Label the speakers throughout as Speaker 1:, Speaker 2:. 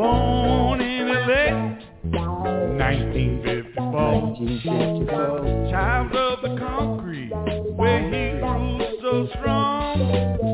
Speaker 1: born in LA, 1954. 1954. Child of the concrete, where he grew so strong.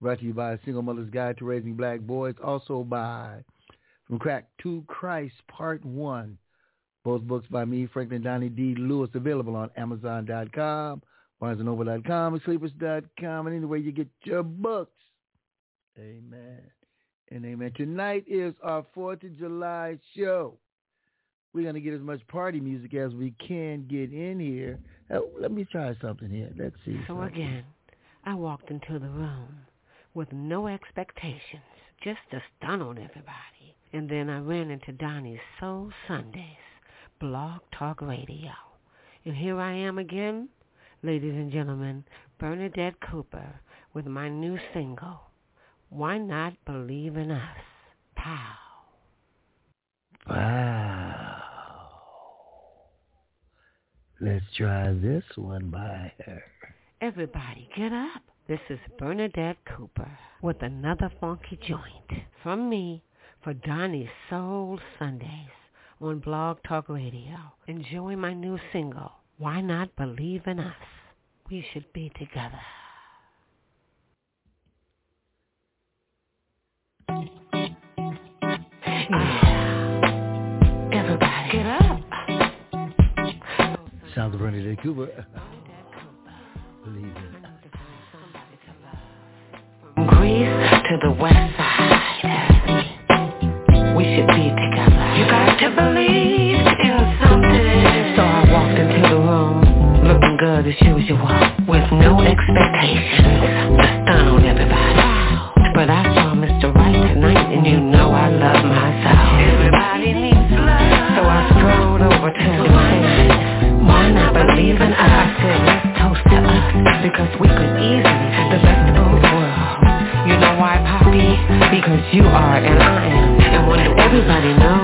Speaker 2: brought to you by Single Mother's Guide to Raising Black Boys, also by From Crack to Christ, Part 1. Both books by me, Franklin Donnie D. Lewis, available on Amazon.com, BarnesandNoble.com, and Sleepers.com, and anywhere you get your books. Amen. And amen. Tonight is our 4th of July show. We're going to get as much party music as we can get in here. Oh, let me try something here. Let's see.
Speaker 3: So
Speaker 2: something.
Speaker 3: again, I walked into the room with no expectations, just to stun on everybody. And then I ran into Donnie's Soul Sundays, Blog Talk Radio. And here I am again, ladies and gentlemen, Bernadette Cooper with my new single, Why Not Believe in Us? Pow.
Speaker 2: Wow. Let's try this one by her.
Speaker 3: Everybody get up. This is Bernadette Cooper with another funky joint from me for Donnie's Soul Sundays on Blog Talk Radio. Enjoy my new single, Why Not Believe in Us? We should be together. Yeah. Everybody get up.
Speaker 2: Sounds of Bernadette Cooper.
Speaker 3: to the west side. We should be together. You got to believe in something. So I walked into the room, looking good as usual, with no expectations on everybody. But I saw Mr. Right tonight, and you know I love myself. Everybody needs love. So I strolled over to him why not believe in us? I said, let's toast to us, because we could easily you are and I am. And when everybody knows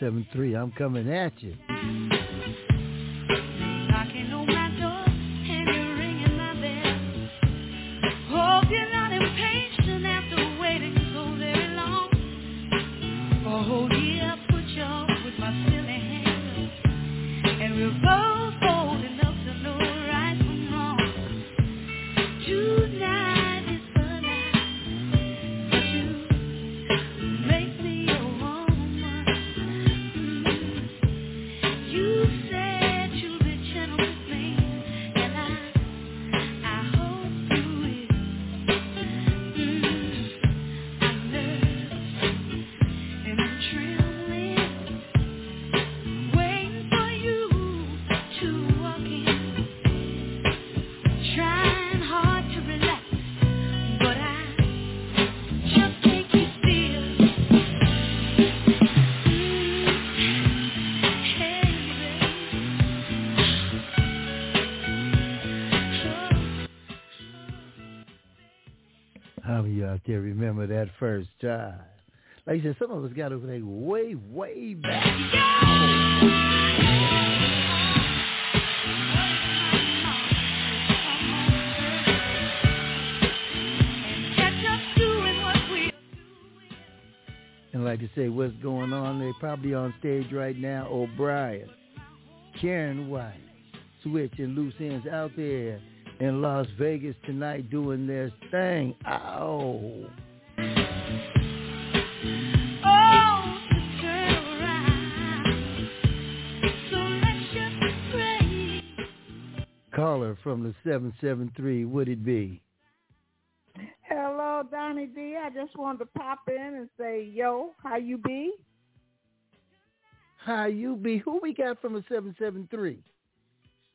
Speaker 3: 973. I'm
Speaker 4: coming at you.
Speaker 2: That
Speaker 4: first time? Like you said, some of us got to go way, way back. And like to say what's going on, they probably on stage right now. O'Bryan, Karyn White, Switch and Loose Ends out there in Las Vegas tonight doing their thing. Ow. Caller from the 773, would it be?
Speaker 5: Hello, Donnie D. I just wanted to pop in and say, yo, how you be?
Speaker 4: How you be? Who we got from the 773?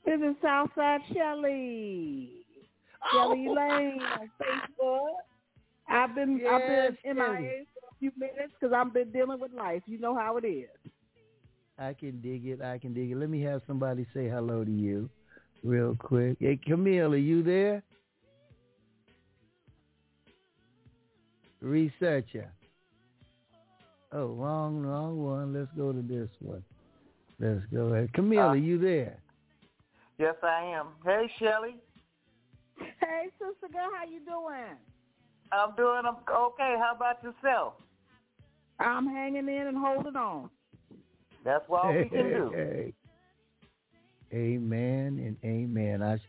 Speaker 5: This is Southside Shelly. Oh! Shelly
Speaker 4: Oh.
Speaker 5: Lane on Facebook. I've been
Speaker 4: Yes,
Speaker 5: I've been
Speaker 4: Shelly.
Speaker 5: MIA for a few minutes because I've been dealing with life. You know how it is.
Speaker 4: I can dig it. I can dig it. Let me have somebody say hello to you real quick. Hey, Camille, are you there? Researcher. Oh, wrong, wrong one. Let's go to this one.
Speaker 2: Let's go ahead. Camille, uh, are you there?
Speaker 6: Yes, I am. Hey, Shelly.
Speaker 5: Hey, sister girl, how you doing?
Speaker 6: I'm doing okay. How about yourself?
Speaker 5: I'm hanging in and holding on.
Speaker 6: That's all hey, we can do. Hey.
Speaker 2: Amen and amen. I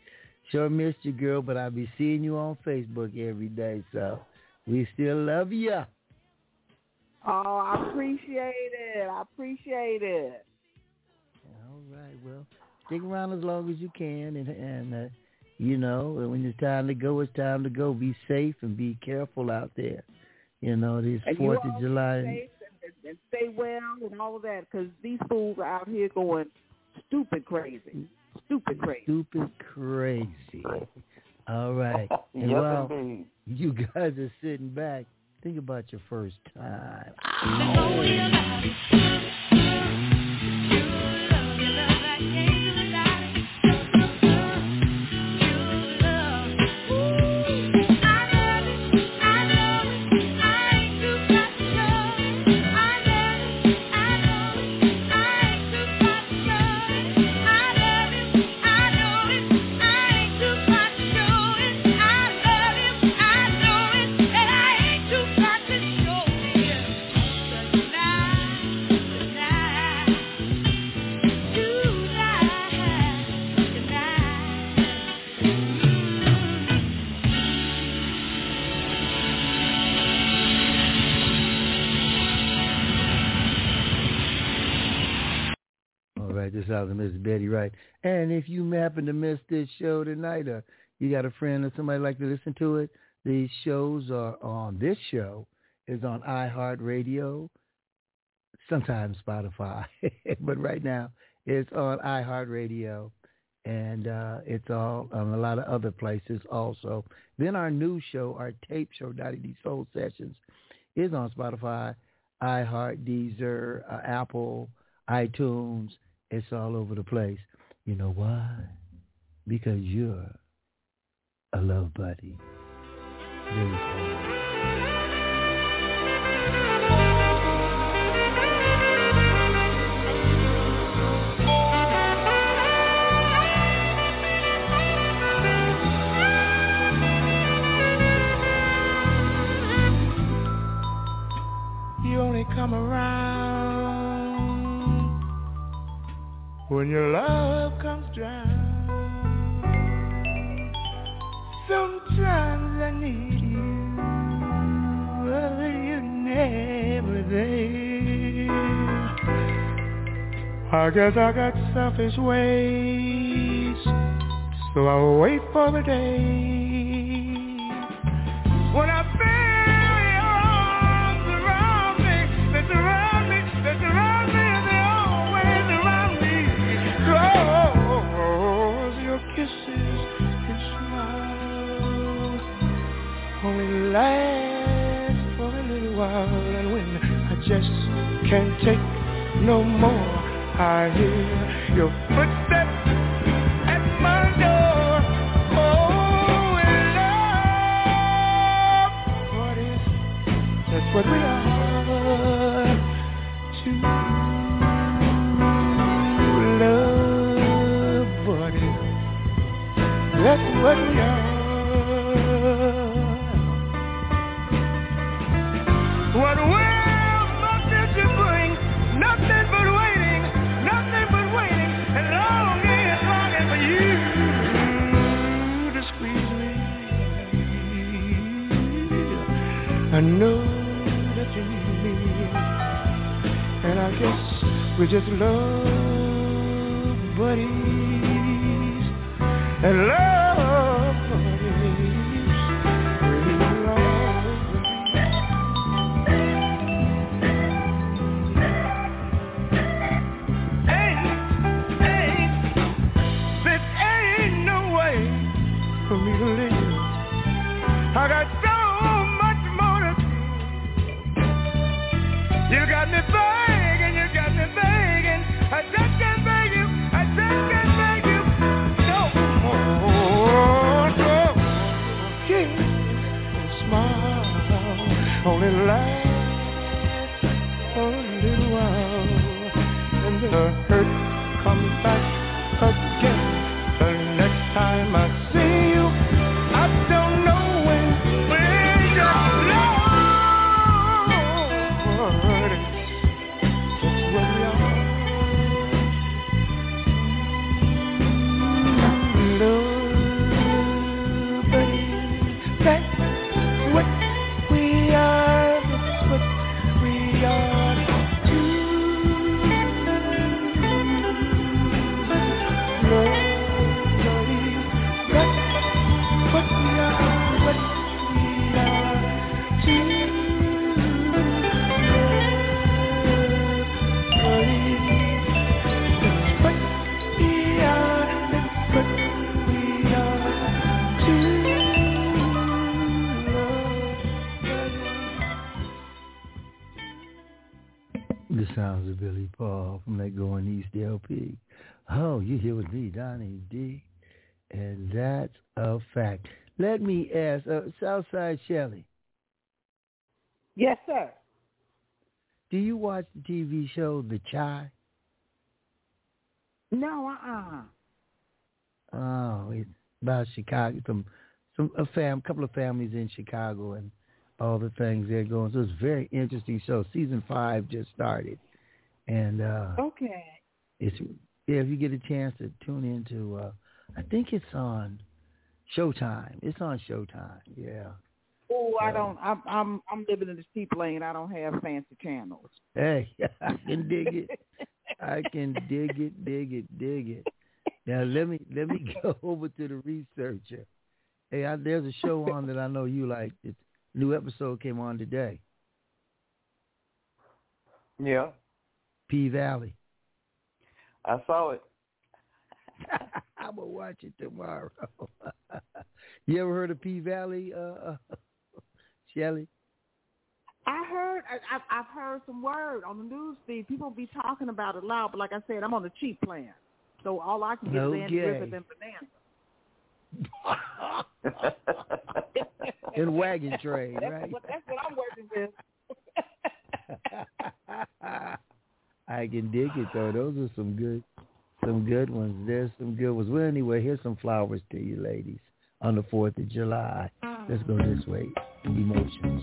Speaker 2: sure missed you, girl, but I'll be seeing you on Facebook every day, so we still love you.
Speaker 5: Oh, I appreciate it. I appreciate it.
Speaker 2: All right. Well, stick around as long as you can, and and uh, you know when it's time to go, it's time to go. Be safe and be careful out there. You know this Fourth of July.
Speaker 5: Safe and, and stay well and all of that, because these fools are out here going stupid crazy, stupid crazy,
Speaker 2: stupid crazy. All right. And
Speaker 6: yes,
Speaker 2: while
Speaker 6: indeed.
Speaker 2: you guys are sitting back, think about your first time. Out to Miss Betty Wright. And if you happen to miss this show tonight, or you got a friend or somebody like to listen to it, these shows are on. This show is on iHeartRadio, sometimes Spotify, but right now it's on iHeartRadio, and uh, it's all on a lot of other places also. Then our new show, our tape show, Donnie D Soul Sessions, is on Spotify, iHeart, Deezer, uh, Apple, iTunes, it's all over the place. You know why? Because you're a love buddy.
Speaker 7: You when your love comes down. Sometimes I need you, but you're never there. I guess I got selfish ways, so I'll wait for the day when I feel last for a little while And when I just can't take no more I hear your footsteps at my door. Oh, love. What is, that's what we are Two love. Buddies That's what we are know that you need me, and I guess we're just love buddies and love
Speaker 2: Let me ask, uh, Southside Shelley.
Speaker 5: Yes, sir.
Speaker 2: Do you watch the TV show The Chi?
Speaker 5: No, uh-uh.
Speaker 2: Oh, it's about Chicago. Some, some a fam, couple of families in Chicago, and all the things they're going. So it's a very interesting show. Season five just started, and uh
Speaker 5: okay,
Speaker 2: it's yeah. If you get a chance to tune into, uh I think it's on Showtime. It's on Showtime. Yeah.
Speaker 5: Oh, I don't. I'm I'm I'm living in the cheap lane. I don't have fancy channels.
Speaker 2: Hey, I can dig it. I can dig it, dig it, dig it. Now let me let me go over to the researcher. Hey, I, there's a show on that I know you like. It's new episode came on today.
Speaker 6: Yeah.
Speaker 2: P Valley.
Speaker 6: I saw it.
Speaker 2: I'm gonna watch it tomorrow. you ever heard of P Valley, uh, Shelly?
Speaker 5: I heard. I, I've heard some word on the news feed. People be talking about it loud, but like I said, I'm on the cheap plan, so all I can get okay. is Andy Griffith and
Speaker 2: bananas. and wagon train,
Speaker 5: that's
Speaker 2: right?
Speaker 5: What, that's what I'm working
Speaker 2: with. I can dig it though. Those are some good some good ones. There's some good ones. Well, anyway, here's some flowers to you, ladies, on the 4th of July. Let's go this way. Emotions.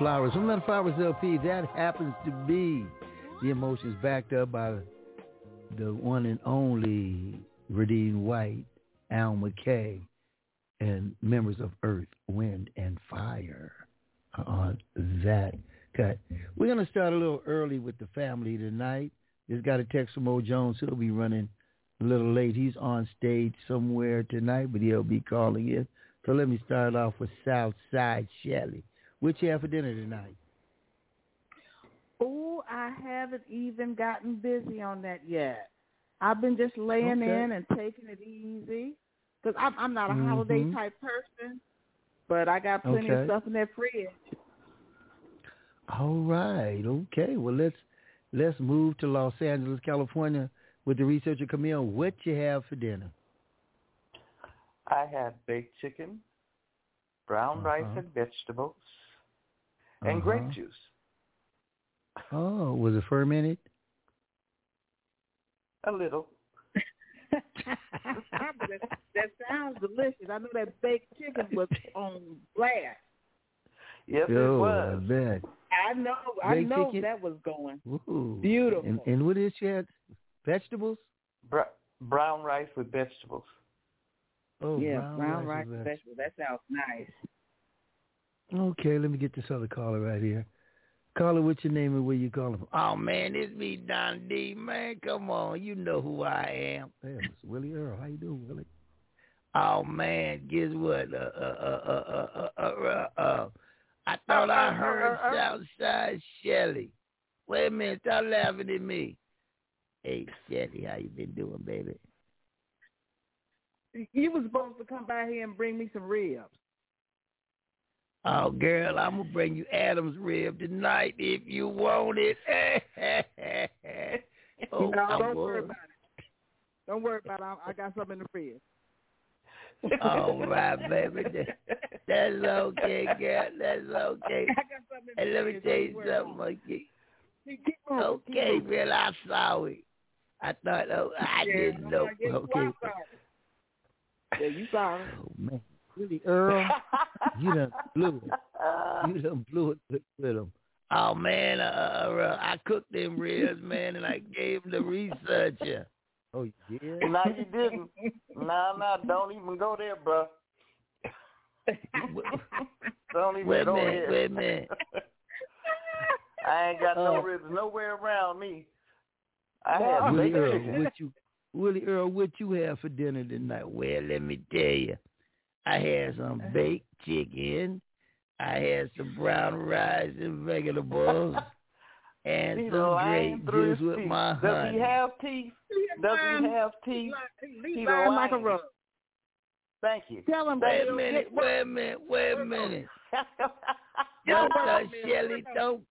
Speaker 2: Flowers from that flowers LP. That happens to be the emotions backed up by the one and only Verdine White, Al McKay, and members of Earth, Wind, and Fire on that cut. We're going to start a little early with the family tonight. Just got a text from Mo Jones. He'll be running a little late. He's on stage somewhere tonight, but he'll be calling in. So let me start off with Southside Shelly. What you have for dinner tonight?
Speaker 5: Oh, I haven't even gotten busy on that yet. I've been just laying okay. in and taking it easy because I'm, I'm not a mm-hmm. holiday type person, but I got plenty okay. of stuff in that fridge.
Speaker 2: All right. Okay. Well, let's let's move to Los Angeles, California, with the researcher Camille. What you have for dinner?
Speaker 6: I had baked chicken, brown uh-huh. rice and vegetables, and uh-huh. grape juice.
Speaker 2: Oh, was it fermented?
Speaker 6: A little.
Speaker 5: that, that sounds delicious. I know that baked chicken was on blast.
Speaker 6: Yes, it was.
Speaker 2: I bet.
Speaker 5: I know. I know chicken? that was going.
Speaker 2: Ooh.
Speaker 5: Beautiful.
Speaker 2: And, and what is you Vegetables?
Speaker 6: Br- brown rice with vegetables.
Speaker 2: Oh,
Speaker 5: yeah,
Speaker 2: brown,
Speaker 5: brown
Speaker 2: rice,
Speaker 5: rice with vegetables. That sounds nice.
Speaker 2: Okay, let me get this other caller right here. Caller, what's your name and where you calling from? Oh man, it's me, Don D. Man, come on, you know who I am. Hey, it's Willie Earl. How you doing, Willie? Oh man, guess what? Uh, uh, uh, uh, uh, uh, uh, uh, I thought I heard Southside Shelly. Wait a minute, stop laughing at me. Hey, Shelly, how you been doing, baby?
Speaker 5: You was supposed to come by here and bring me some ribs.
Speaker 2: Oh, girl, I'm gonna bring you Adam's rib tonight if you want it.
Speaker 5: oh, no, don't worry about it. Don't worry about it. I got something in the fridge.
Speaker 2: All right, baby. That's okay, girl. That's okay. And let me tell you something, okay? Okay, girl, I saw it. I thought, oh, I didn't know. Okay.
Speaker 5: Yeah, you sorry.
Speaker 2: Oh, man really, Earl, you done blew it. You done blew it with, with them. Oh man, uh, uh, I cooked them ribs, man, and I gave them the researcher. Oh yeah.
Speaker 6: No, you didn't. No, no, don't even go there, bro. don't even
Speaker 2: wait
Speaker 6: go
Speaker 2: minute,
Speaker 6: there.
Speaker 2: Wait a minute.
Speaker 6: I ain't got no uh, ribs nowhere around me. I have
Speaker 2: Willie Earl, what you Willie Earl, what you have for dinner tonight? Well, let me tell you. I had some uh-huh. baked chicken. I had some brown rice and vegetables. and you some grape juice with teeth. my
Speaker 6: honey. Does he have teeth? Does he have teeth?
Speaker 5: He's lying like a rug.
Speaker 6: Thank you.
Speaker 5: Tell him.
Speaker 2: Wait a minute. Wait a minute. Wait a minute. don't, uh, Shelly, don't,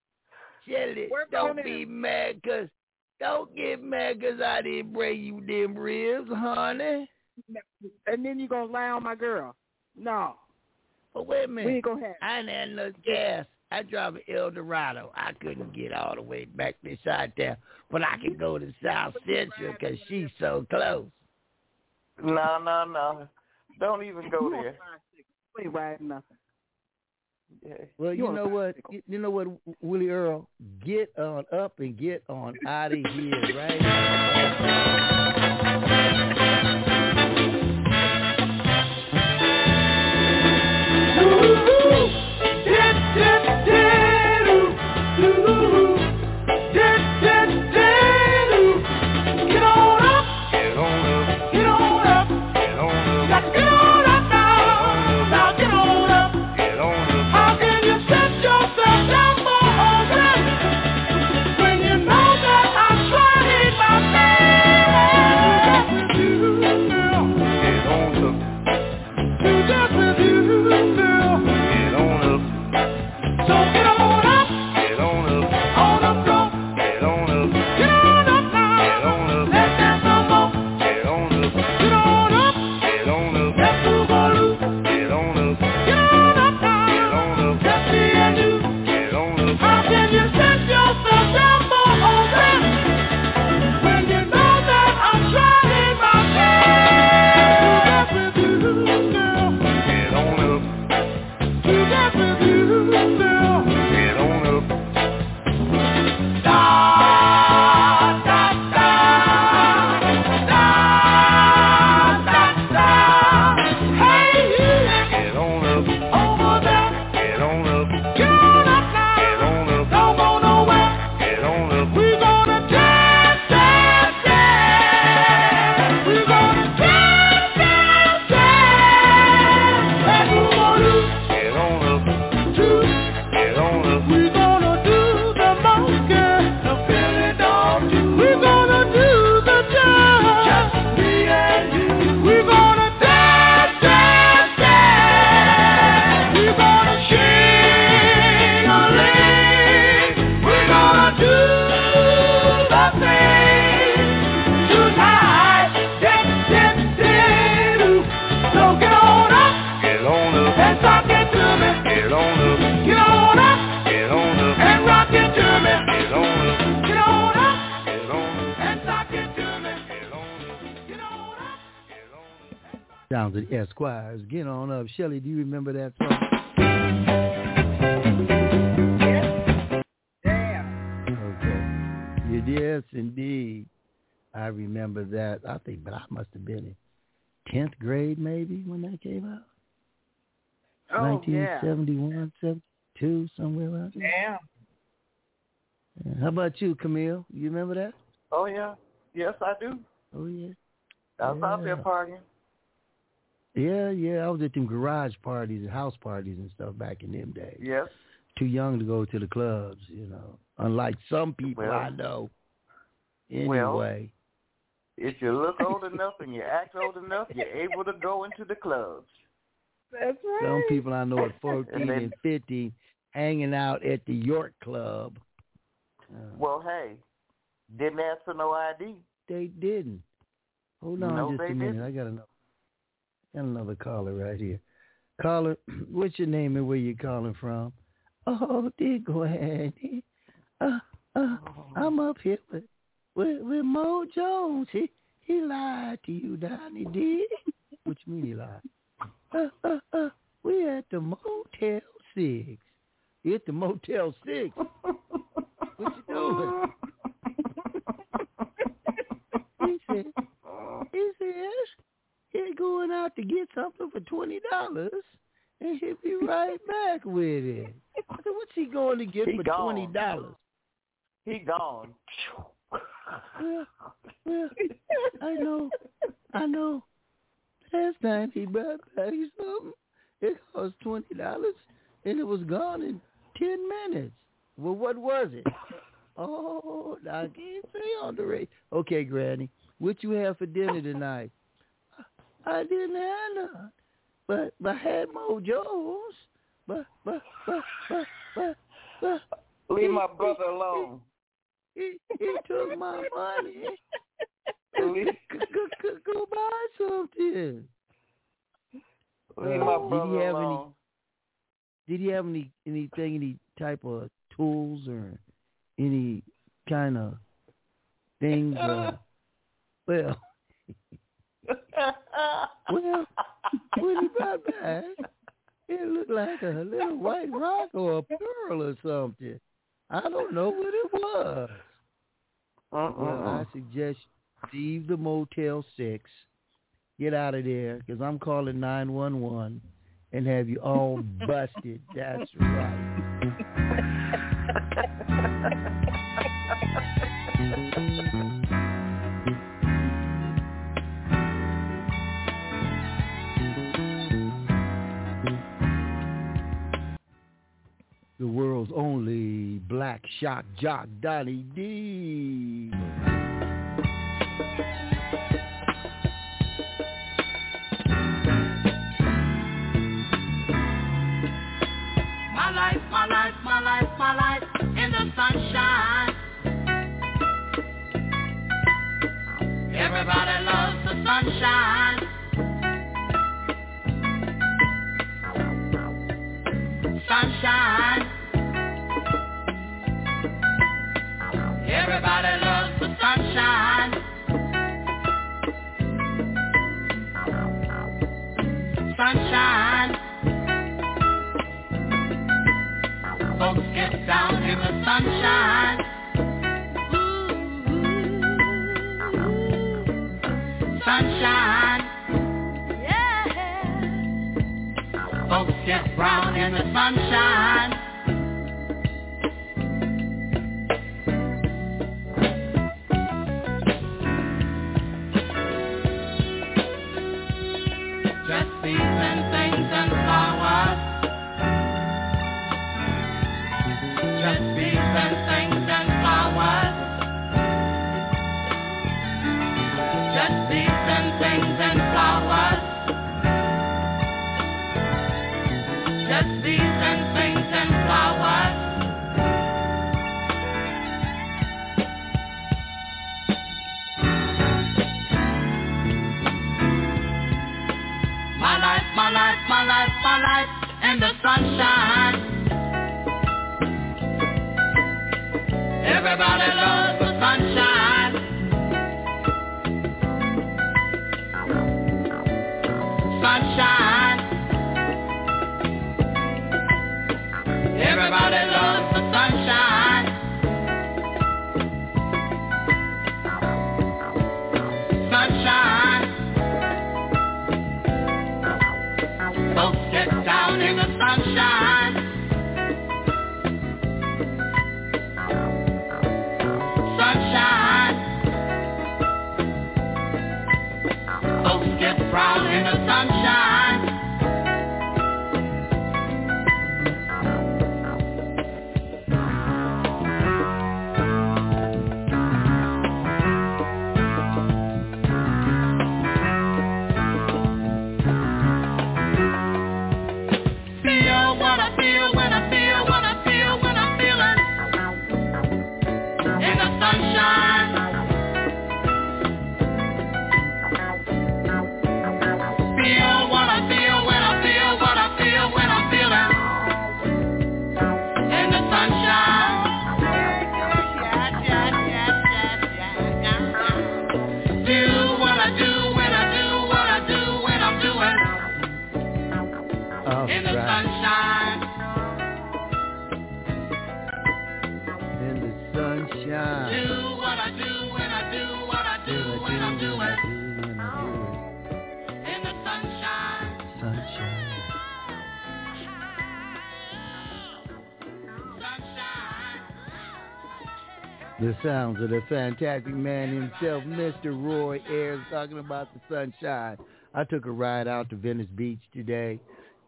Speaker 2: Shelly, don't be mad, cause don't get mad, cause I didn't bring you them ribs, honey.
Speaker 5: And then you gonna lie on my girl. No.
Speaker 2: But wait a minute.
Speaker 5: We ain't gonna have.
Speaker 2: I ain't had no gas. I drive an Eldorado. I couldn't get all the way back this side there, but I can go to South Central because she's so close.
Speaker 6: No, no, no. Don't even go there.
Speaker 5: We ain't riding nothing.
Speaker 2: Yeah. Well, you, you know what? You, you know what, Willie Earl? Get on up and get on out of here, right? Of. Get on up. Shelly, do you remember that song? Okay. Yes, indeed. I remember that. I think, but I must have been in tenth grade maybe when that came out.
Speaker 5: Oh,
Speaker 2: 1971, yeah. 72, somewhere around there.
Speaker 5: Yeah.
Speaker 2: yeah. How about you, Camille? You remember that?
Speaker 6: Oh yeah. Yes, I do.
Speaker 2: Oh yeah.
Speaker 6: I was
Speaker 2: yeah.
Speaker 6: out there partying.
Speaker 2: Yeah, yeah. I was at them garage parties and house parties and stuff back in them days.
Speaker 6: Yes.
Speaker 2: Too young to go to the clubs, you know. Unlike some people
Speaker 6: well,
Speaker 2: I know. Anyway.
Speaker 6: Well, if you look old enough and you act old enough, you're able to go into the clubs.
Speaker 5: That's right.
Speaker 2: Some people I know at 14 and, and 15 hanging out at the York Club.
Speaker 6: Uh, well, hey, didn't ask for no ID.
Speaker 2: They didn't. Hold on
Speaker 6: no,
Speaker 2: just a minute.
Speaker 6: Didn't.
Speaker 2: I got another, got another caller right here. Caller, what's your name and where you calling from? Oh, dear Granny. Uh, uh, I'm up here with, with, with Mo Jones. He, he lied to you, Donnie D. What you mean he lied? Uh, uh, uh, we at the Motel 6. You at the Motel 6. what you doing? he said, he says he's going out to get something for $20 and he'll be right back with it. Said, what's he going to get
Speaker 6: he
Speaker 2: for
Speaker 6: gone.
Speaker 2: $20?
Speaker 6: He gone.
Speaker 2: Well, well, I know, I know. Last time he brought back something, it cost twenty dollars, and it was gone in ten minutes. Well, what was it? Oh, I can't say on the radio. Okay, Granny, what you have for dinner tonight? I didn't have none, but but I had Mo Jones. But but but but but. but
Speaker 6: Leave my brother alone.
Speaker 2: He, he took my money. Go, go, go buy something.
Speaker 6: Leave my brother
Speaker 2: did he have
Speaker 6: alone.
Speaker 2: Any, did he have any anything, any type of tools or any kind of things? Uh, well, well, when he brought back, it looked like a little white rock or a pearl or something. I don't know what it was.
Speaker 6: Uh-uh.
Speaker 2: Well, I uh-uh. suggest leave the Motel 6, get out of there, because I'm calling 911 and have you all busted. That's right. world's only black shock jock, Donnie D.
Speaker 8: My life, my life, my life, my life in the sunshine. Everybody loves the sunshine. Sunshine. Get down in the sunshine. Sunshine. Yeah. Folks get brown in the sunshine. Everybody loves the
Speaker 2: The
Speaker 8: sounds of the fantastic man himself, Mr. Roy Ayers, talking about the sunshine. I took a ride out to Venice Beach today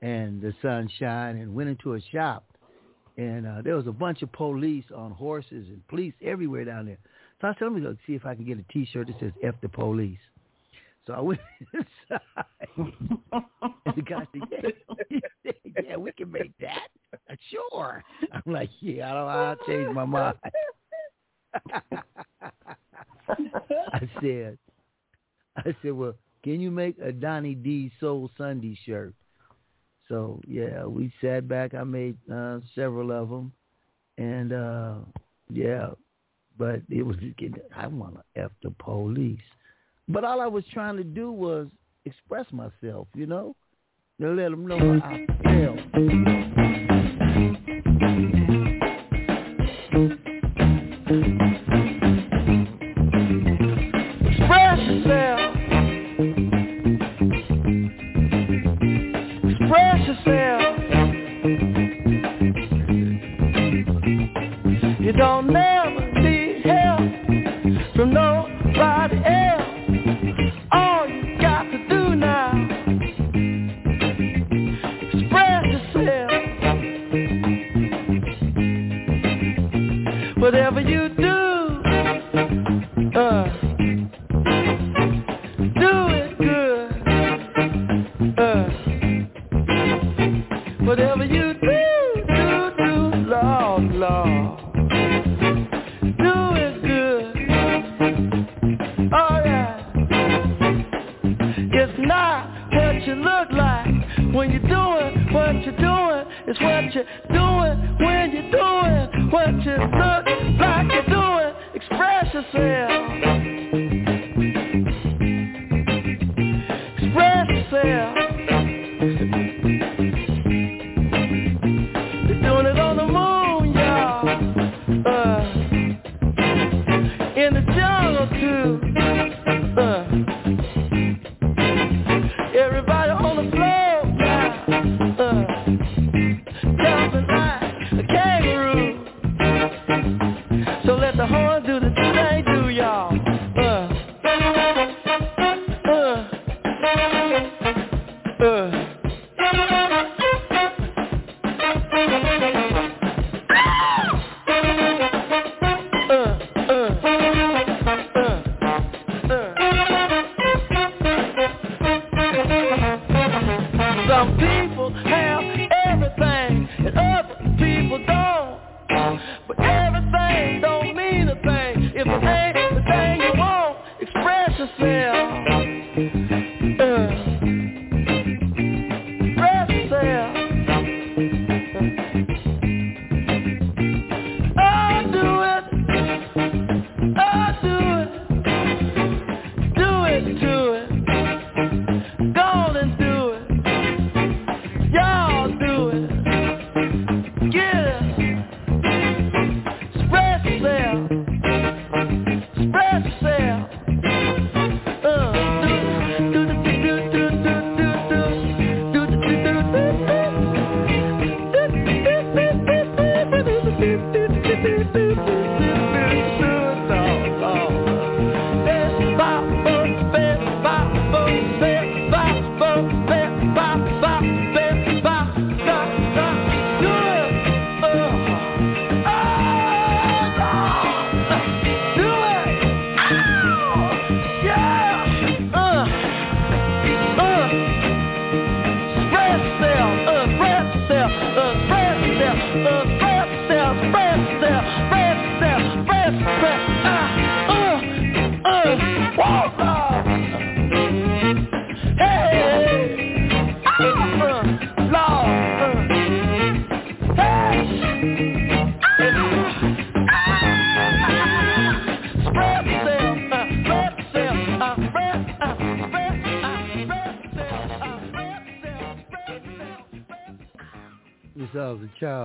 Speaker 8: and the sunshine and went into a shop. And uh, there was a bunch of police on horses and police everywhere down there. So I said, let me go see if I can get a T-shirt that says F the police. So I went inside. and the guy said, yeah, yeah, we can make that. Sure. I'm like, yeah, I don't I'll change my mind. I said, I said, well, can you make a Donnie D Soul Sunday shirt? So yeah, we sat back. I made uh, several of them, and uh, yeah, but it was I want to f the police, but all I was trying to do was express myself, you know, to let them know I felt.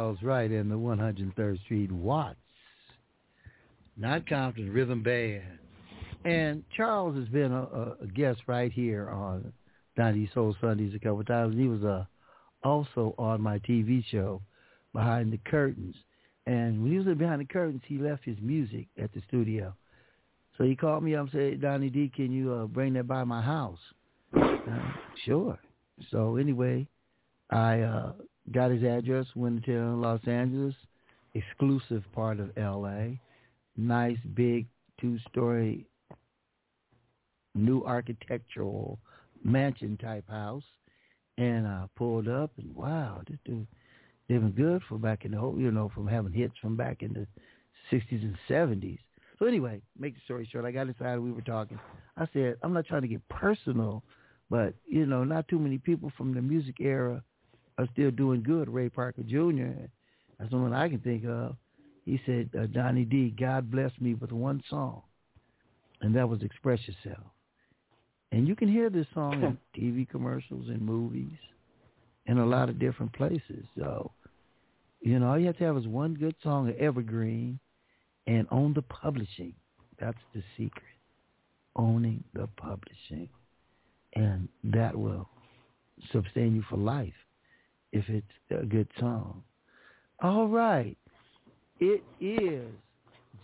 Speaker 8: Charles Wright and the 103rd Street Watts.
Speaker 2: not Compton, Rhythm Band. And Charles has been a, a guest right here on Donnie Soul Sundays a couple of times. He was uh, also on my TV show, Behind the Curtains. And when he was behind the curtains, he left his music at the studio. So he called me up and said, Donnie D, can you uh, bring that by my house? Uh, sure. So anyway, I uh, got his address, went to Los Angeles, exclusive part of L.A., nice big two-story new architectural mansion type house. And I pulled up and wow, this dude living good for back in the whole, you know, from having hits from back in the 60s and 70s. So anyway, make the story short, I got inside, we were talking. I said, I'm not trying to get personal, but, you know, not too many people from the music era are still doing good. Ray Parker Jr., that's the one I can think of. He said, uh, Donnie D, God blessed me with one song, and that was Express Yourself. And you can hear this song in TV commercials and movies in a lot of different places. So, you know, all you have to have is one good song, evergreen, and own the publishing. That's the secret. Owning the publishing. And that will sustain you for life if it's a good song. All right. It is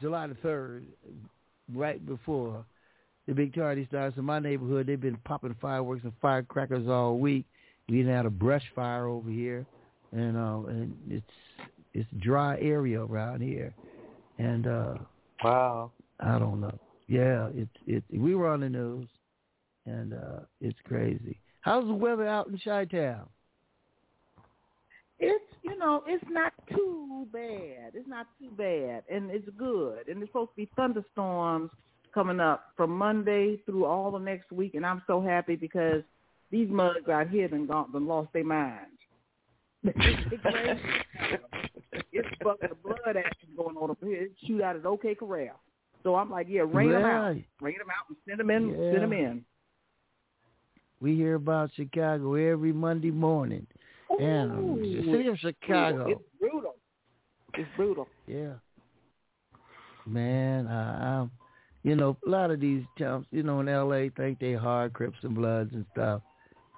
Speaker 2: July the 3rd, right before the big tardy starts. In my neighborhood, they've been popping fireworks and firecrackers all week. We even had a brush fire over here, and uh, and it's it's dry area around here, and uh,
Speaker 6: wow,
Speaker 2: I don't know. Yeah, it's it. We were on the news, and uh, it's crazy. How's the weather out in Chi-Town?
Speaker 5: It's you know it's not too bad. It's not too bad, and it's good. And it's supposed to be thunderstorms coming up from Monday through all the next week, and I'm so happy because these mugs out here done gone, done lost their minds. it's of blood action going on up here. Shoot out at OK Corral. So I'm like, yeah, rain them out, rain them out, and send them in, yeah. send them in.
Speaker 2: We hear about Chicago every Monday morning. And the city of Chicago.
Speaker 5: It's brutal. It's brutal.
Speaker 2: Yeah. Man, I, I'm, you know, a lot of these towns, you know, in L.A. think they hard Crips and Bloods and stuff.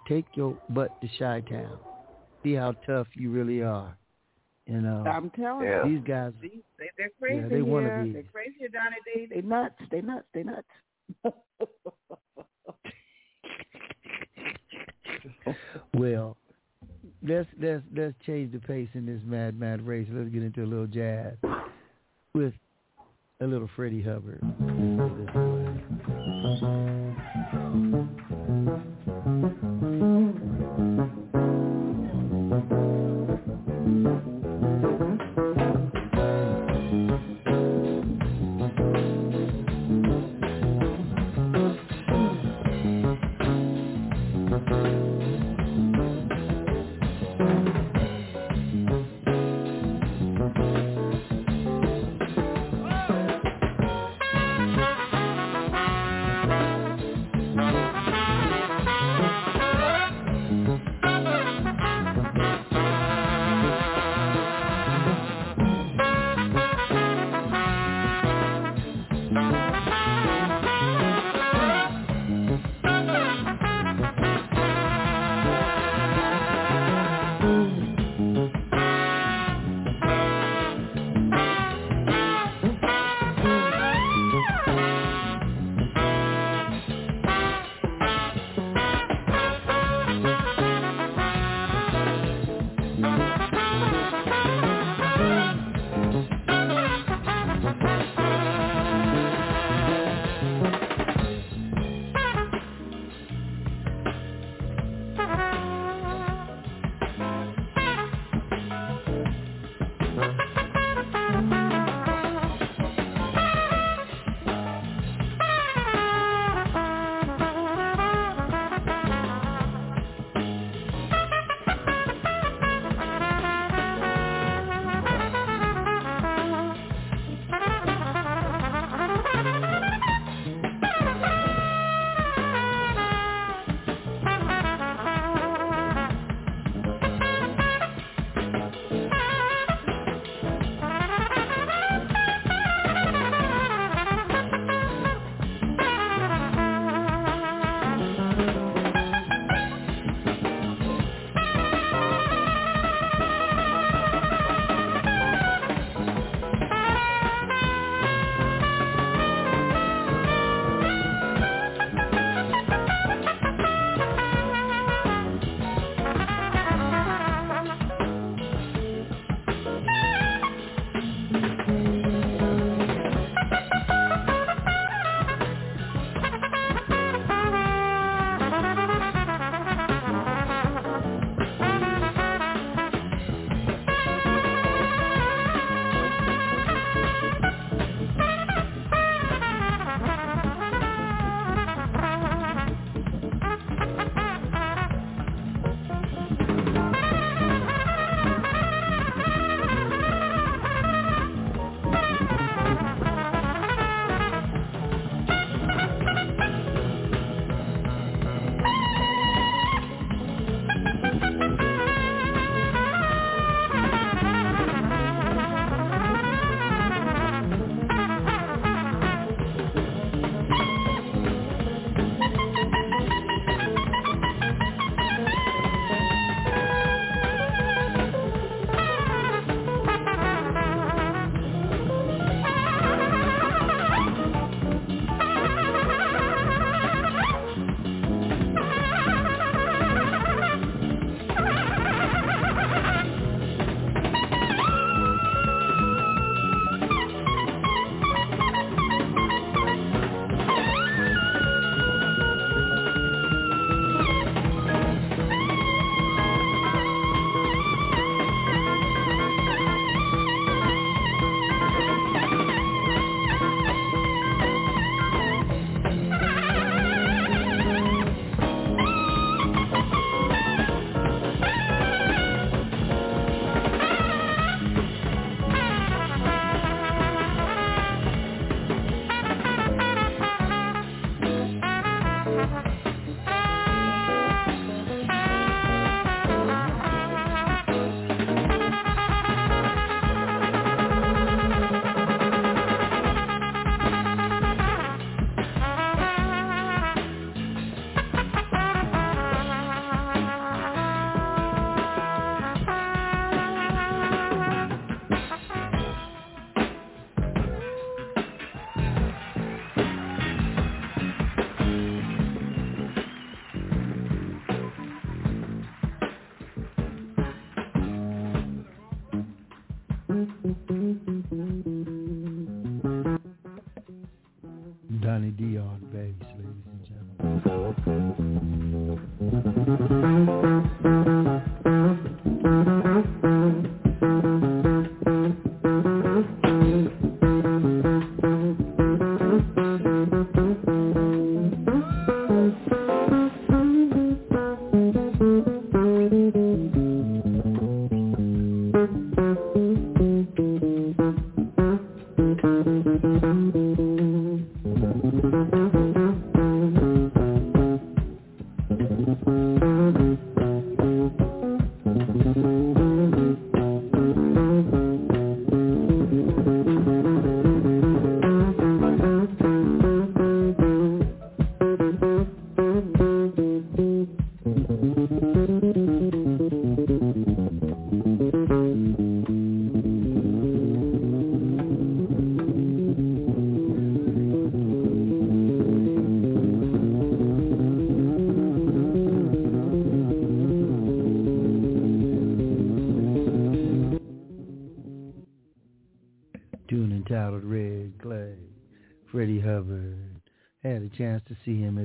Speaker 2: Take your butt to Chi-Town. See how tough you really are. You know,
Speaker 5: I'm telling
Speaker 6: yeah.
Speaker 5: you,
Speaker 2: these guys,
Speaker 5: they, they're crazy.
Speaker 2: Yeah, they want to be.
Speaker 5: They're crazy, Donnie D. They nuts. They nuts. They nuts.
Speaker 2: well, let's let's let's change the pace in this mad mad race. Let's get into a little jazz with a little Freddie Hubbard.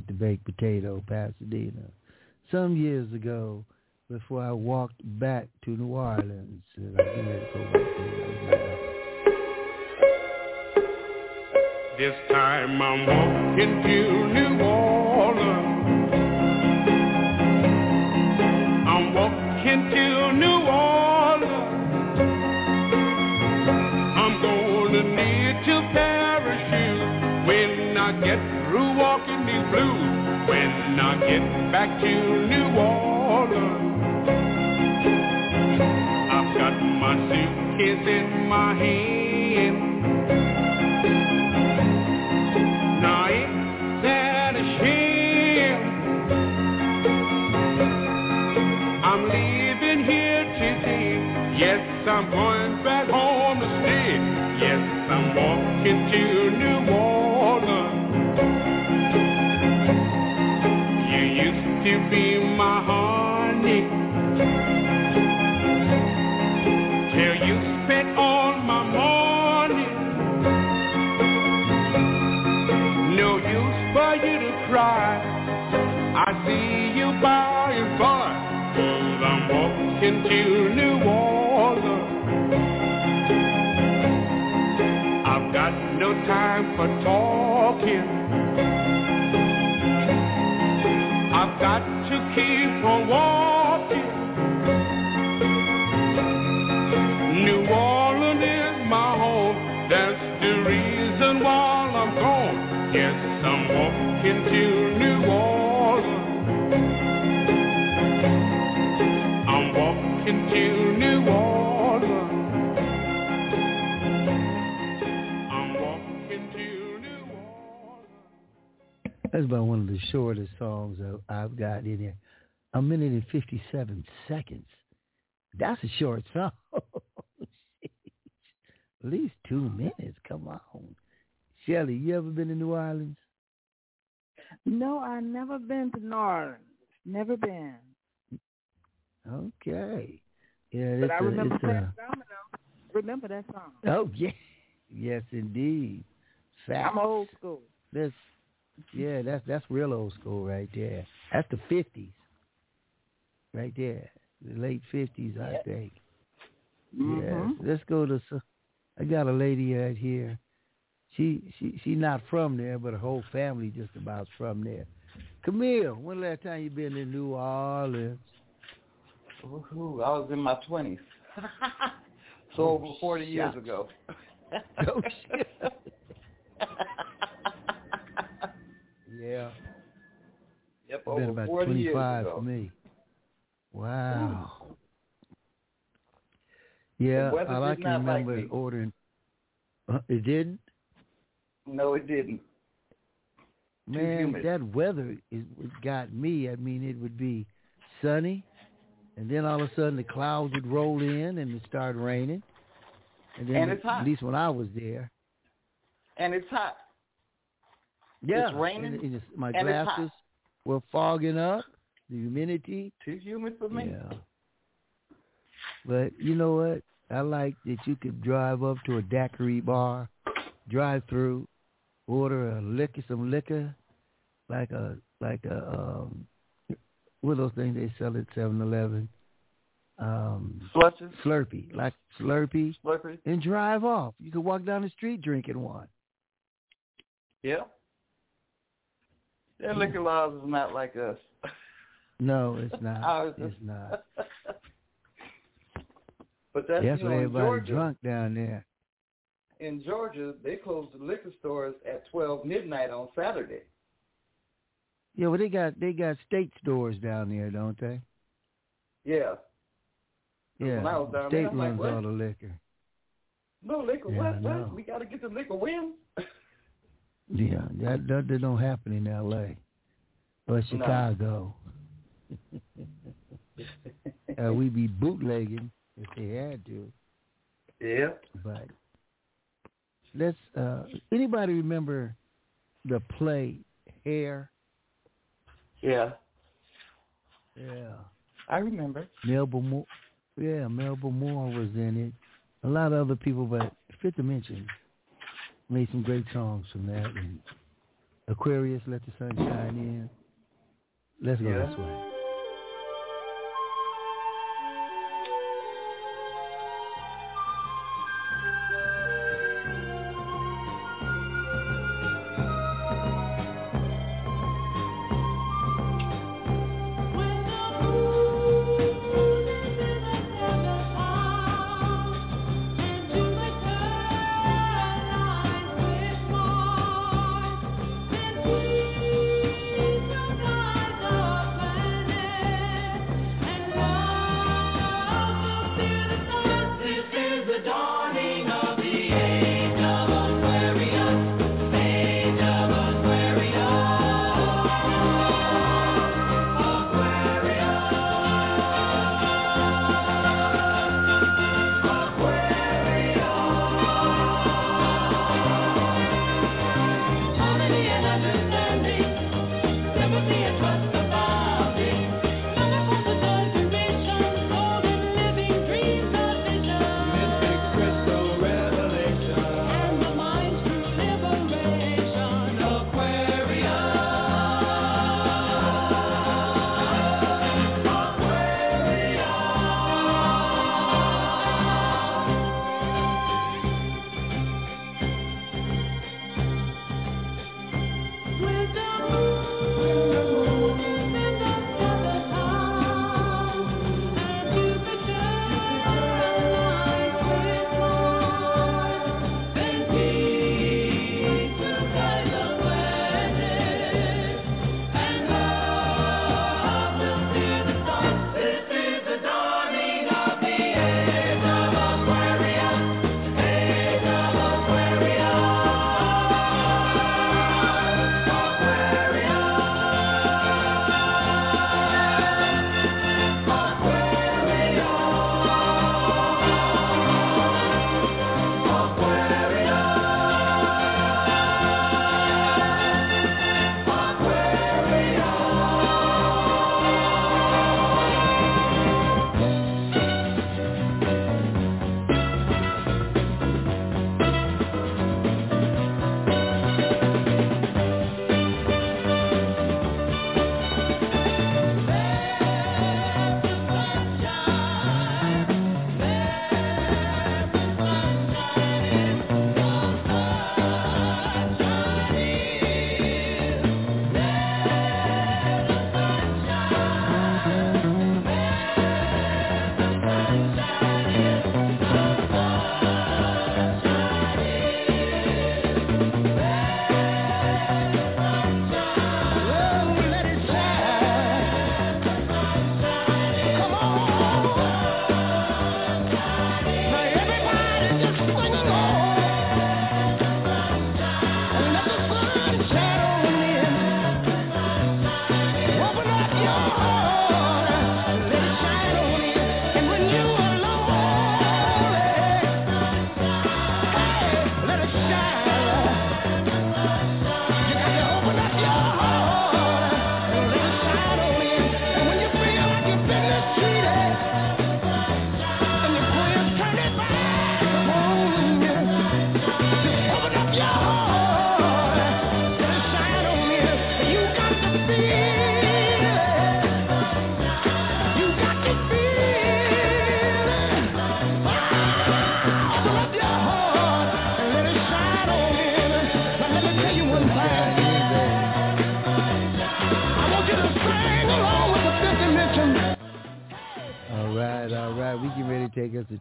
Speaker 2: the baked potato, Pasadena, some years ago before I walked back to New Orleans.
Speaker 9: This time I'm walking to New Orleans. I'm walking to New Orleans. I'm gonna need to parachute when I get through walking these blues when I get back to New Orleans. I've got my suitcase in my hand. Now ain't that a shame? I'm leaving here today. Yes, I'm going back home. you be my honey? Till you spent all my morning. No use for you to cry. I see you by
Speaker 2: and by.
Speaker 9: Cause I'm walking to New Orleans. I've got no time for talking got to keep on walking. New Orleans is my home. That's the reason why I'm gone. Yes, I'm walking to.
Speaker 2: Minute and 57 seconds. That's a short song. At least two minutes. Come on. Shelly, you ever been to New Orleans?
Speaker 5: No, I've never been to New Orleans. Never been.
Speaker 2: Okay. Yeah,
Speaker 5: but I remember
Speaker 2: a,
Speaker 5: that song. Remember that song?
Speaker 2: Oh yeah, yes indeed. Fact.
Speaker 5: I'm old school.
Speaker 2: That's yeah, that's that's real old school right there. That's the fifties right there, the late fifties, I think.
Speaker 5: Mm-hmm.
Speaker 2: Yes. Let's go to. I got a lady right here. She she she not from there, but her whole family just about from there. Camille, when last time you been in New Orleans?
Speaker 10: Ooh, I was in my twenties. so oh, over forty shit. years ago.
Speaker 2: oh shit. yeah.
Speaker 10: Yep,
Speaker 2: it's been about twenty five for me. Wow. Yeah, all I can remember
Speaker 10: like
Speaker 2: ordering. Uh, it didn't.
Speaker 10: No, it didn't.
Speaker 2: Man, that weather it, it got me. I mean, it would be sunny, and then all of a sudden the clouds would roll in and it started raining. And then
Speaker 10: and it's
Speaker 2: it,
Speaker 10: hot.
Speaker 2: At least when I was there.
Speaker 10: And it's hot.
Speaker 2: Yeah,
Speaker 10: it's raining.
Speaker 2: And, and it's, my
Speaker 10: and
Speaker 2: glasses were fogging up the humidity.
Speaker 10: Too humid for me.
Speaker 2: Yeah. But you know what? I like that you could drive up to a daiquiri bar, drive through, order a liquor, some liquor, like a like a um, what are those things they sell at Seven Eleven? Um,
Speaker 6: Slurpee.
Speaker 2: Slurpee, like Slurpee.
Speaker 6: Slurpee.
Speaker 2: And drive off. You could walk down the street drinking one.
Speaker 6: Yeah. Their liquor laws is not like us.
Speaker 2: No, it's not. it's not.
Speaker 6: but that's,
Speaker 2: that's
Speaker 6: you know,
Speaker 2: why everybody
Speaker 6: Georgia,
Speaker 2: drunk down there.
Speaker 6: In Georgia, they close the liquor stores at twelve midnight on Saturday.
Speaker 2: Yeah, well they got they got state stores down there, don't they?
Speaker 6: Yeah.
Speaker 2: Yeah.
Speaker 6: When I was down
Speaker 2: state
Speaker 6: there,
Speaker 2: runs
Speaker 6: like,
Speaker 2: all the liquor.
Speaker 6: No liquor.
Speaker 2: Yeah,
Speaker 6: what? What? We got to get the liquor when?
Speaker 2: Yeah, that, that that don't happen in L.A. or Chicago. uh, we be bootlegging if they had to.
Speaker 6: Yeah.
Speaker 2: But let's. Uh, anybody remember the play Hair?
Speaker 6: Yeah.
Speaker 2: Yeah.
Speaker 6: I remember.
Speaker 2: Melba Moore. Yeah, Melba Moore was in it. A lot of other people, but fit Fifth Dimension made some great songs from that. And Aquarius, Let the Sun Shine In. Let's go
Speaker 6: yeah.
Speaker 2: this way.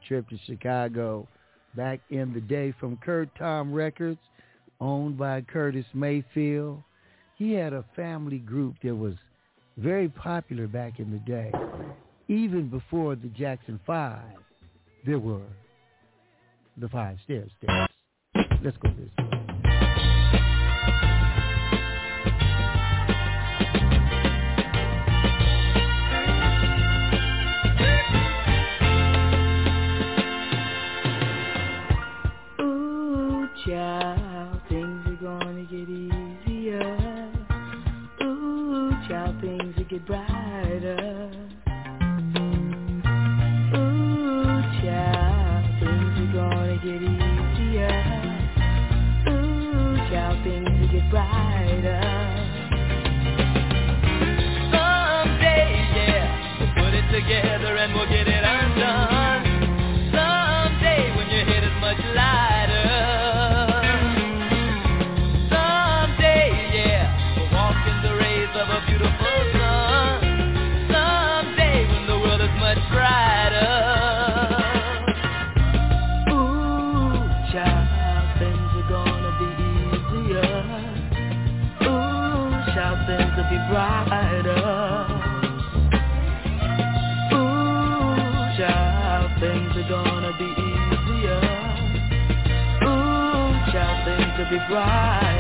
Speaker 11: Trip to Chicago back in the day from Kurt Tom Records, owned by Curtis Mayfield. He had a family group that was very popular back in the day. Even before the Jackson Five, there were the Five Stair Steps. Let's go this way.
Speaker 5: Bright. be right.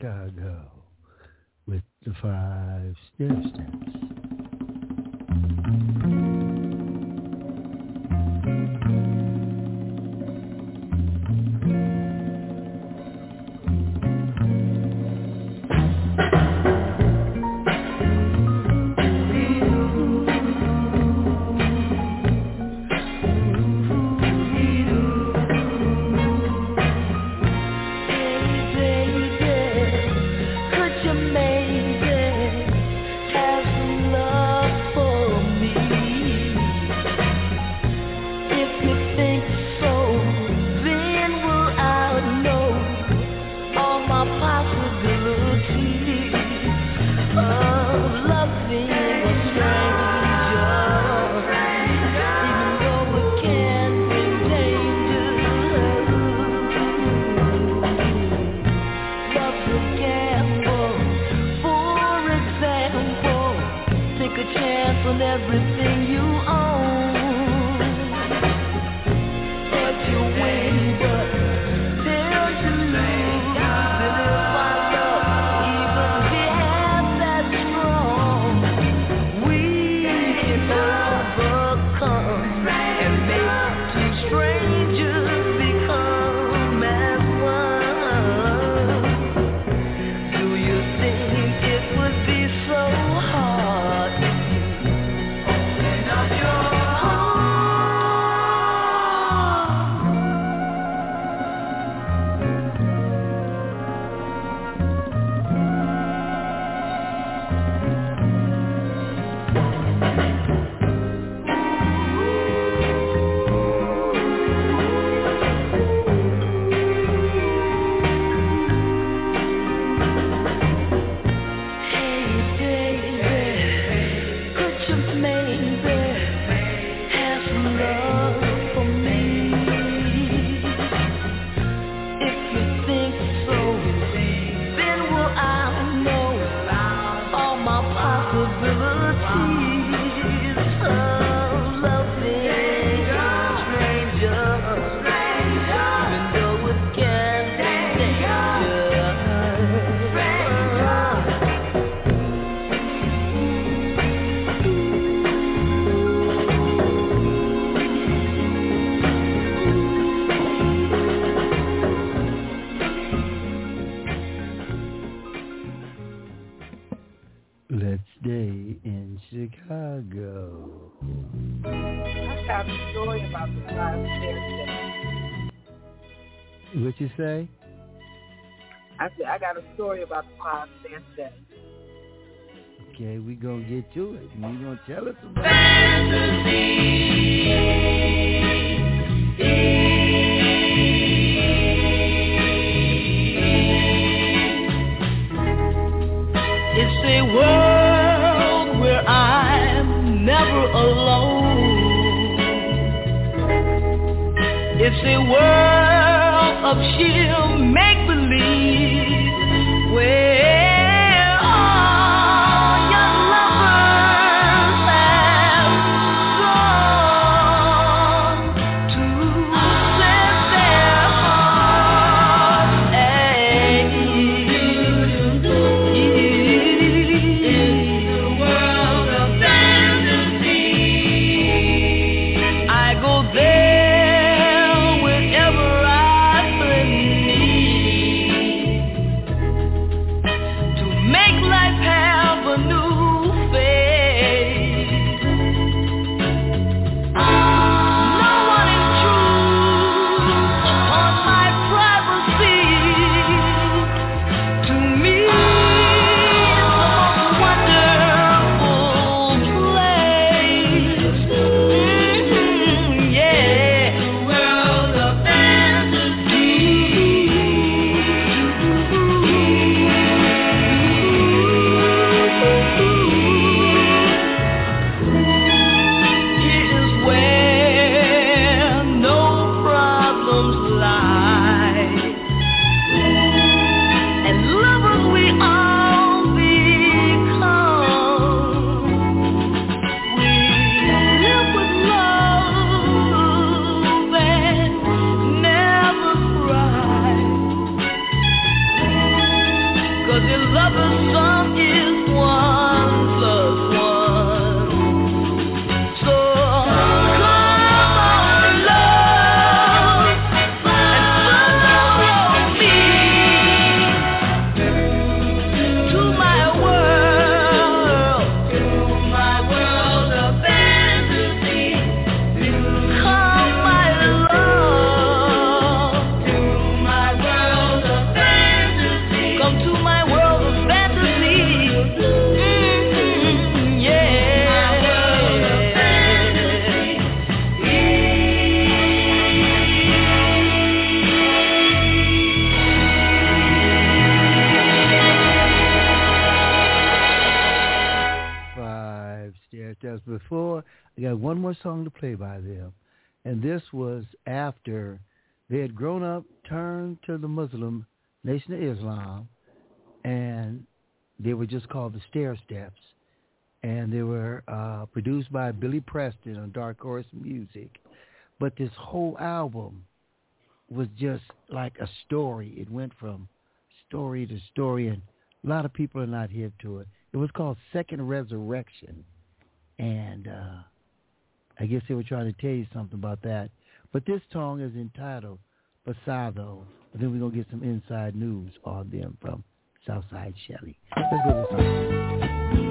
Speaker 5: Chicago with the five
Speaker 2: step step. Get to it. You gonna tell us about
Speaker 11: It's a world where I'm never alone. It's a world of sheer make-believe
Speaker 2: song to play by them. And this was after they had grown up, turned to the Muslim Nation of Islam, and they were just called the Stair Steps. And they were uh, produced by Billy Preston on Dark Horse Music. But this whole album was just like a story. It went from story to story, and a lot of people are not hip to it. It was called Second Resurrection. And uh, I guess they were trying to tell you something about that. But this song is entitled Pasado. And then we're going to get some inside news on them from Southside Shelly. Let's go to this song.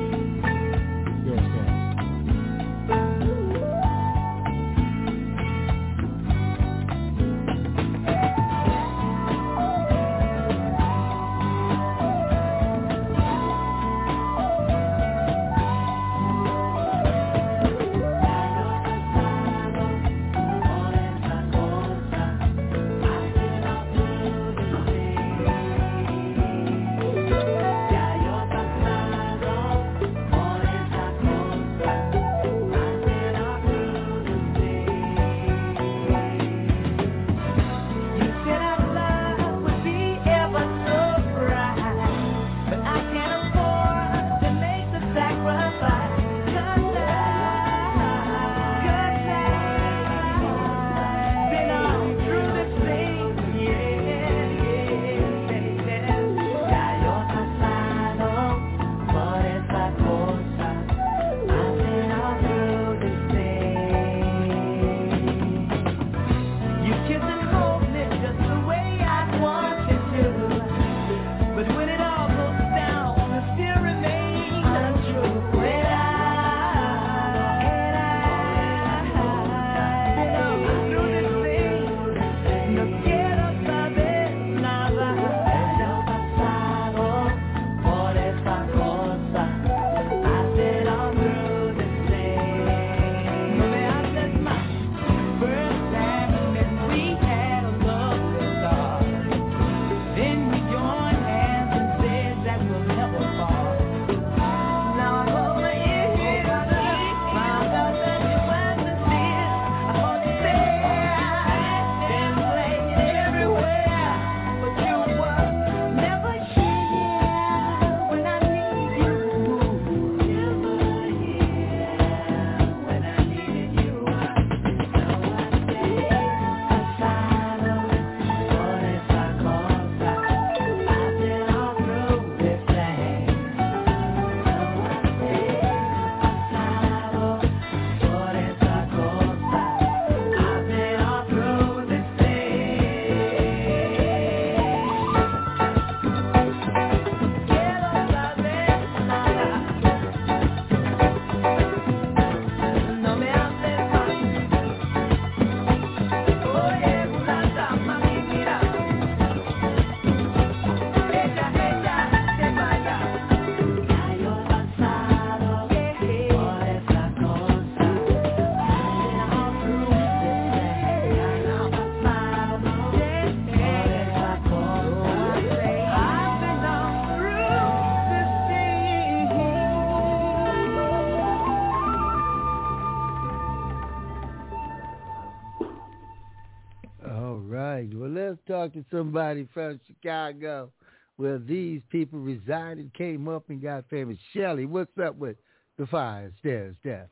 Speaker 2: Talk to somebody from Chicago where these people resided, came up and got famous. Shelly, what's up with the fire stairs steps?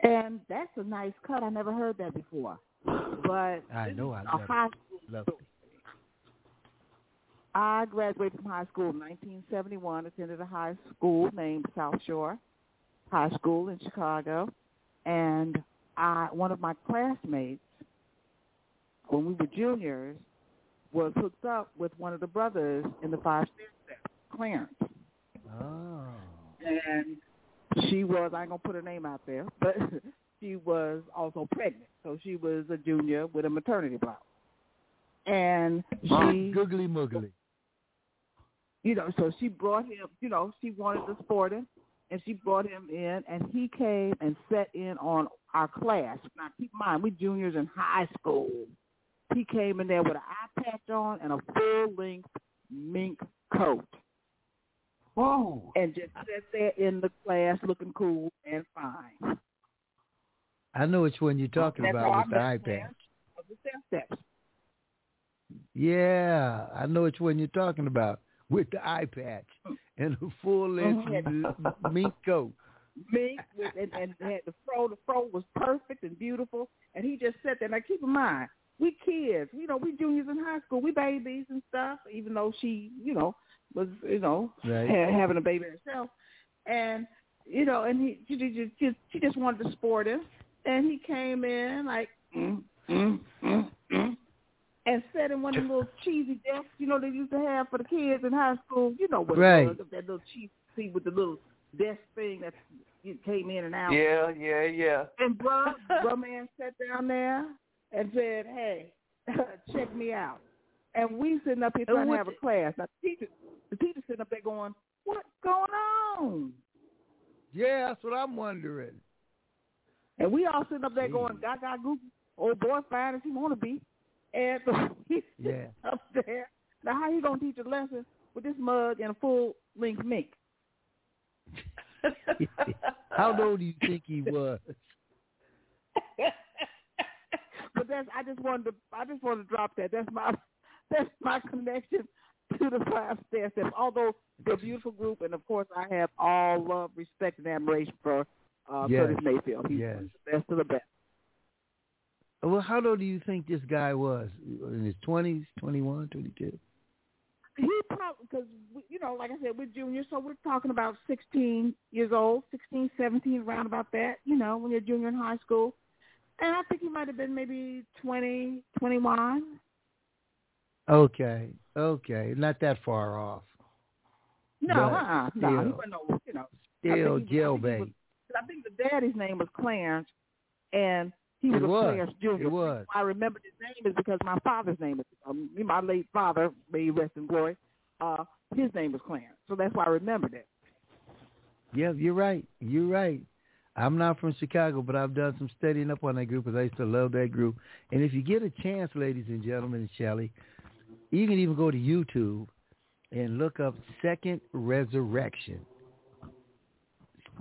Speaker 5: And that's a nice cut. I never heard that before. But
Speaker 2: I know I
Speaker 5: a high
Speaker 2: love
Speaker 5: school. I graduated from high school in 1971. Attended a high school named South Shore High School in Chicago, and I one of my classmates when we were juniors was hooked up with one of the brothers in the five step Clarence.
Speaker 2: Oh.
Speaker 5: And she was I ain't gonna put her name out there, but she was also pregnant. So she was a junior with a maternity block. And she
Speaker 2: googly muggly.
Speaker 5: You know, so she brought him you know, she wanted to sport him and she brought him in and he came and sat in on our class. Now keep in mind, we juniors in high school. He came in there with an eye patch on and a full length mink coat.
Speaker 10: Whoa.
Speaker 5: And just sat there in the class looking cool and fine.
Speaker 2: I know which one you're talking
Speaker 5: That's
Speaker 2: about with the eye patch.
Speaker 5: The.
Speaker 2: Yeah, I know which one you're talking about with the eye patch and a full length
Speaker 5: Mhm.
Speaker 2: mink coat.
Speaker 5: Mink with and, and had the fro. The fro was perfect and beautiful, and he just sat there. Now keep in mind, we kids, you know, we juniors in high school, we babies and stuff. Even though she, you know, was you know
Speaker 2: Right.
Speaker 5: ha- having a baby herself, and you know, and he she just just she just wanted to sport him, and he came in like. Mm, mm, mm, mm, and sat in one of them little cheesy desks, you know, they used to have for the kids in high school. You know what
Speaker 2: Right.
Speaker 5: it was, that little cheesy seat with the little desk thing that you came in and out.
Speaker 10: Yeah, yeah, yeah.
Speaker 5: And bruh, bruh man sat down there and said, hey, check me out. And we sitting up here trying to have a class. Now, the teacher, the teacher sitting up there going, what's going on?
Speaker 2: Yeah, that's what I'm wondering.
Speaker 5: And we all sitting up there
Speaker 2: Jeez.
Speaker 5: going, gaga goofy, old boy fine as he want to be. And so he's
Speaker 2: Yeah.
Speaker 5: up there. Now, how you going to teach a lesson with this mug and a full-length mink?
Speaker 2: How old do you think he was?
Speaker 5: but that's I just wanted to I just wanted to drop that. That's my that's my connection to the five stair steps. Although they're a beautiful group, and of course I have all love, respect, and admiration for uh,
Speaker 2: Yes.
Speaker 5: Curtis Mayfield. He's
Speaker 2: Yes.
Speaker 5: the best of the best.
Speaker 2: Well, how old do you think this guy was? In his 20s, 21, 22?
Speaker 5: He probably because you know, like I said, we're juniors, so we're talking about sixteen years old, sixteen, seventeen, around about that. You know, when you're junior in high school, and I think he might have been maybe twenty, twenty-one.
Speaker 2: Okay, okay. Not that far off.
Speaker 5: No,
Speaker 2: But
Speaker 5: uh-uh, no, he
Speaker 2: still-
Speaker 5: wasn't no, you know.
Speaker 2: Still
Speaker 5: I I he
Speaker 2: jailbait.
Speaker 5: was- I think the daddy's name was Clarence, and he was
Speaker 2: It
Speaker 5: a
Speaker 2: was.
Speaker 5: Clarence Jr.
Speaker 2: It was.
Speaker 5: I remember his name is because my father's name is um, my late father, may he rest in glory. Uh, his name was Clarence, so that's why I remembered it.
Speaker 2: Yeah, you're right. You're right. I'm not from Chicago, but I've done some studying up on that group because I used to love that group. And if you get a chance, ladies and gentlemen, and Shelley, you can even go to YouTube and look up Second Resurrection.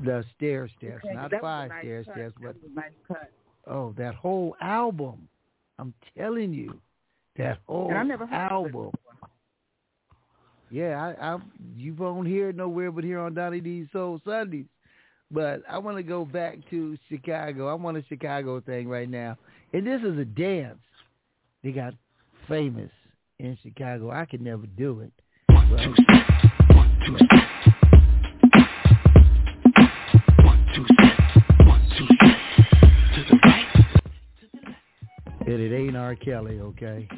Speaker 2: The stair stairs,
Speaker 5: Okay,
Speaker 2: not five
Speaker 5: nice
Speaker 2: stair
Speaker 5: That
Speaker 2: but
Speaker 5: nice cut.
Speaker 2: oh, that whole album. I'm telling you, that whole
Speaker 5: I never heard
Speaker 2: album. Yeah, I, I you won't hear it nowhere but here on Donnie D's Soul Sundays. But I want to go back to Chicago. I'm on a Chicago thing right now, and this is a dance. They got famous in Chicago. I could never do it. But, and it ain't R. Kelly, okay?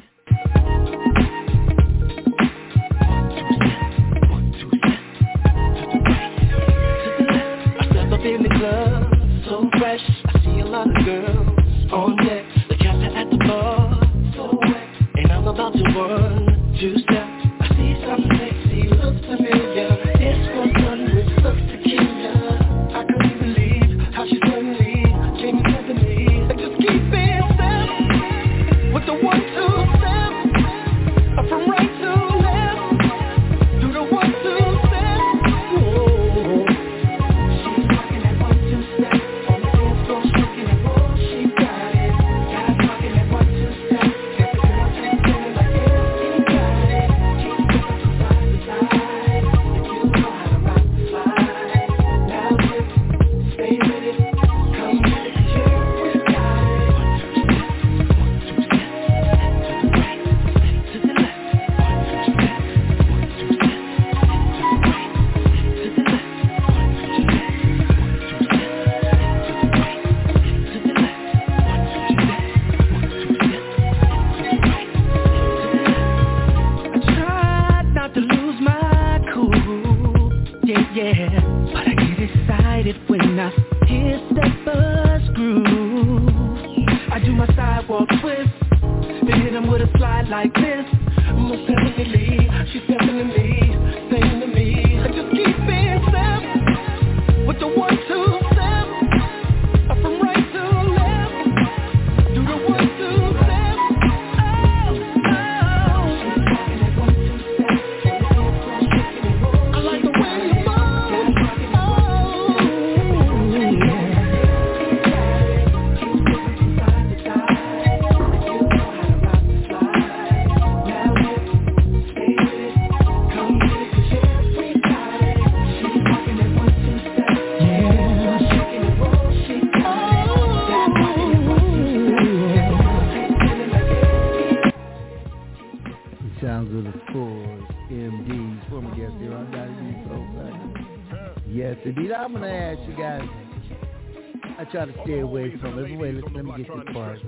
Speaker 11: steer away from it. Wait, let, let me get this part.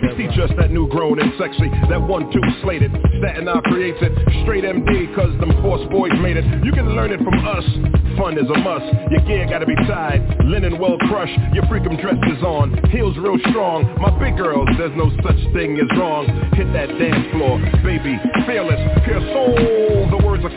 Speaker 11: Kissy right. just that new grown and sexy, that one two slated, and I creates it, straight MD cause them force boys made it, you can learn it from us, fun is a must, your gear gotta be tied, linen well crushed, your freakum dress is on, heels real strong,
Speaker 2: my big girls, there's no such
Speaker 5: thing
Speaker 6: as
Speaker 5: wrong, hit
Speaker 2: that dance floor, baby, fearless, pure soul,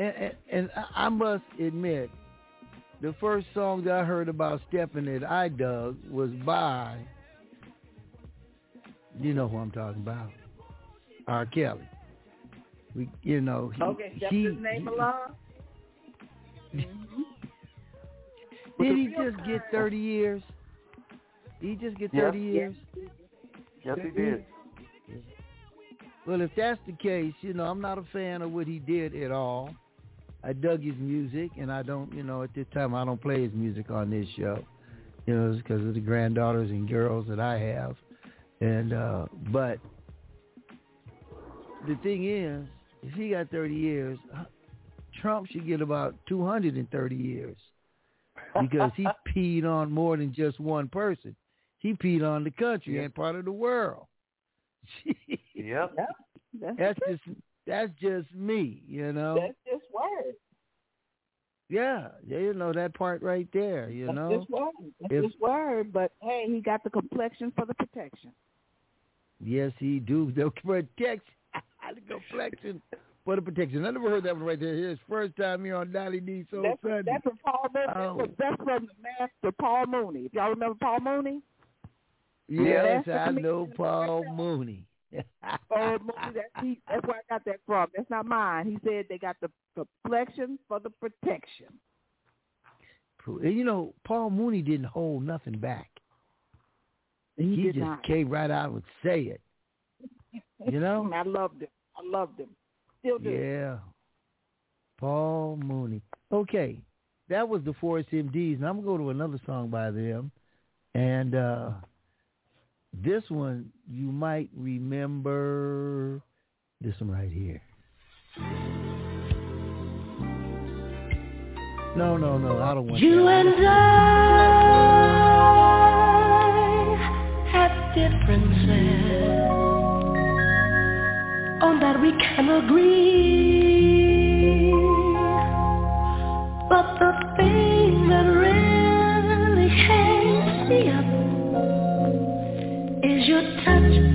Speaker 2: And, and, and I must admit, the first song that I heard about stepping that I dug was by, you know who I'm talking about, R. Kelly. We, you know, he,
Speaker 5: okay, that's
Speaker 2: he,
Speaker 5: his name along.
Speaker 2: Mm-hmm. Did he just get 30 years? Did he just get 30
Speaker 6: yep.
Speaker 2: years?
Speaker 6: Yes, he did.
Speaker 2: Well, if that's the case, you know, I'm not a fan of what he did at all. I dug his music, and I don't, you know, at this time I don't play his music on this show, you know, because of the granddaughters and girls that I have. And uh but the thing is, if he got 30 years, Trump should get about 230 years because he peed on more than just one person. He peed on the country and part of the world.
Speaker 6: yep.
Speaker 5: That's,
Speaker 2: that's just that's just me, you know.
Speaker 5: That's just word.
Speaker 2: Yeah, you know that part right there. You
Speaker 5: that's
Speaker 2: know,
Speaker 5: just word. That's
Speaker 2: if,
Speaker 5: just word. But hey, he got the complexion for the protection.
Speaker 2: Yes, he do the protection. the complexion for the protection. I never heard that one right there. His first time here on Donnie D
Speaker 5: So that's,
Speaker 2: Sunday.
Speaker 5: That's from Paul Mooney. Oh. That's from the master Paul Mooney. If y'all remember Paul Mooney?
Speaker 2: Yes, I know Paul Mooney.
Speaker 5: Oh, Mooney, that's, he, that's where I got that from. That's not mine. He said they got the complexion for the protection.
Speaker 2: And you know, Paul Mooney didn't hold nothing back.
Speaker 5: He,
Speaker 2: he just
Speaker 5: not.
Speaker 2: came right out and say it. You know?
Speaker 5: I loved him. I loved him. Still do.
Speaker 2: Yeah. Paul Mooney. Okay. That was the Forest MDs. And I'm going to go to another song by them. And uh this one you might remember this one right here. No, no, no, I don't want
Speaker 12: you
Speaker 2: that.
Speaker 12: and I have differences on that we can agree. Touch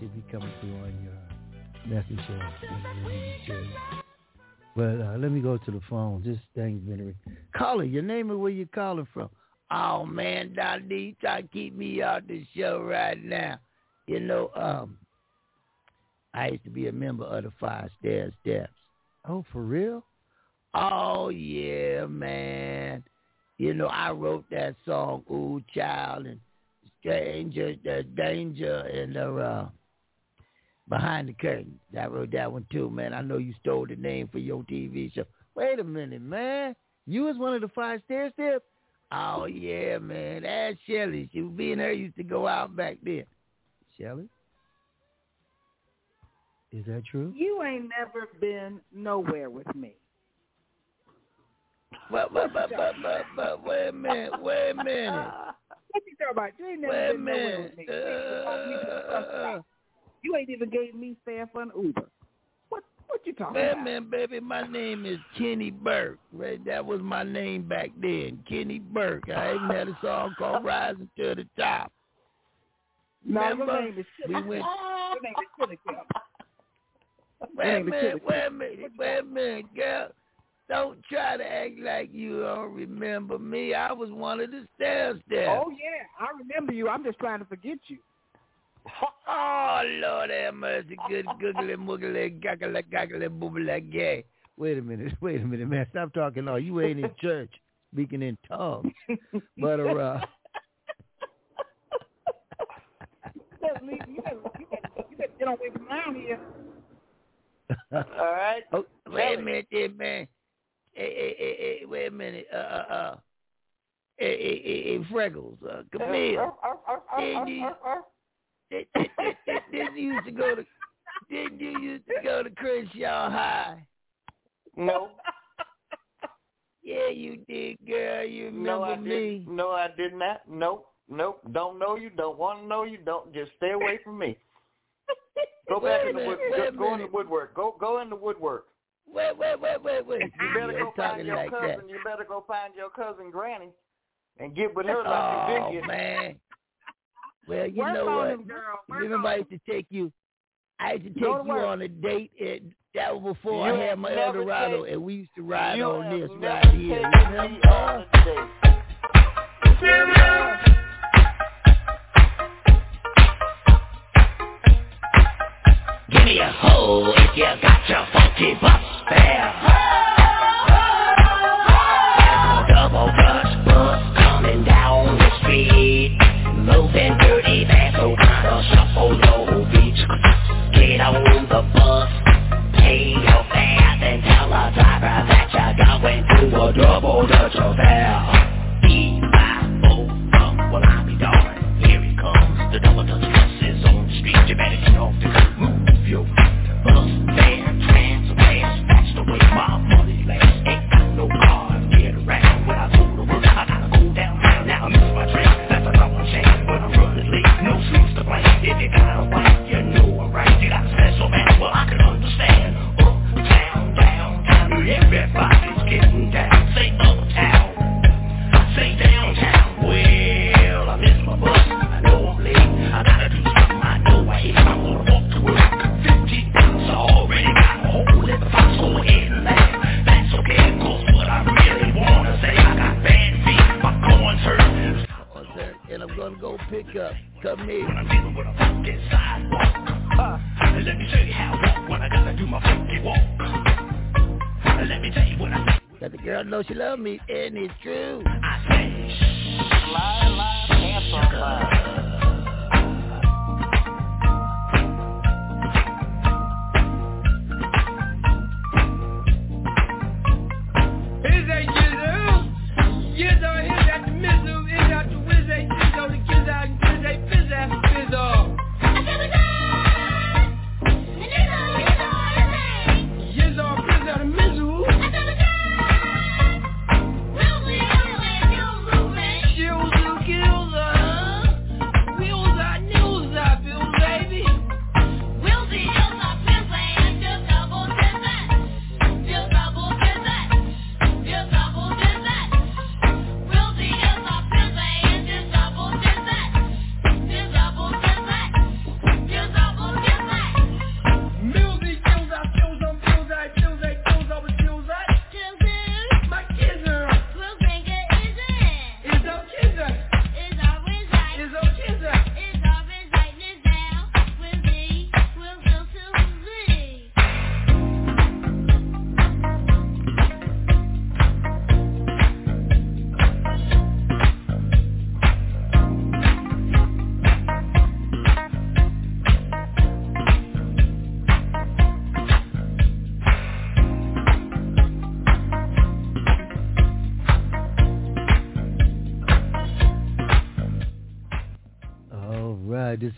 Speaker 12: to on your show. Well, uh let me go
Speaker 2: to the phone. This thing's been caller. Your name and where you calling from? Oh man, Donnie, you try to keep me out the show right now. You know, um, I used to be a member of the Five Stair Steps. Oh, for real? Oh yeah, man. You know, I wrote that song, Ooh Child, and Danger, the Danger, and the uh, Behind the Curtain. I wrote that one too, man. I know you stole the name for your TV show. Wait a minute, man. You was one of the five stair steps? Oh yeah, man. That's Shelly. She was being her used to go out back then. Shelly? Is that true?
Speaker 5: You ain't never been nowhere with me.
Speaker 2: But but but but but, but wait a minute, wait a minute.
Speaker 5: what you talking about? You ain't never wait been nowhere with me. Uh, you ain't even gave me fare for an Uber. What what you talking
Speaker 2: man,
Speaker 5: about?
Speaker 2: Man, baby, my name is Keni Burke. Right? That was my name back then, Keni Burke. I even had a song called Rising to the Top.
Speaker 5: No,
Speaker 2: Remember?
Speaker 5: your name is
Speaker 2: we went.
Speaker 5: your name is Chili
Speaker 2: Wait a minute, wait a minute, wait a minute, girl. don't try to act like you don't remember me. I was one of the stairs there.
Speaker 5: Oh yeah, I remember you. I'm just trying to forget you.
Speaker 2: Oh Lord have mercy, good googly moogly gaggly gaggly boobly gay. Wait a minute, wait a minute, man. Stop talking. Oh, you ain't in church speaking in tongues. but uh
Speaker 5: you better, you better, you get away from around here.
Speaker 6: All right.
Speaker 2: Oh, wait a minute, there, man. Hey, hey, hey, hey, wait a minute. Uh, uh, uh. Hey, hey, hey, hey Freckles, uh, Camille. Didn't you, did, did, did, did you used to go to, didn't you used to go to Crenshaw High?
Speaker 6: No.
Speaker 2: Yeah, you did, girl. You remember
Speaker 6: no, I
Speaker 2: me?
Speaker 6: Didn't. No, I did not. Nope. Nope. Don't know you. Don't want to know you. Don't just stay away from me. Go back in the wood. Go, go in the woodwork. Go go in the woodwork.
Speaker 2: Wait, wait, wait, wait, wait.
Speaker 6: You better go find your
Speaker 2: like
Speaker 6: cousin.
Speaker 2: That.
Speaker 6: You better go find your cousin Granny, and get with her like
Speaker 2: oh,
Speaker 6: you did.
Speaker 2: man. Well, you
Speaker 5: Work
Speaker 2: know what?
Speaker 5: him, girl. Work
Speaker 2: Remember,
Speaker 5: on
Speaker 2: I used to take you. I used to take
Speaker 5: Go
Speaker 2: you
Speaker 5: work.
Speaker 2: on a date. At, that was before
Speaker 6: You
Speaker 2: I had my Eldorado, and we used to ride
Speaker 6: you
Speaker 2: on this right here.
Speaker 6: taken me
Speaker 2: Remember?
Speaker 6: on a date.
Speaker 4: Give me a hole if you got your funky bus fare. On the bus, pay your fare, then tell the driver that you're going to a double dutch affair.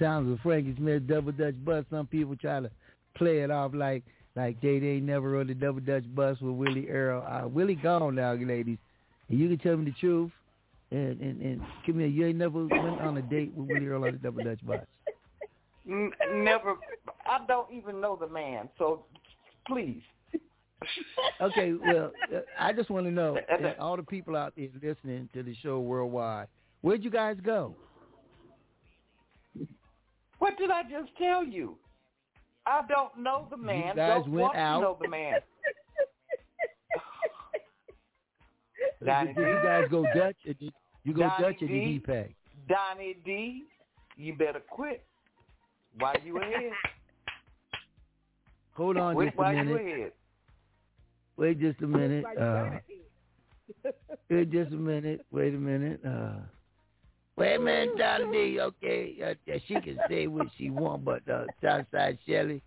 Speaker 4: Right,
Speaker 2: the sounds of Frankie Smith double Dutch bus. Some people try to play it off like like they they never rode the double Dutch bus with Willie Earl. Uh, Willie gone now, ladies. And you can tell me the truth. And and and come here, you ain't never went on a date with Willie Earl on the double Dutch bus.
Speaker 6: Never. I don't even know the man. So please.
Speaker 2: Okay, well, uh, I just want to know, all the people out there listening to the show worldwide, where'd you guys go?
Speaker 6: What did I just tell you? I don't know the man.
Speaker 2: guys
Speaker 6: don't
Speaker 2: went
Speaker 6: want
Speaker 2: out.
Speaker 6: to know the man. Donnie
Speaker 2: did you guys go Dutch? Or did you go
Speaker 6: Donnie
Speaker 2: Dutch or did
Speaker 6: D.
Speaker 2: he pay?
Speaker 6: Donnie D, you better quit. Why you ahead?
Speaker 2: Hold on
Speaker 6: quit
Speaker 2: just a minute.
Speaker 6: ahead.
Speaker 2: Wait just a minute. Uh, wait just a minute. Wait a minute. Uh, wait a minute, Donnie D. Okay, uh, she can say what she want, but uh, Southside Shelly,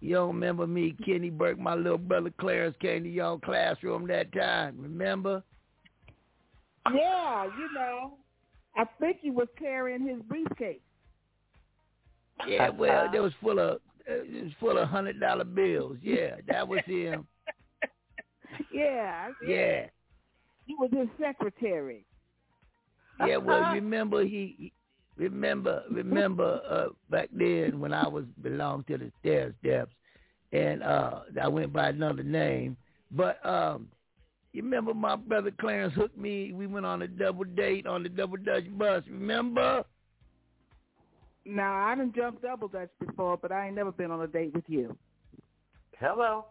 Speaker 2: you don't remember me, Keni Burke, my little brother Clarence came to your classroom that time. Remember?
Speaker 5: Yeah, you know. I think he was carrying his briefcase.
Speaker 2: Yeah, well, it was full of it was full of hundred dollar bills. Yeah, that was him.
Speaker 5: Yeah.
Speaker 2: Yeah.
Speaker 5: He was his secretary.
Speaker 2: Yeah, well, remember he, he remember remember uh back then when I was belonged to the Stair Steps, and uh I went by another name, but um. You remember my brother Clarence hooked me? We went on a double date on the double Dutch bus. Remember?
Speaker 5: Now I done jumped double dutch before, but I ain't never been on a date with you.
Speaker 6: Hello.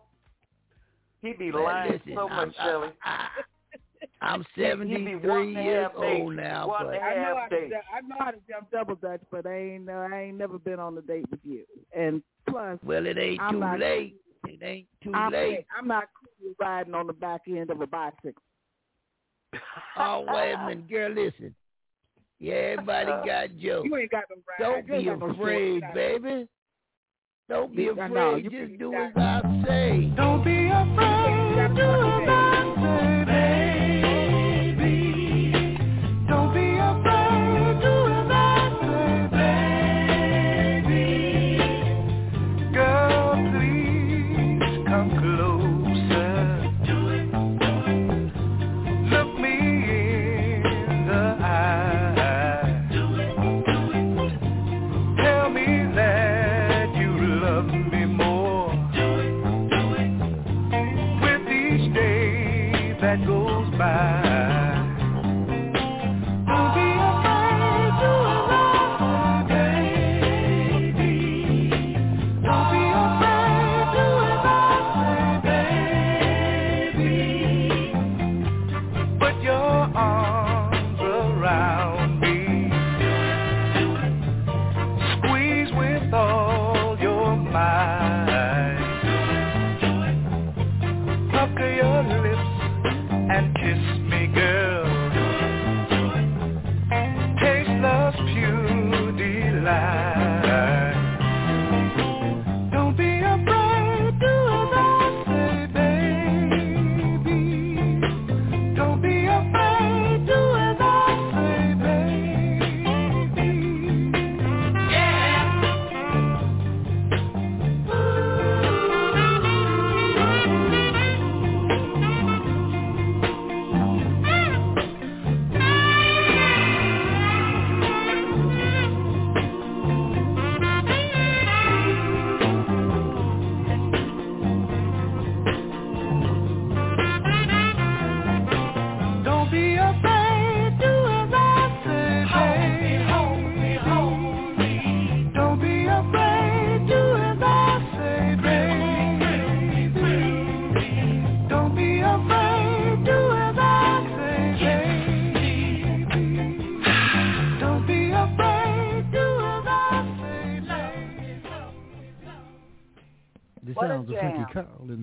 Speaker 6: He be
Speaker 2: Man,
Speaker 6: lying
Speaker 2: listen,
Speaker 6: so
Speaker 2: I'm-
Speaker 6: much,
Speaker 2: I-
Speaker 6: Shelley.
Speaker 2: I'm
Speaker 6: He- he be
Speaker 2: seventy
Speaker 6: wanting
Speaker 2: three
Speaker 6: to
Speaker 2: years
Speaker 6: have dates.
Speaker 2: old now,
Speaker 6: Wanting
Speaker 2: but
Speaker 6: to
Speaker 5: I know
Speaker 6: have
Speaker 5: how to,
Speaker 6: dates.
Speaker 5: ju- I know how to jump double dutch, but I ain't uh, I ain't never been on a date with you. And plus,
Speaker 2: well, it ain't
Speaker 5: I'm
Speaker 2: too
Speaker 5: not-
Speaker 2: late. It ain't too
Speaker 5: I'm,
Speaker 2: late.
Speaker 5: I'm not cool riding on the back end of a bicycle.
Speaker 2: Oh, wait a minute, girl, listen. Yeah, everybody got jokes.
Speaker 5: You ain't got no ride.
Speaker 2: Don't
Speaker 5: You
Speaker 2: be
Speaker 5: got no
Speaker 2: afraid, baby. Don't be
Speaker 5: You- I know,
Speaker 2: afraid.
Speaker 5: you
Speaker 2: Just do
Speaker 5: you
Speaker 11: as I say. Don't be afraid, do as I say,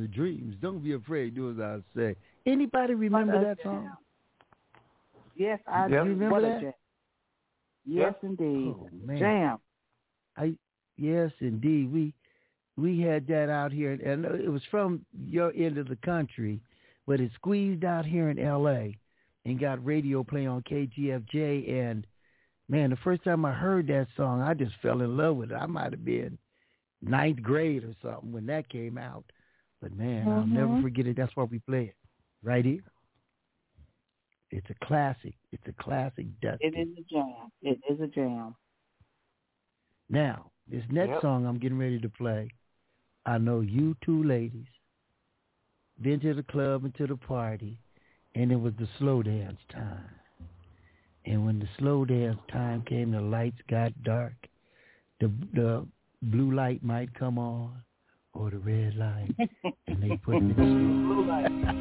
Speaker 2: The dreams. Don't be afraid. Do as I say. Anybody remember that song?
Speaker 5: Yes, I
Speaker 2: Yep.
Speaker 5: do.
Speaker 2: Remember that?
Speaker 5: Jam. Yes, indeed.
Speaker 2: Oh.
Speaker 5: Jam.
Speaker 2: I yes, indeed. We we had that out here, and it was from your end of the country, but it squeezed out here in L.A. and got radio play on KGFJ. And man, the first time I heard that song, I just fell in love with it. I might have been ninth grade or something when that came out. But man, I'll never
Speaker 5: Mhm.
Speaker 2: forget it. That's why we play it right here. It's a classic. It's a classic Dusty.
Speaker 5: It is a jam. It is a jam.
Speaker 2: Now, this next
Speaker 6: Yep.
Speaker 2: song I'm getting ready to play, I know you two ladies been to the club and to the party, and it was the slow dance time. And when the slow dance time came, the lights got dark. The the blue light might come on, or the red light, and they put it in slow.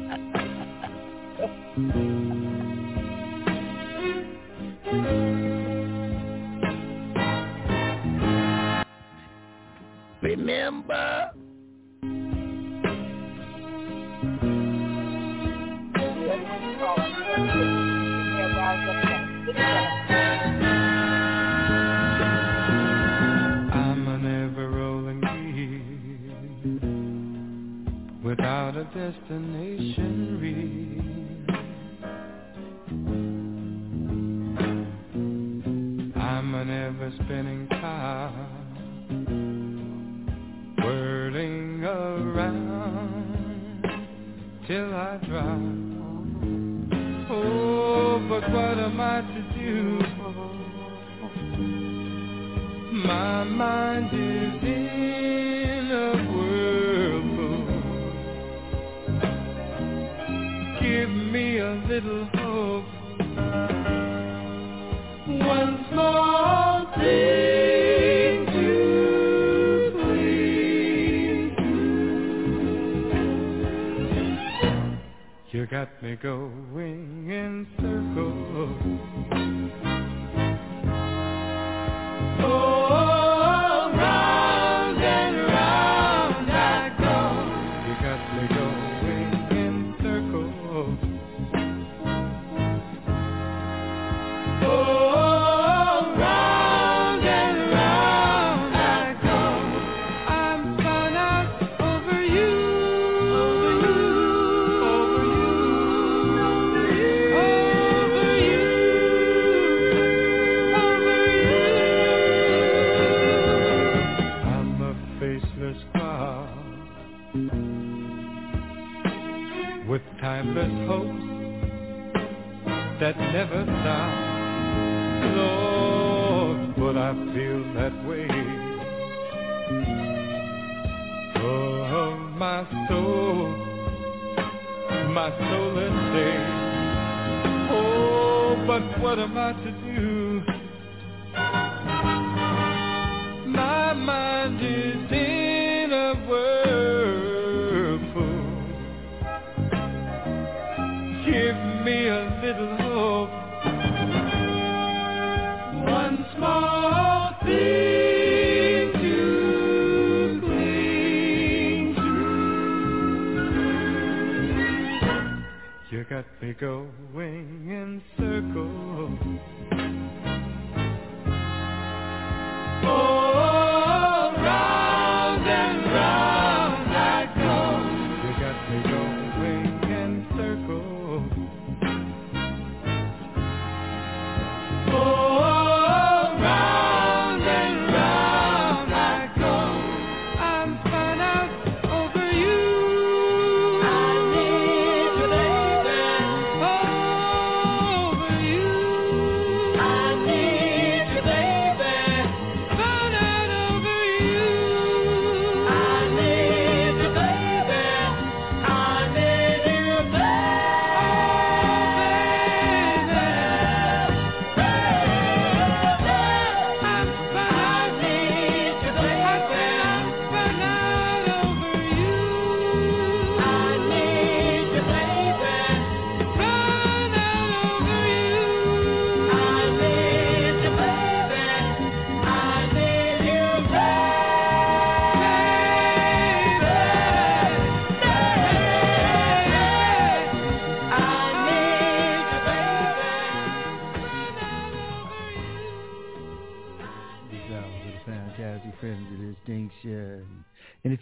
Speaker 2: Remember
Speaker 1: a destination reach. I'm an ever spinning top, whirling around till I drop. Oh, but what am I to do? My mind is in little hope. One small thing. You got me going in circles. Never stop. Lord, but I feel that way. Oh, my soul, my soul is saved. Oh, but what am I to You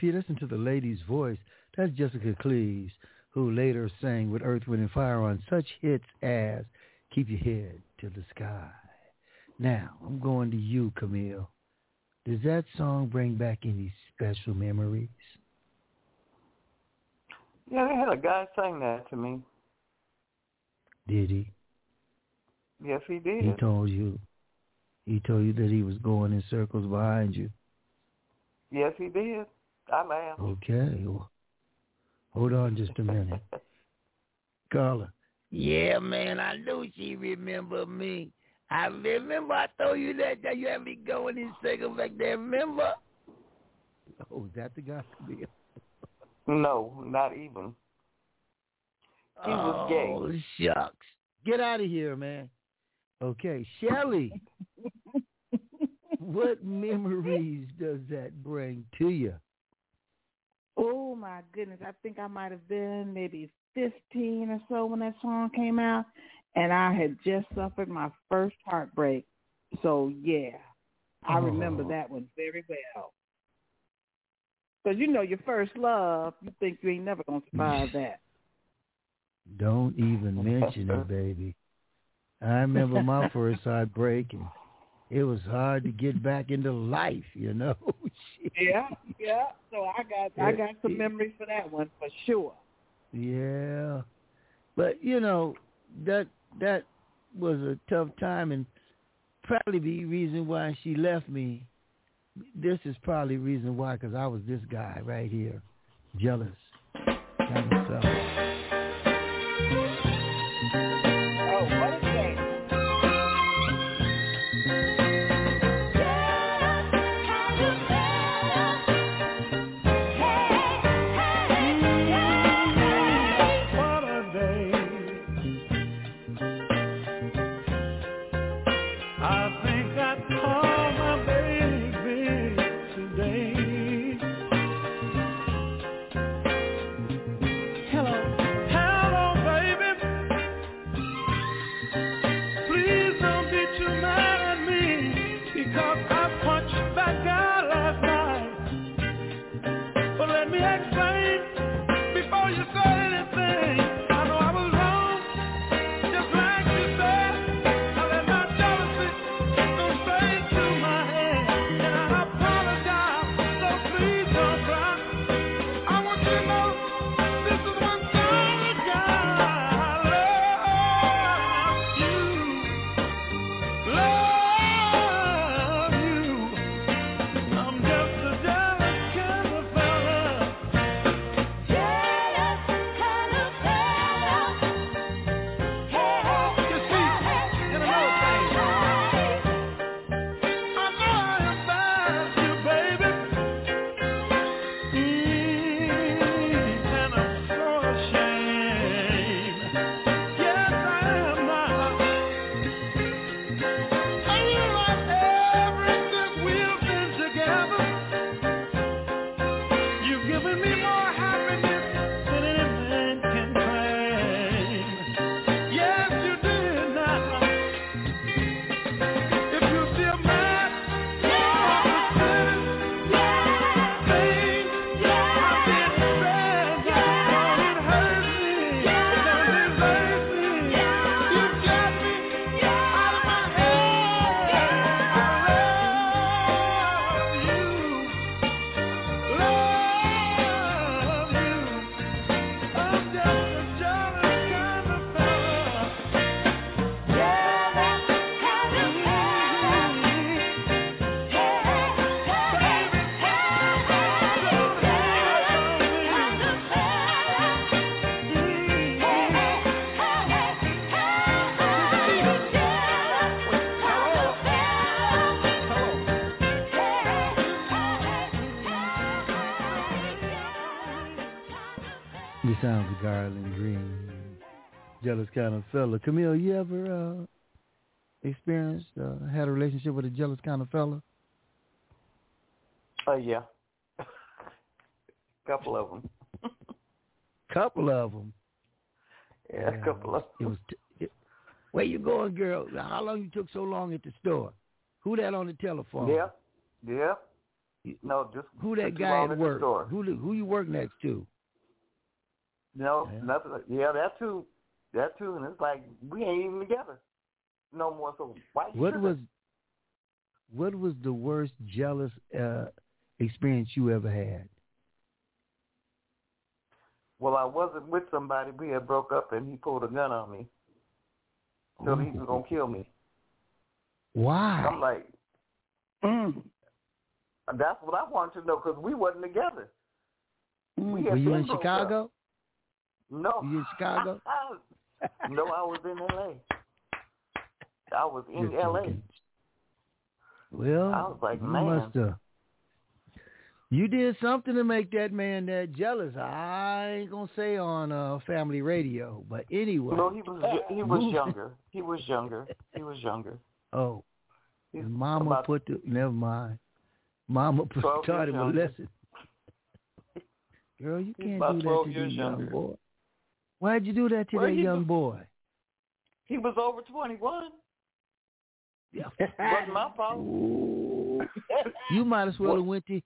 Speaker 1: you
Speaker 2: listen to the lady's voice, that's Jessica Cleaves, who later sang with Earth, Wind, and Fire on such hits as Keep Your Head to the Sky. Now, I'm going to you, Camille. Does that song bring back any special memories?
Speaker 10: Yeah, they had a guy sing that to me.
Speaker 2: Did he?
Speaker 10: Yes, he did.
Speaker 2: He told you. He told you that he was going in circles behind you.
Speaker 10: Yes, he did. I laughed.
Speaker 2: Okay. Well, hold on just a minute. Carla. Yeah, man, I knew she remember me. I remember I told you that, that you had me going in circles back there, remember? Oh, is that the guy?
Speaker 10: No, not even. He was gay.
Speaker 2: Oh, shucks. Get out of here, man. Okay, Shelly. what memories does that bring to you?
Speaker 5: Oh my goodness! I think I might have been maybe fifteen or so when that song came out, and I had just suffered my first heartbreak. So yeah, I oh. remember that one very well. Because you know your first love, you think you ain't never gonna survive that.
Speaker 2: Don't even mention it, baby. I remember my first heartbreak, and it was hard to get back into life, you know.
Speaker 5: yeah, yeah. So I got I got some memories for that one for sure.
Speaker 2: Yeah, but you know that that was a tough time, and probably the reason why she left me. This is probably the reason why, because I was this guy right here, jealous kind of stuff. Jealous kind of fella. Camille, you ever uh, experienced, uh, had a relationship with a jealous kind of fella?
Speaker 6: Oh, uh, yeah. couple of them.
Speaker 2: couple of them?
Speaker 6: Yeah, a couple of them. It was
Speaker 2: t- it, where you going, girl? How long you took so long at the store? Who that on the telephone?
Speaker 6: Yeah, yeah. No, just
Speaker 2: who that guy at work? Who who you work next to?
Speaker 6: No, yeah. nothing. Yeah, that too. That too, and it's like we ain't even together no more. So why?
Speaker 2: What was what was the worst jealous uh, experience you ever had?
Speaker 6: Well, I wasn't with somebody. We had broke up, and he pulled a gun on me. So he was gonna kill me.
Speaker 2: Why?
Speaker 6: I'm like, mm. that's what I wanted to know because we wasn't together.
Speaker 2: Mm. We Were you in Chicago?
Speaker 6: Up. No.
Speaker 2: Were you in Chicago?
Speaker 6: No, I was in L.A. I was in You're L.A.
Speaker 2: Well,
Speaker 6: I was like,
Speaker 2: you
Speaker 6: man.
Speaker 2: must have You did something to make that man that jealous. I ain't gonna say on uh, family radio, but anyway.
Speaker 6: No, he was he was younger. He was younger. He was younger.
Speaker 2: Oh,
Speaker 6: He's
Speaker 2: Mama put the never mind. Mama put,
Speaker 6: 12 years
Speaker 2: started
Speaker 6: younger.
Speaker 2: molesting. Girl, you can't do that
Speaker 6: 12
Speaker 2: to the
Speaker 6: years
Speaker 2: young boy. Why'd you do that to that young boy?
Speaker 6: He was over twenty one.
Speaker 2: Yeah.
Speaker 6: Wasn't my fault.
Speaker 2: You might as well
Speaker 6: What?
Speaker 2: have went to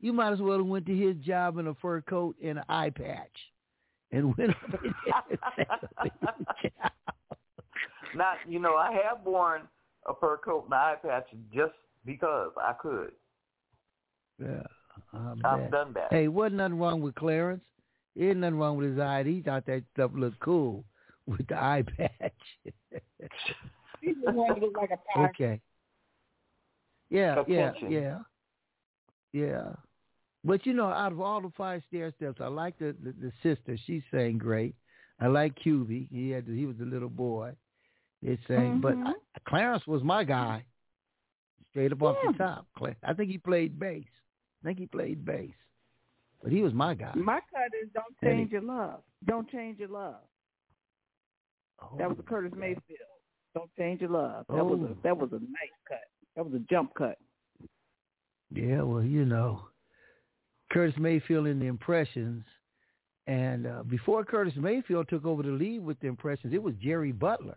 Speaker 2: you might as well have went to his job in a fur coat and an eye patch and went up there
Speaker 6: Not, you know, I have worn a fur coat and eye patch just because I could.
Speaker 2: Yeah,
Speaker 6: I've done that.
Speaker 2: Hey, wasn't nothing wrong with Clarence. There ain't nothing wrong with his eye. He thought that stuff looked cool with the eye patch.
Speaker 5: He just wanted to look like a pie.
Speaker 2: okay. Yeah, yeah,
Speaker 6: Attention.
Speaker 2: yeah, yeah. But you know, out of all the five stair steps, I like the, the the sister. She sang great. I like Cubie. He had he was the little boy. It sang, but
Speaker 5: Mhm.
Speaker 2: I, Clarence was my guy. Straight up off the top. Cla- I think he played bass. I think he played bass. But he was my guy.
Speaker 5: My cut is don't change your love. Don't change your love. That was a Curtis Mayfield. Don't change your love. That was
Speaker 2: Oh.
Speaker 5: a that was a nice cut. That was a jump cut.
Speaker 2: Yeah, well, you know, Curtis Mayfield in the Impressions, and uh, before Curtis Mayfield took over the lead with the Impressions, it was Jerry Butler.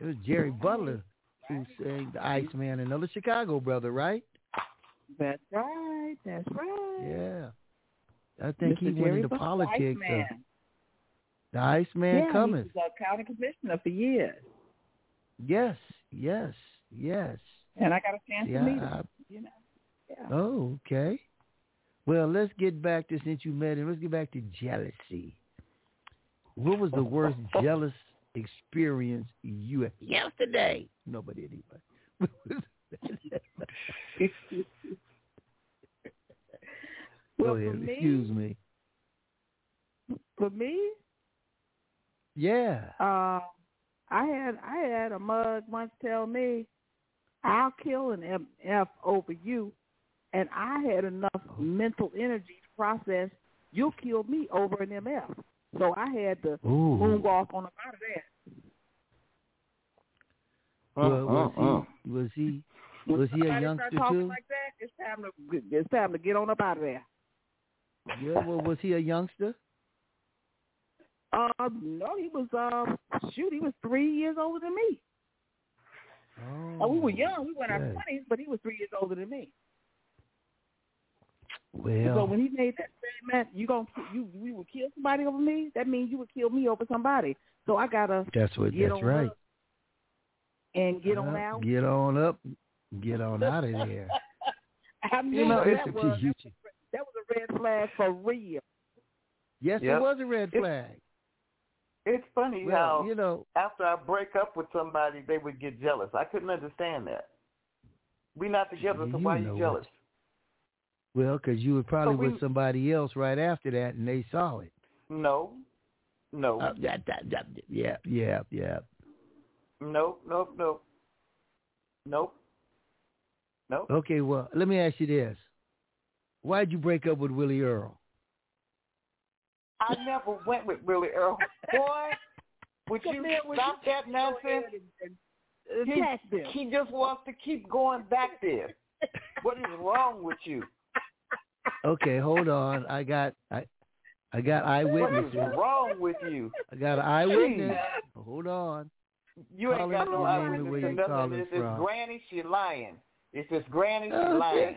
Speaker 2: It was Jerry Butler who sang the Iceman, another Chicago brother, right?
Speaker 5: That's right. That's right.
Speaker 2: Yeah. I think he
Speaker 5: Mr.
Speaker 2: went
Speaker 5: Jerry
Speaker 2: into
Speaker 5: Butler,
Speaker 2: politics.
Speaker 5: Iceman.
Speaker 2: uh, the Iceman
Speaker 5: yeah,
Speaker 2: cometh.
Speaker 5: he was a county commissioner for years,
Speaker 2: Yes, yes, yes.
Speaker 5: and I got a chance
Speaker 2: Yeah,
Speaker 5: to meet him.
Speaker 2: I-
Speaker 5: you know. Yeah.
Speaker 2: Oh, okay. Well, let's get back to since you met him. Let's get back to jealousy. What was the worst jealous experience you had yesterday? Nobody anybody.
Speaker 5: Well,
Speaker 2: Go ahead.
Speaker 5: me-
Speaker 2: Excuse me.
Speaker 5: For me,
Speaker 2: Yeah.
Speaker 5: uh, I had I had a mug once tell me, "I'll kill an MF over you," and I had enough mental energy to process, "You'll kill me over an MF." So I had to
Speaker 2: Ooh.
Speaker 5: move off on about of that.
Speaker 2: Well, was
Speaker 6: Uh-uh.
Speaker 2: he uh. was he was he a youngster
Speaker 5: start talking
Speaker 2: too?
Speaker 5: like that, it's time to it's time to get on up out of there.
Speaker 2: Yeah. Well, was he a youngster?
Speaker 5: Uh, no, he was uh shoot, he was three years older than me.
Speaker 2: Oh,
Speaker 5: Uh, we were young, we were in our twenties, but he was three years older than me.
Speaker 2: Well, so
Speaker 5: when he made that statement, you gonna you you would kill somebody over me? That means you would kill me over somebody. So I gotta
Speaker 2: that's what. That's
Speaker 5: on
Speaker 2: right.
Speaker 5: and get on
Speaker 2: Uh,
Speaker 5: out.
Speaker 2: Get on up. Get on out of there.
Speaker 5: I mean,
Speaker 2: You know, it's
Speaker 5: was,
Speaker 2: you,
Speaker 5: that was a red flag for real.
Speaker 2: Yes,
Speaker 6: Yep.
Speaker 2: it was a red flag.
Speaker 6: It's funny
Speaker 2: Well,
Speaker 6: how
Speaker 2: you know,
Speaker 6: after I break up with somebody, they would get jealous. I couldn't understand that. We not together, so why
Speaker 2: know
Speaker 6: you
Speaker 2: it.
Speaker 6: jealous?
Speaker 2: well, because you were probably
Speaker 6: we-
Speaker 2: with somebody else right after that, and they saw it.
Speaker 6: No, no,
Speaker 2: Uh, that, that, that, yeah, yeah, yeah.
Speaker 6: nope, nope, nope, nope, nope.
Speaker 2: Okay, well, let me ask you this: Why'd you break up with Willie Earl?
Speaker 6: I never went with Willie Earl. Boy, would you stop that nonsense? He, he just wants to keep going back there. What is wrong with you?
Speaker 2: Okay, hold on. I got, I, I got
Speaker 6: What is wrong with you?
Speaker 2: I got an eyewitness. Hold on.
Speaker 6: You ain't
Speaker 2: Call
Speaker 6: got
Speaker 2: it
Speaker 6: no
Speaker 2: your name
Speaker 6: eyewitness or
Speaker 2: you
Speaker 6: nothing.
Speaker 2: calling
Speaker 6: If it's
Speaker 2: from.
Speaker 6: Granny, she lying. If it's Granny, she
Speaker 2: Oh,
Speaker 6: lying.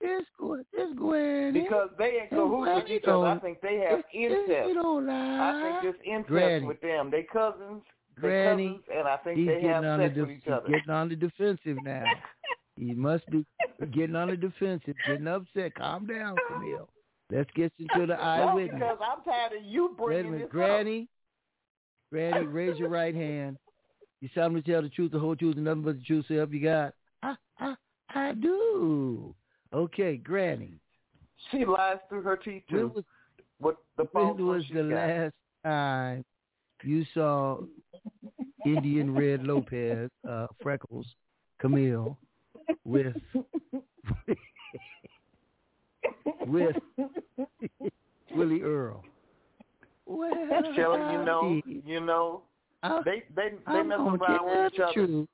Speaker 2: It's good. It's good.
Speaker 6: Because they in
Speaker 2: Hey,
Speaker 6: cahoots
Speaker 2: well,
Speaker 6: with each other. I think they have incest.
Speaker 2: You don't lie.
Speaker 6: I think there's incest
Speaker 2: Granny.
Speaker 6: with them. They cousins.
Speaker 2: Granny,
Speaker 6: cousins, and I think
Speaker 2: He's
Speaker 6: they
Speaker 2: getting
Speaker 6: have
Speaker 2: on the
Speaker 6: sex with each other.
Speaker 2: getting on the defensive now. he must be getting on the defensive, getting upset. Calm down, Camille. Let's get into the
Speaker 6: No,
Speaker 2: eyewitness.
Speaker 6: because I'm tired of you bringing
Speaker 2: minute,
Speaker 6: this
Speaker 2: Granny. Granny, raise your right hand. You solemnly tell the truth, the whole truth, and nothing but the truth. So help you God. I, I, I do. Okay, Granny.
Speaker 6: She lies through her teeth too.
Speaker 2: was,
Speaker 6: What the
Speaker 2: when was the
Speaker 6: got.
Speaker 2: last time you saw Indian Red Lopez, uh, Freckles, Camille, with with Willie Earl. Well,
Speaker 6: Shelly, you know, you know,
Speaker 2: I,
Speaker 6: they they they
Speaker 2: I'm
Speaker 6: mess around with each
Speaker 2: the
Speaker 6: other.
Speaker 2: truth.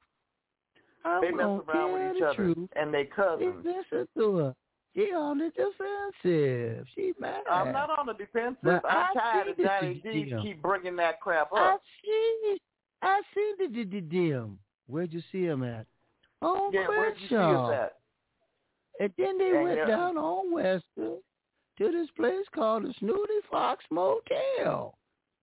Speaker 2: I'm
Speaker 6: They mess around with each other,
Speaker 2: truth.
Speaker 6: and they cousins.
Speaker 2: Listen to her. She on the defensive. She mad.
Speaker 6: I'm not on the defensive.
Speaker 2: Now,
Speaker 6: I'm
Speaker 2: I
Speaker 6: tired of Johnny D keep bringing that crap up.
Speaker 2: I see. I see the the the dim. Where'd you see him at? On
Speaker 6: yeah, where'd you see
Speaker 2: Crenshaw.
Speaker 6: at?
Speaker 2: And then they
Speaker 6: And,
Speaker 2: went
Speaker 6: uh,
Speaker 2: down on Western to this place called the Snooty Fox Motel.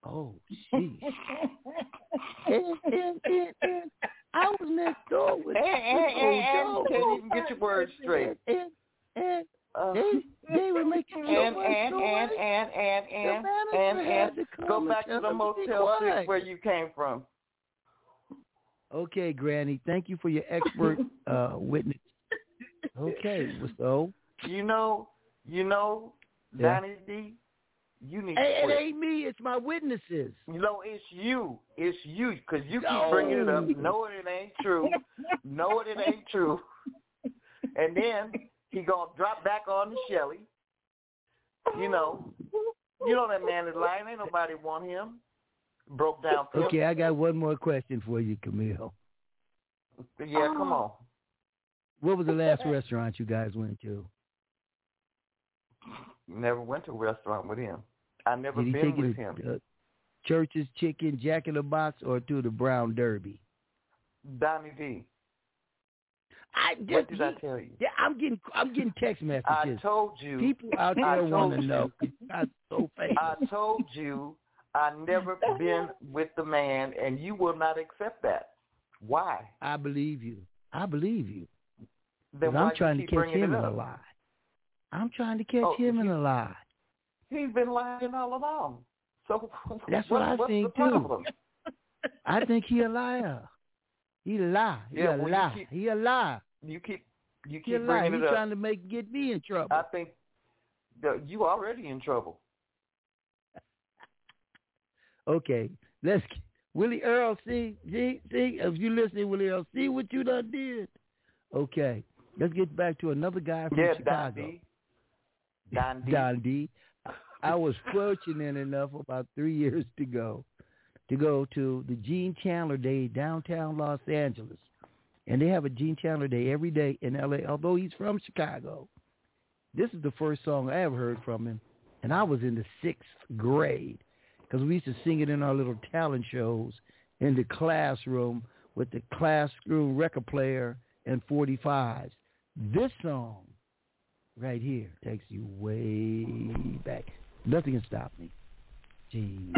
Speaker 2: Oh, sheesh. and, and, and, and I was next door with, with
Speaker 6: And, and, and,
Speaker 2: old
Speaker 6: and
Speaker 2: Joe.
Speaker 6: can't even get your words straight.
Speaker 2: And, and
Speaker 6: Uh,
Speaker 2: they, they were making so
Speaker 6: and
Speaker 2: much
Speaker 6: and
Speaker 2: noise.
Speaker 6: and and and
Speaker 2: The
Speaker 6: and and and go back to the
Speaker 2: them to be
Speaker 6: Motel Six where you came from.
Speaker 2: Okay, Granny. Thank you for your expert uh, witness. Okay, so
Speaker 6: You know, you know,
Speaker 2: Yeah.
Speaker 6: Donnie D, you need
Speaker 2: hey,
Speaker 6: to
Speaker 2: it ain't me. It's my witnesses.
Speaker 6: You know, it's you. It's you because you keep
Speaker 2: No.
Speaker 6: bringing it up. No, it ain't true. no, it ain't true. And then he gonna drop back on the Shelly. You know, you know that man is lying. Ain't nobody want him. Broke down.
Speaker 2: Okay, I got one more question for you, Camille.
Speaker 6: Yeah, come on.
Speaker 2: What was the last restaurant you guys went to?
Speaker 6: Never went to a restaurant with him. I never
Speaker 2: Did
Speaker 6: been with him.
Speaker 2: uh, Church's Chicken, Jack in the Box, or to the Brown Derby?
Speaker 6: Donnie D.
Speaker 2: I
Speaker 6: What
Speaker 2: just,
Speaker 6: did I tell you?
Speaker 2: yeah, I'm getting I'm getting text messages.
Speaker 6: I told you.
Speaker 2: People out there want to know.
Speaker 6: you.
Speaker 2: You guys are so famous.
Speaker 6: I told you I never been with the man, and you will not accept that. Why?
Speaker 2: I believe you. I believe you.
Speaker 6: Then
Speaker 2: I'm
Speaker 6: you
Speaker 2: trying to catch him in a lie. I'm trying to catch
Speaker 6: Oh,
Speaker 2: him in a lie.
Speaker 6: He's been lying all along. So
Speaker 2: That's what I
Speaker 6: what's
Speaker 2: think, too. I think he a liar. He lie. He
Speaker 6: Yeah,
Speaker 2: a
Speaker 6: well,
Speaker 2: lie.
Speaker 6: keep-
Speaker 2: He a lie.
Speaker 6: You keep you
Speaker 2: He
Speaker 6: keep
Speaker 2: lie.
Speaker 6: bringing
Speaker 2: He's trying to make get me in trouble.
Speaker 6: I think you already in trouble.
Speaker 2: Okay, let's Willie Earl. See, see, see. If you listening, Willie Earl, see what you done did. Okay, let's get back to another guy from
Speaker 6: yeah, Don
Speaker 2: Chicago.
Speaker 6: D. Don D.
Speaker 2: Don D. I was fortunate enough about three years to go to go to the Gene Chandler Day downtown Los Angeles, and they have a Gene Chandler Day every day in L.A. Although he's from Chicago, this is the first song I ever heard from him, and I was in the sixth grade because we used to sing it in our little talent shows in the classroom with the classroom record player and 45s. This song right here takes you way back. Nothing can stop me. Gee.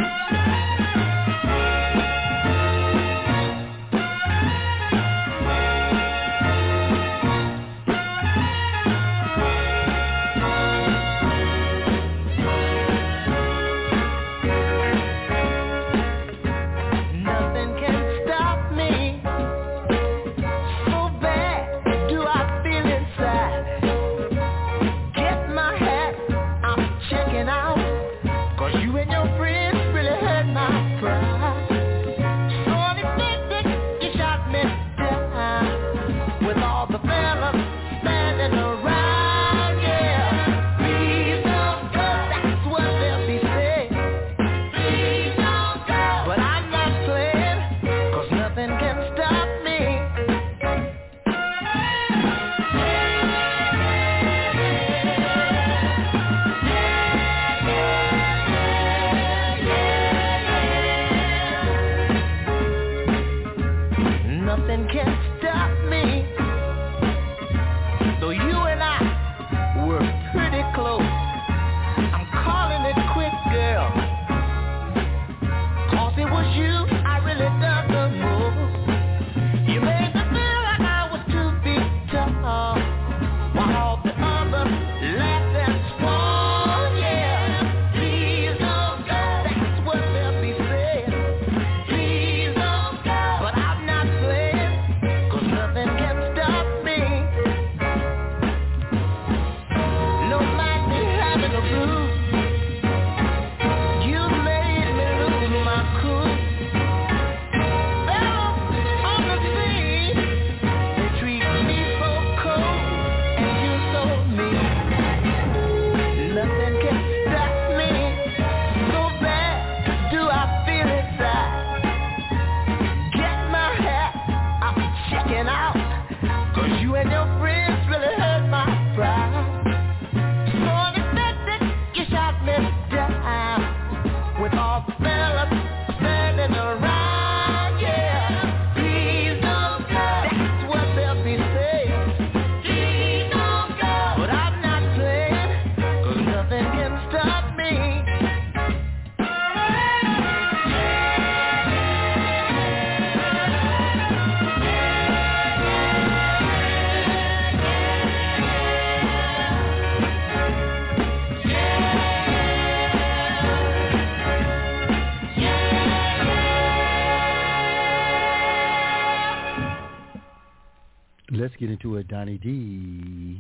Speaker 2: Let's get into a Donnie D.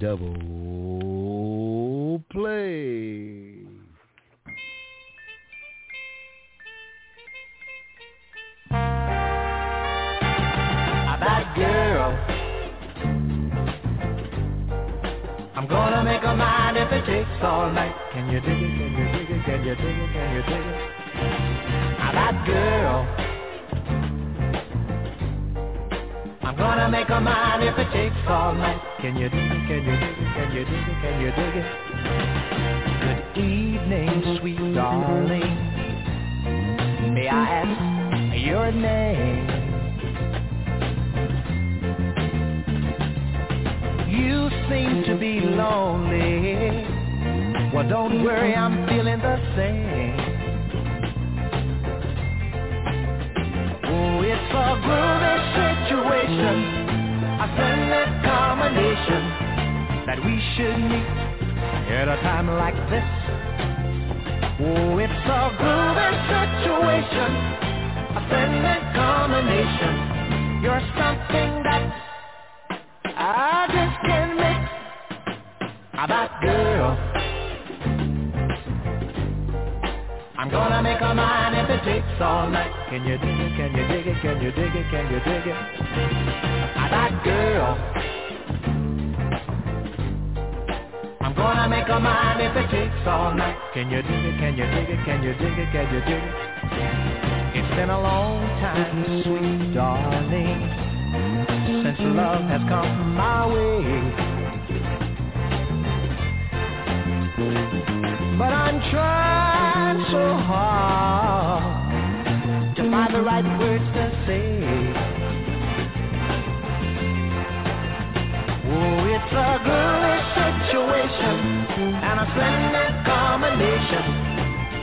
Speaker 2: Double play.
Speaker 11: That girl. I'm gonna make a mind if it takes all night. Can you dig it? Can you dig it? Can you dig it? Can you dig it? That girl. I'm gonna make a mind if it takes all night. Can you dig it? Can you dig it? Can you dig it? Can you dig it? Good evening, sweet darling. May I ask your name? You seem to be lonely. Well, don't worry, I'm feeling the same. Oh, it's a groovy that we should meet at a time like this. Oh, it's a groovy situation, a splendid combination. You're something that I just can't make that girl. I'm gonna make a mind if it takes all night. Can you dig it? Can you dig it? Can you dig it? Can you dig it? That girl. Gonna make a mind if it takes all night. Can you dig it? Can you dig it? Can you dig it? Can you dig it? It's been a long time, sweet darling since love has come my way. But I'm trying so hard to find the right words to say. Oh, it's a girlish situation and a splendid combination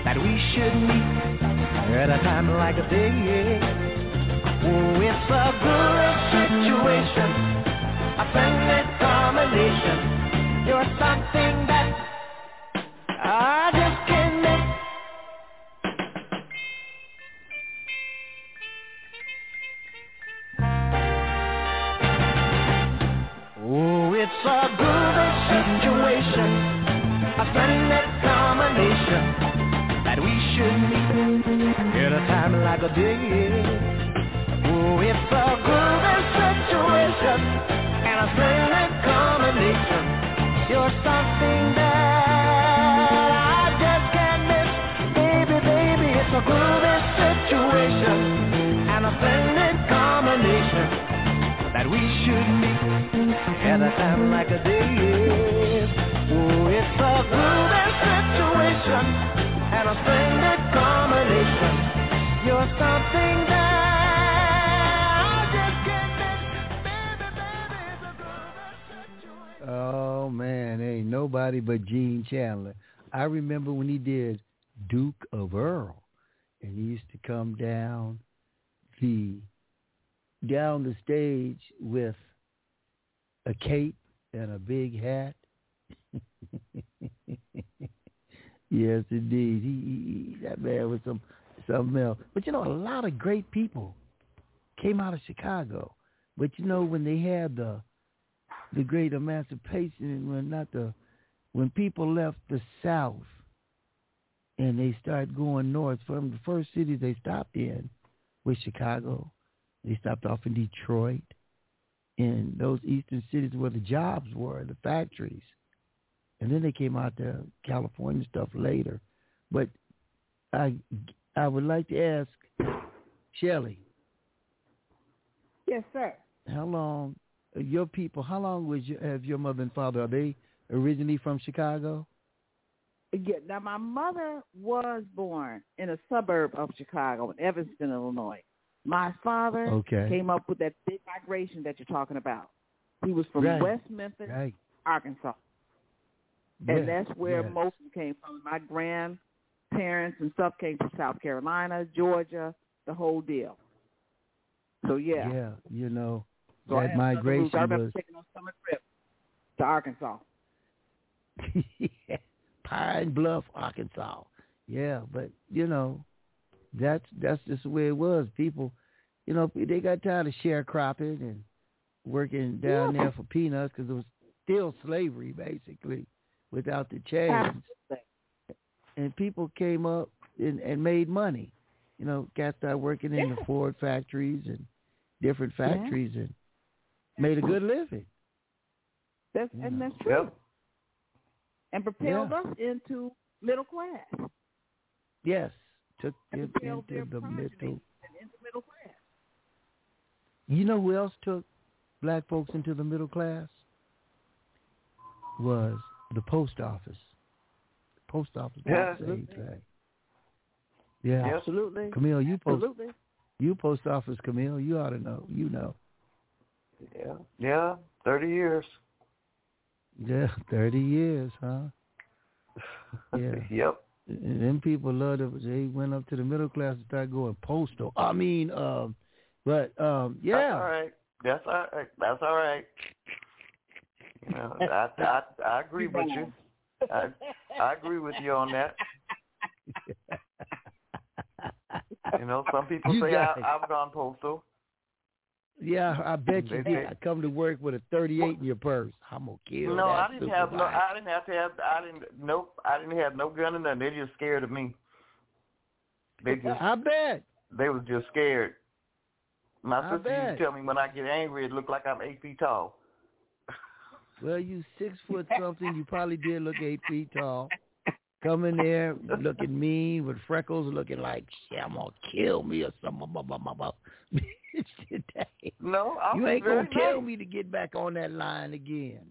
Speaker 11: that we should meet at a time like this. Oh, it's a good situation, a friendly combination. You're something that I just can't it's a good situation, a friendly combination that we should meet at a time like a day. Oh, it's a groovy situation and a splendid combination. You're something at a time like a day. Oh, it's a groovy situation and a splendid combination. You're something that
Speaker 2: Oh man, ain't nobody but Gene Chandler. I remember when he did Duke of Earl, and he used to come down the down the stage with a cape and a big hat. yes, indeed. He, he that man was some something else. But you know, a lot of great people came out of Chicago. But you know, when they had the the great emancipation, when not the when people left the South and they started going north, from the first cities they stopped in was Chicago. They stopped off in Detroit, in those eastern cities where the jobs were, the factories. And then they came out to California stuff later. But I I would like to ask Shelley.
Speaker 5: Yes, sir.
Speaker 2: How long your people? How long was your have your mother and father? Are they originally from Chicago?
Speaker 5: Yeah. Now, my mother was born in a suburb of Chicago, in Evanston, Illinois. My father
Speaker 2: Okay.
Speaker 5: came up with that big migration that you're talking about. He was from
Speaker 2: Right.
Speaker 5: West Memphis,
Speaker 2: Right.
Speaker 5: Arkansas,
Speaker 2: Yeah,
Speaker 5: and that's where
Speaker 2: yeah.
Speaker 5: most of them came from. My grandparents and stuff came from South Carolina, Georgia, the whole deal. So yeah,
Speaker 2: Yeah, you know
Speaker 5: so
Speaker 2: that
Speaker 5: had southern roots.
Speaker 2: migration
Speaker 5: I remember
Speaker 2: was
Speaker 5: taking a summer trip to Arkansas. yeah.
Speaker 2: Pine Bluff, Arkansas. Yeah, but you know, that's that's just the way it was. People, you know, they got tired of sharecropping and working down yeah. there for peanuts because it was still slavery basically without the chains. And people came up and, and made money. You know, got started working in the Ford factories and different factories yeah. and made a good living.
Speaker 5: That's and that's true. Yep. And propelled us into middle class.
Speaker 2: Yes, took it into the middle.
Speaker 5: Into middle class.
Speaker 2: You know who else took black folks into the middle class? Was the post office. The post office.
Speaker 6: Yeah,
Speaker 2: Yeah,
Speaker 5: absolutely.
Speaker 2: Camille, you post.
Speaker 5: Absolutely.
Speaker 2: You post office, Camille. You ought to know. You know.
Speaker 6: Yeah. Yeah. Thirty years.
Speaker 2: Yeah, thirty years, huh? Yeah.
Speaker 6: yep.
Speaker 2: And then people loved it. They went up to the middle class and started going postal. I mean, um, but um, yeah.
Speaker 6: That's all right. That's all right. That's all right. You know, I, I I agree with you. I I agree with you on that. You know, some people you say I, I've gone postal.
Speaker 2: Yeah, I bet you did. I come to work with a 38 in your purse. I'm gonna kill.
Speaker 6: No, I didn't have no. I didn't have to have. I didn't. Nope. I didn't have no gun in there. They just scared of me. They just.
Speaker 2: I bet.
Speaker 6: They was just scared. My
Speaker 2: I
Speaker 6: sister
Speaker 2: bet.
Speaker 6: used to tell me when I get angry, it looked like I'm eight feet tall.
Speaker 2: Well, you six foot something. You probably did look eight feet tall. Coming there looking mean with freckles, looking like shit. I'm gonna kill me or something.
Speaker 6: No, I
Speaker 2: you ain't
Speaker 6: gonna
Speaker 2: nice. tell
Speaker 6: me
Speaker 2: to get back on that line again.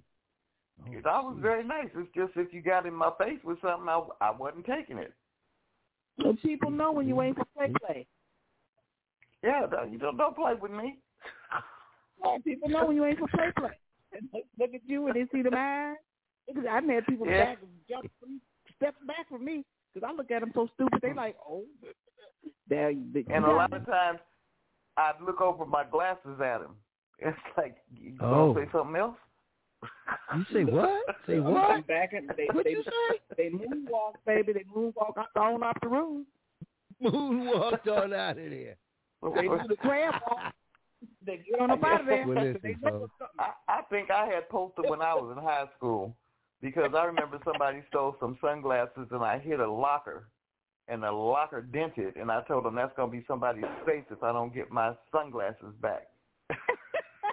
Speaker 6: Oh, I was very nice. It's just if you got in my face with something, I, I wasn't taking it.
Speaker 5: So people know when you ain't for play play.
Speaker 6: Yeah, you don't don't play with me.
Speaker 5: Yeah, people know when you ain't for play play. Look at you and they see the eyes. I've had people
Speaker 6: yeah.
Speaker 5: back jump step back from me because I look at them so stupid. They like, oh, there.
Speaker 6: And a lot of times, I'd look over my glasses at him. It's like, you
Speaker 2: oh.
Speaker 6: Gonna say something else?
Speaker 2: You say what? Say what?
Speaker 5: Back and they,
Speaker 2: what
Speaker 5: they,
Speaker 2: you say?
Speaker 5: They moonwalk, baby. They moonwalk on out the room.
Speaker 2: Moonwalked on out of there.
Speaker 5: They do the crab walk. They get on up out of there.
Speaker 2: Well, listen, folks.
Speaker 6: I, I think I had posted when I was in high school because I remember somebody stole some sunglasses and I hit a locker and the locker dented and I told them that's going to be somebody's face if I don't get my sunglasses back.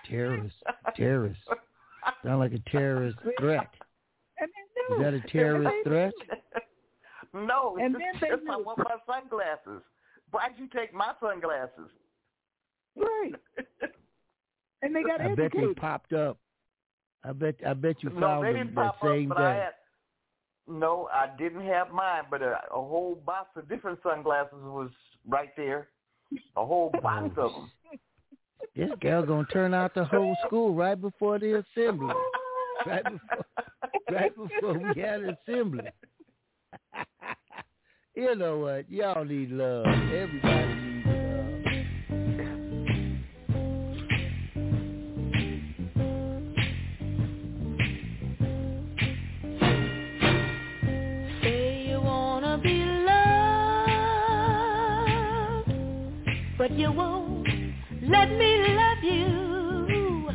Speaker 2: terrorist, terrorist. Sound like a terrorist threat. Is that a terrorist threat?
Speaker 6: no, it's
Speaker 5: And
Speaker 6: just,
Speaker 5: then they
Speaker 6: just I
Speaker 5: knew.
Speaker 6: want my sunglasses. Why'd you take my sunglasses?
Speaker 5: Right. And they got
Speaker 2: I bet they popped up. I bet I bet you
Speaker 6: no,
Speaker 2: found
Speaker 6: they
Speaker 2: them
Speaker 6: didn't
Speaker 2: that
Speaker 6: pop
Speaker 2: same
Speaker 6: up, but I
Speaker 2: day.
Speaker 6: No, I didn't have mine, but a, a whole box of different sunglasses was right there. A whole oh. box of them.
Speaker 2: This girl gonna turn out the whole school right before the assembly. Right before, right before we had assembly. you know what? Y'all need love. Everybody needs
Speaker 12: but you won't let me love you.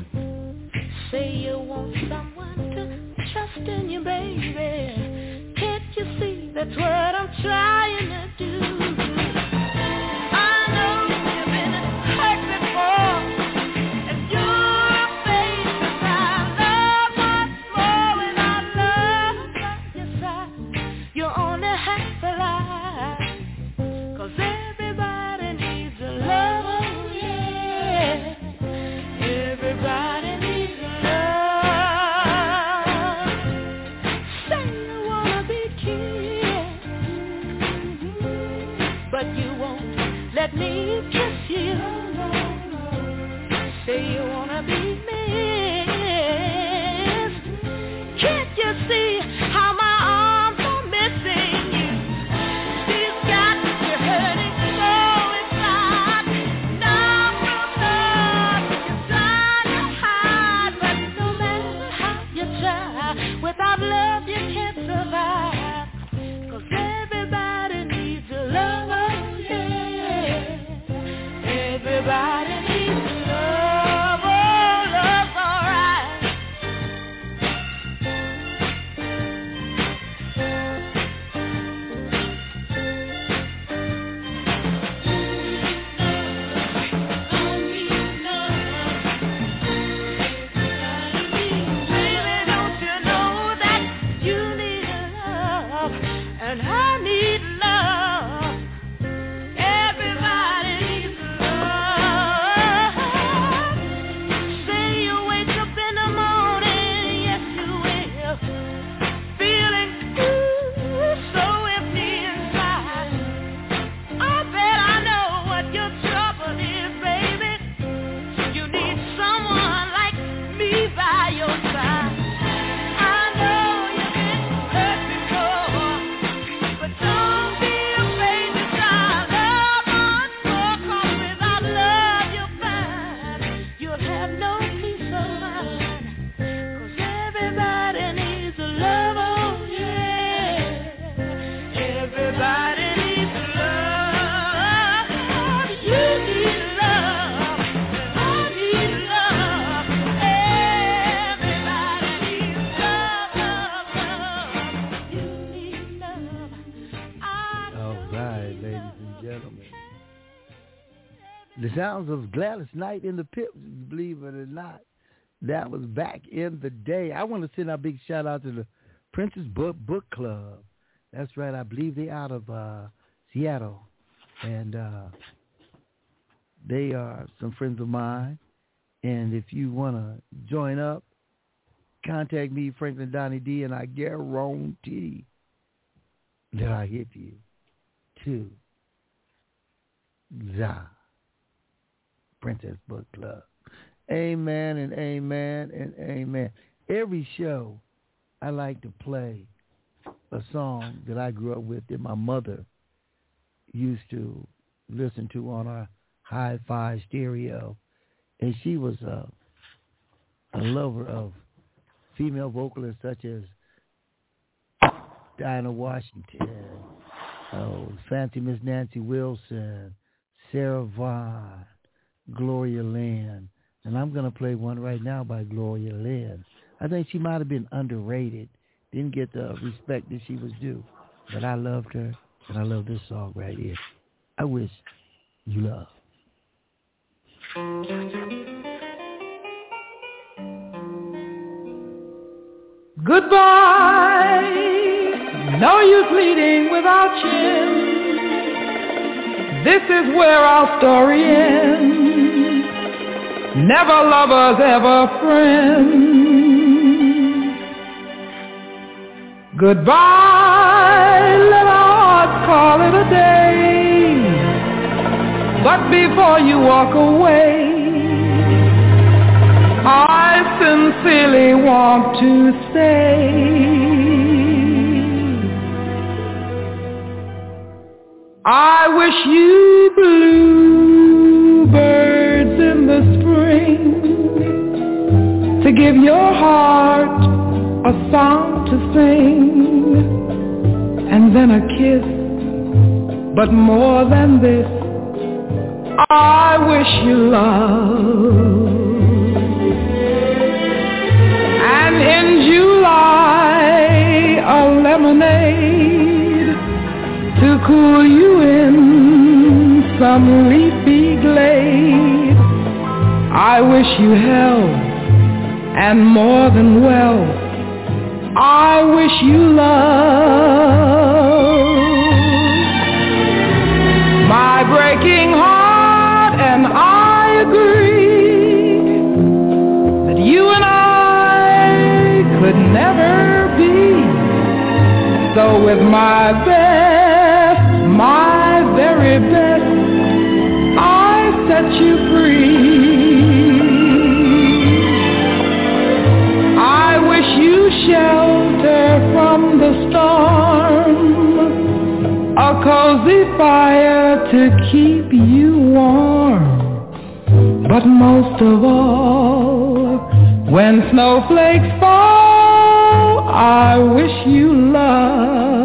Speaker 12: Say you want someone to trust in you, baby. Can't you see that's what I'm trying to do?
Speaker 2: Sounds of Gladys Knight and the Pips, believe it or not. That was back in the day. I want to send a big shout out to the Princess Book Book Club. That's right. I believe they out of uh, Seattle, and uh, they are some friends of mine. And if you want to join up, contact me, Franklin Donnie D, and I guarantee that I hit you to the Princess Book Club. Amen and amen and amen. Every show I like to play a song that I grew up with that my mother used to listen to on our hi-fi stereo. And she was a, a lover of female vocalists such as Dinah Washington, oh, Fancy Miss Nancy Wilson, Sarah Vaughan, Gloria Lynne. And I'm going to play one right now by Gloria Lynne. I think she might have been underrated, didn't get the respect that she was due. But I loved her, and I love this song right here. I wish you love.
Speaker 13: Goodbye, no use pleading without chin. This is where our story ends never lovers, ever friends. Goodbye, let our hearts call it a day. But before you walk away, I sincerely want to say I wish you bluebirds to give your heart a song to sing and then a kiss. But more than this, I wish you love. And in July, a lemonade to cool you in some leafy glade. I wish you health and more than wealth. I wish you love. My breaking heart and I agree that you and I could never be. So with my best, my very best, I set you free. Shelter from the storm, a cozy fire to keep you warm. But most of all, when snowflakes fall, I wish you love.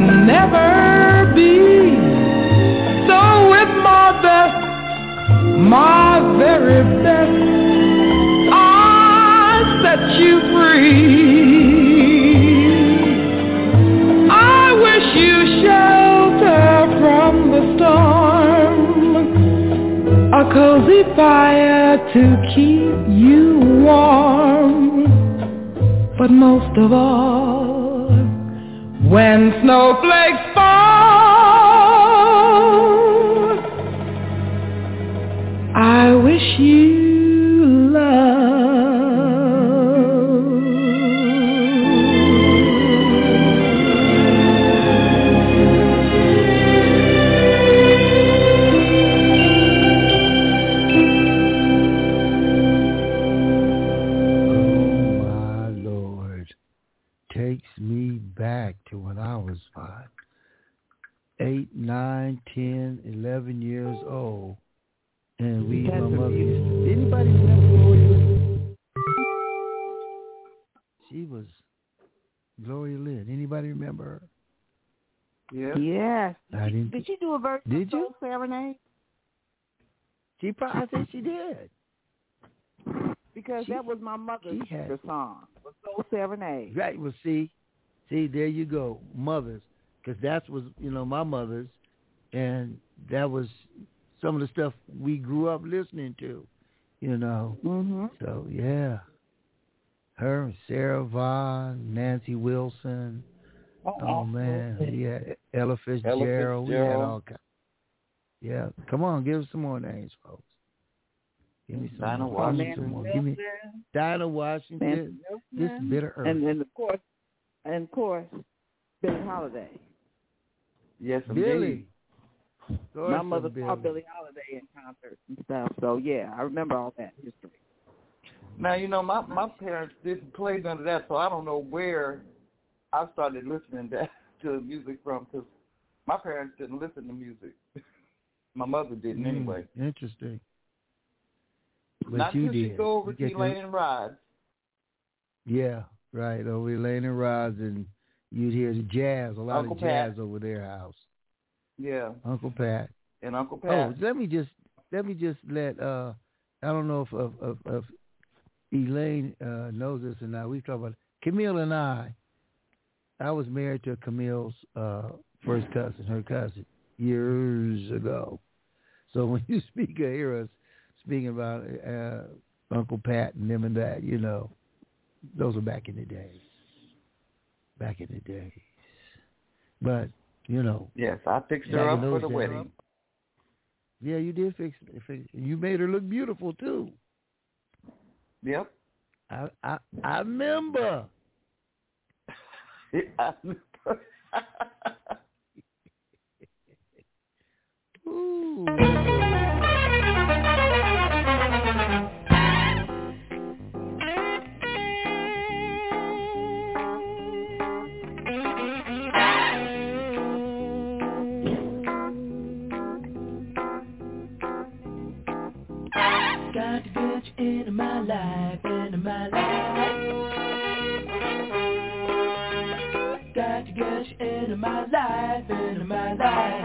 Speaker 13: Could never be. So with my best, my very best, I set you free. I wish you shelter from the storm a cozy fire to keep you warm. But most of all, when snowflakes
Speaker 5: Yes.
Speaker 2: Didn't.
Speaker 5: Did she do a version
Speaker 2: Did you?
Speaker 5: Serenade?
Speaker 2: She probably, I think she did.
Speaker 5: Because
Speaker 2: She-
Speaker 5: that was my mother's
Speaker 2: had-
Speaker 5: song. Was Soul Serenade.
Speaker 2: Right. Well, see, see, there you go, mothers, because that was, you know, my mother's, and that was some of the stuff we grew up listening to, you know.
Speaker 5: Mm-hmm.
Speaker 2: So yeah, her, Sarah Vaughan, Nancy Wilson. Oh, oh, oh, man, oh, yeah, Ella Fitzgerald. We had all kinds. Yeah, come on, give us some more names, folks. Give me some
Speaker 6: Dinah
Speaker 2: more. Give me
Speaker 6: Washington.
Speaker 2: some more. Give me Dinah Washington. This
Speaker 5: Wilson.
Speaker 2: bitter earth.
Speaker 5: And then of course, and of course, Billie Holiday.
Speaker 6: Yes,
Speaker 2: Billy.
Speaker 6: indeed.
Speaker 5: My mother saw Billie Holiday in concerts and stuff. So yeah, I remember all that history.
Speaker 6: Now you know my my parents didn't play none of that, so I don't know where I started listening to, to music from because my parents didn't listen to music. my mother didn't
Speaker 2: Mm,
Speaker 6: anyway.
Speaker 2: Interesting. But
Speaker 6: Not
Speaker 2: you did.
Speaker 6: go over
Speaker 2: You
Speaker 6: to Elaine and Rod.
Speaker 2: Yeah, right. Over Elaine and Roz, and you'd hear the jazz, a lot
Speaker 6: Uncle
Speaker 2: of jazz
Speaker 6: Pat.
Speaker 2: over their house.
Speaker 6: Yeah,
Speaker 2: Uncle Pat.
Speaker 6: and Uncle Pat.
Speaker 2: Oh, let me just let me just let uh I don't know if if, if, if Elaine uh knows this or not. We talk about Camille and I. I was married to Camille's uh first cousin, her cousin, years ago. So when you speak or hear us speaking about uh Uncle Pat and them and that, you know, those were back in the days. Back in the days. But, you know,
Speaker 6: yes, I fixed her up for the
Speaker 2: days.
Speaker 6: wedding.
Speaker 2: yeah, you did fix, fix you made her look beautiful too.
Speaker 6: Yep.
Speaker 2: I I I remember. Ooh.
Speaker 14: Got get you into my life, into my life. Get you into my life, into my life.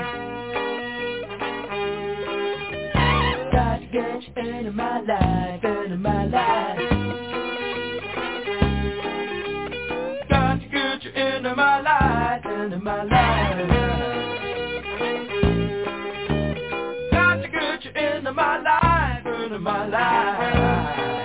Speaker 14: Got to get you into my life, into my life. Got to get you into my life, into my life. Got to get you into my life, into my life.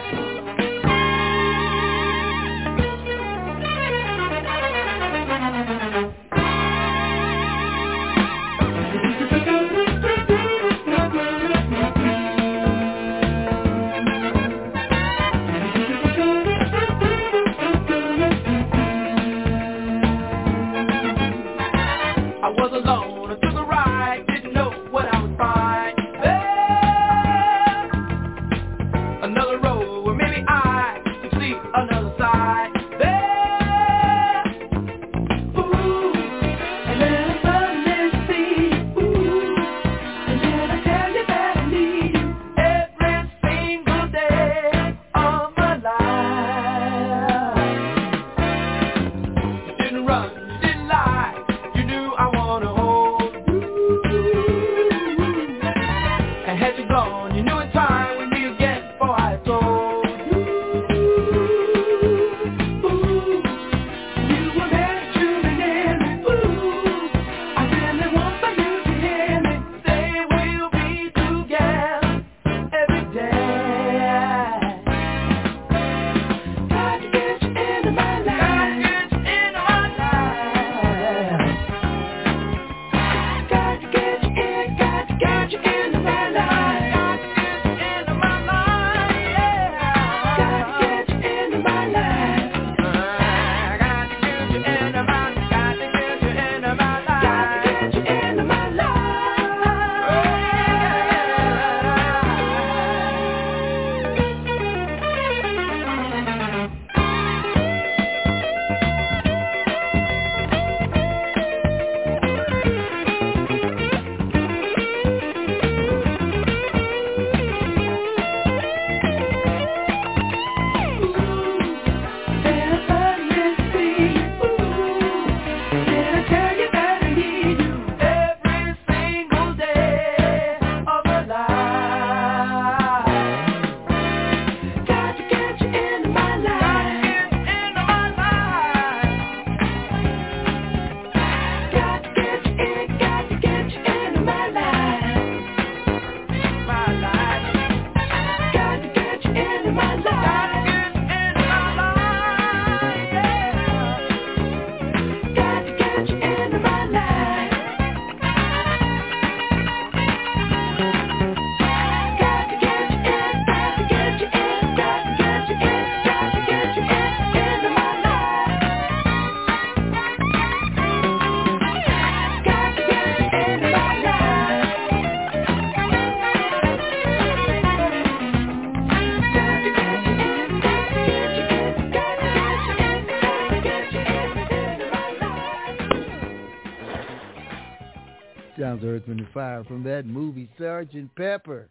Speaker 14: Was
Speaker 2: Earth, Wind, and Fire from that movie, Sergeant Pepper.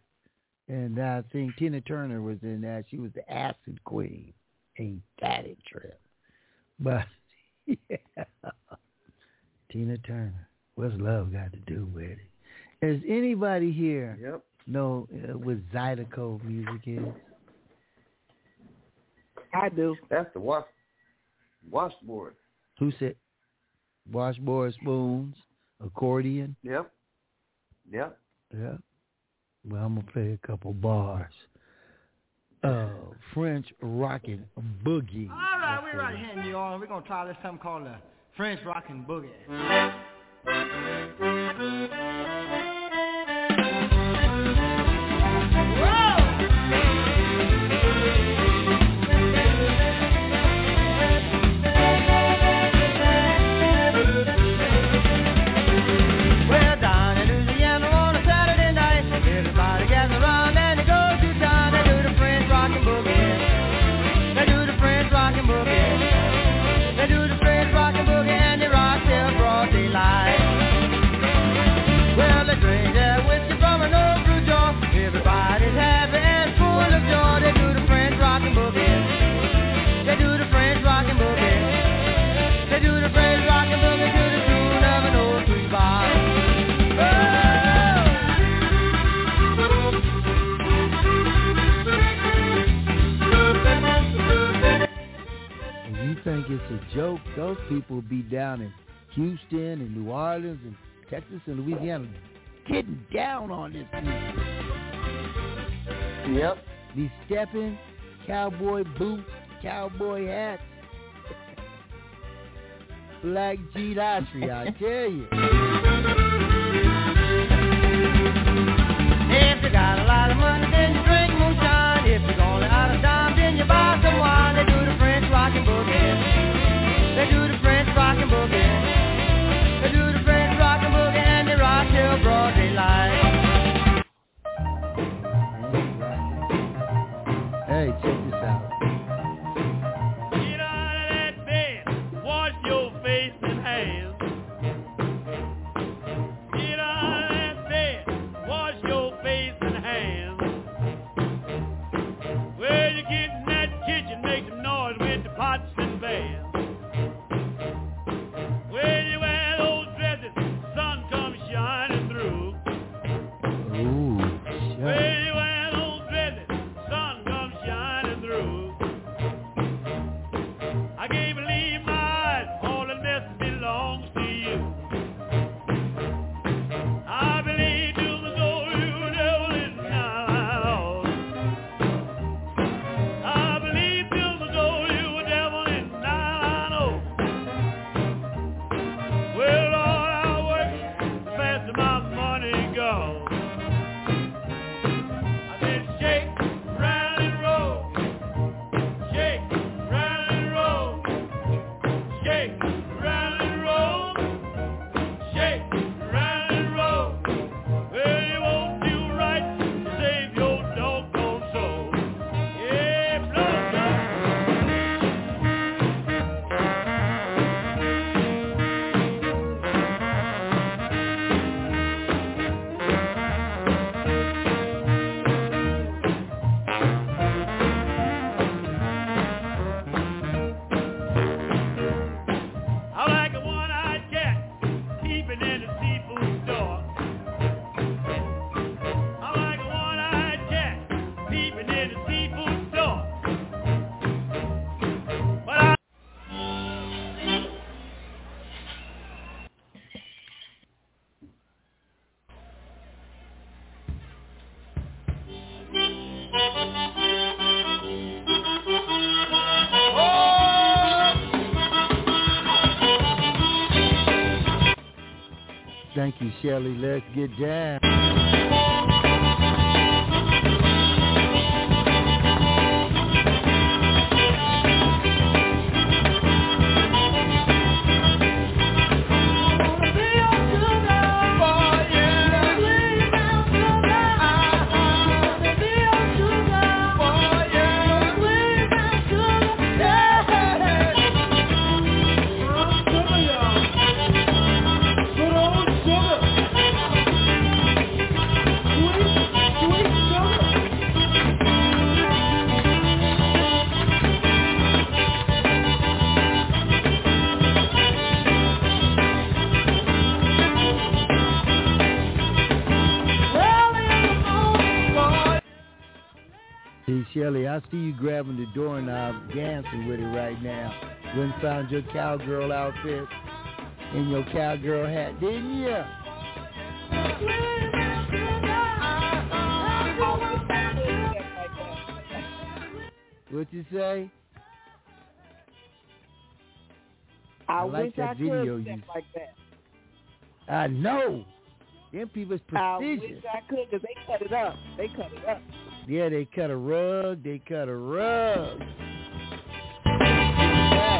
Speaker 2: And I think Tina Turner was in that. She was the acid queen. Ain't that a trip? But, yeah. Tina Turner. What's love got to do with it? Is anybody here
Speaker 10: yep.
Speaker 2: know uh, what Zydeco music is?
Speaker 5: I do.
Speaker 10: That's the wash washboard.
Speaker 2: Who said washboard spoons, accordion?
Speaker 10: Yep. Yep.
Speaker 2: Yeah. Well, I'm gonna play a couple bars. Uh, French rockin' boogie.
Speaker 15: All right, we're right here, you all. We're gonna try this something called the French rockin' boogie.
Speaker 2: It's a joke, those people be down in Houston and New Orleans and Texas and Louisiana getting down on this music.
Speaker 10: Yep.
Speaker 2: These stepping, cowboy boots, cowboy hats. Black G Lashley, I tell you.
Speaker 15: If you got a lot of money, then you drink moonshine. If you're only out of time, then you buy some wine. They do the French rockin' boogie.
Speaker 2: Shelly. Let's get down. Dancing with it right now. Went and found your cowgirl outfit and your cowgirl hat, didn't you? What you say?
Speaker 5: I,
Speaker 2: I like that
Speaker 5: I
Speaker 2: video
Speaker 5: could
Speaker 2: you-
Speaker 5: like that.
Speaker 2: I know. Them people's
Speaker 5: I wish I could because they cut it up. They cut it up.
Speaker 2: Yeah, they cut a rug. They cut a rug.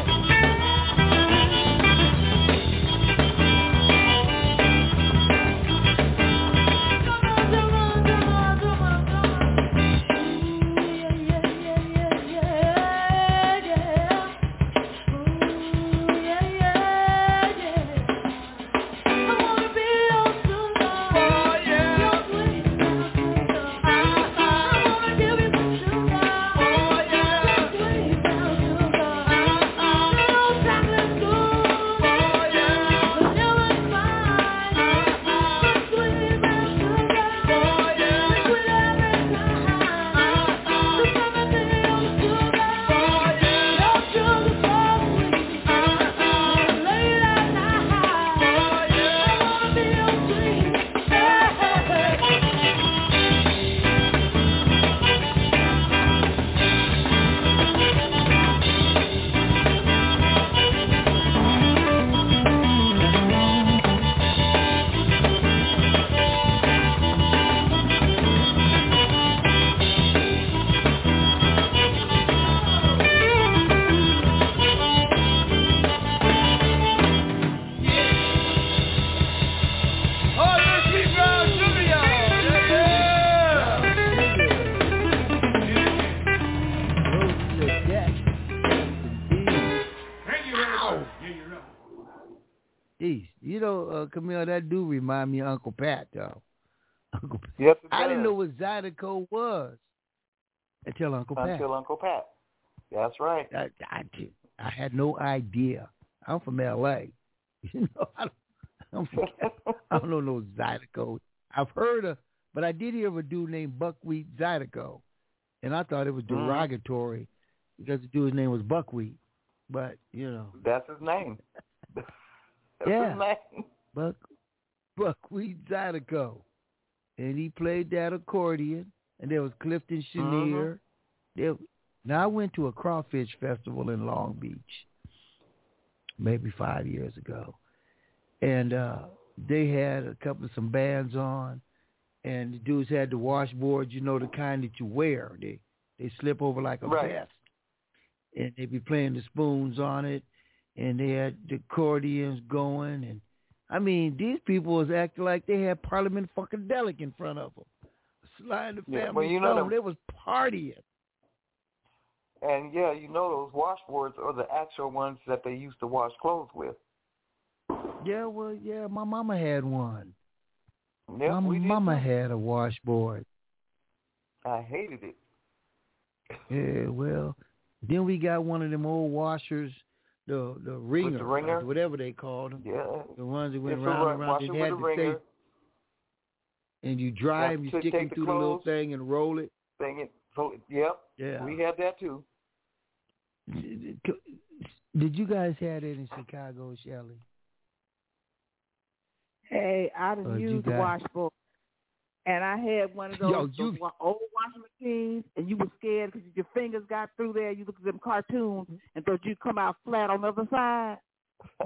Speaker 16: Oh,
Speaker 2: Camille, that do remind me of Uncle Pat, though. Uncle Pat.
Speaker 6: Yes,
Speaker 2: I didn't know what Zydeco was until Uncle Pat.
Speaker 6: Until Uncle Pat. That's right.
Speaker 2: I, I, did- I had no idea. I'm from L.A. You know, I don't, I'm I don't know no Zydeco. I've heard of, but I did hear of a dude named Buckwheat Zydeco, and I thought it was
Speaker 6: Mm.
Speaker 2: derogatory because the dude's name was Buckwheat. But you know,
Speaker 6: That's his name. That's
Speaker 2: Yeah.
Speaker 6: his name.
Speaker 2: Buck Buckwheat Zydeco, and he played that accordion. And there was Clifton Chenier. There, now I went to a crawfish festival in Long Beach, maybe five years ago, and uh they had a couple of some bands on, and the dudes had the washboards, you know, the kind that you wear. They they slip over like a
Speaker 6: Right.
Speaker 2: vest, and they be playing the spoons on it, and they had the accordions going, and I mean, these people was acting like they had Parliament Funkadelic in front of them. Sliding the
Speaker 6: Yeah,
Speaker 2: family
Speaker 6: well, you know the-
Speaker 2: They was partying.
Speaker 6: And yeah, you know those washboards are the actual ones that they used to wash clothes with.
Speaker 2: Yeah, well, yeah, my mama had one.
Speaker 6: Yeah,
Speaker 2: my mama had a washboard.
Speaker 6: I hated it.
Speaker 2: Yeah, well, then we got one of them old washers, the the ringer,
Speaker 6: the ringer?
Speaker 2: whatever they called them.
Speaker 6: Yeah.
Speaker 2: The ones that went
Speaker 6: It's a
Speaker 2: round and around
Speaker 6: wash
Speaker 2: and
Speaker 6: it
Speaker 2: had
Speaker 6: with a
Speaker 2: the
Speaker 6: ringer.
Speaker 2: tape, and you drive,
Speaker 6: Yeah,
Speaker 2: them, you stick
Speaker 6: take
Speaker 2: them
Speaker 6: the
Speaker 2: through the little thing and roll it.
Speaker 6: Thing it. So yep.
Speaker 2: Yeah.
Speaker 6: We had that too.
Speaker 2: Did you guys have that in Chicago, Shelley?
Speaker 5: Hey, I done
Speaker 2: you
Speaker 5: used the
Speaker 2: got-
Speaker 5: washboard, and I had one of those,
Speaker 2: Yo, you-
Speaker 5: wa- old washing machines, and you were scared because your fingers got through there. You looked at them cartoons and thought you'd come out flat on the other side.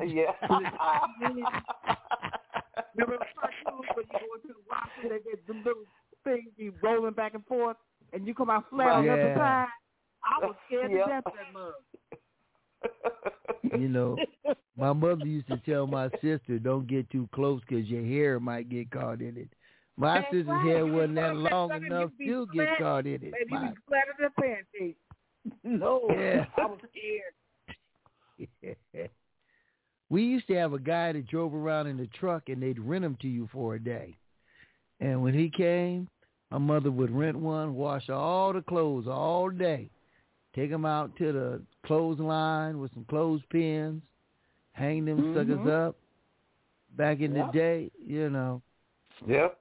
Speaker 6: yeah.
Speaker 5: Remember the cartoons when you go into the washer, they get them little things you rolling back and forth, and you come out flat on the other side. I was scared
Speaker 6: Yep.
Speaker 5: to death of that mug.
Speaker 2: You know, my mother used to tell my sister, "Don't get too close because your hair might get caught in it." My
Speaker 5: That's
Speaker 2: sister's
Speaker 5: right.
Speaker 2: hair wasn't that long enough
Speaker 5: you
Speaker 2: to get caught in it.
Speaker 5: Baby, you be flat as a pancake. No,
Speaker 2: Yeah.
Speaker 5: I was scared.
Speaker 2: we used to have a guy that drove around in the truck and they'd rent him to you for a day. And when he came, my mother would rent one, wash all the clothes all day, take them out to the clothesline with some clothespins, hang them suckers
Speaker 6: Mhm.
Speaker 2: up. Back in
Speaker 6: Yep.
Speaker 2: the day, you know.
Speaker 6: Yep.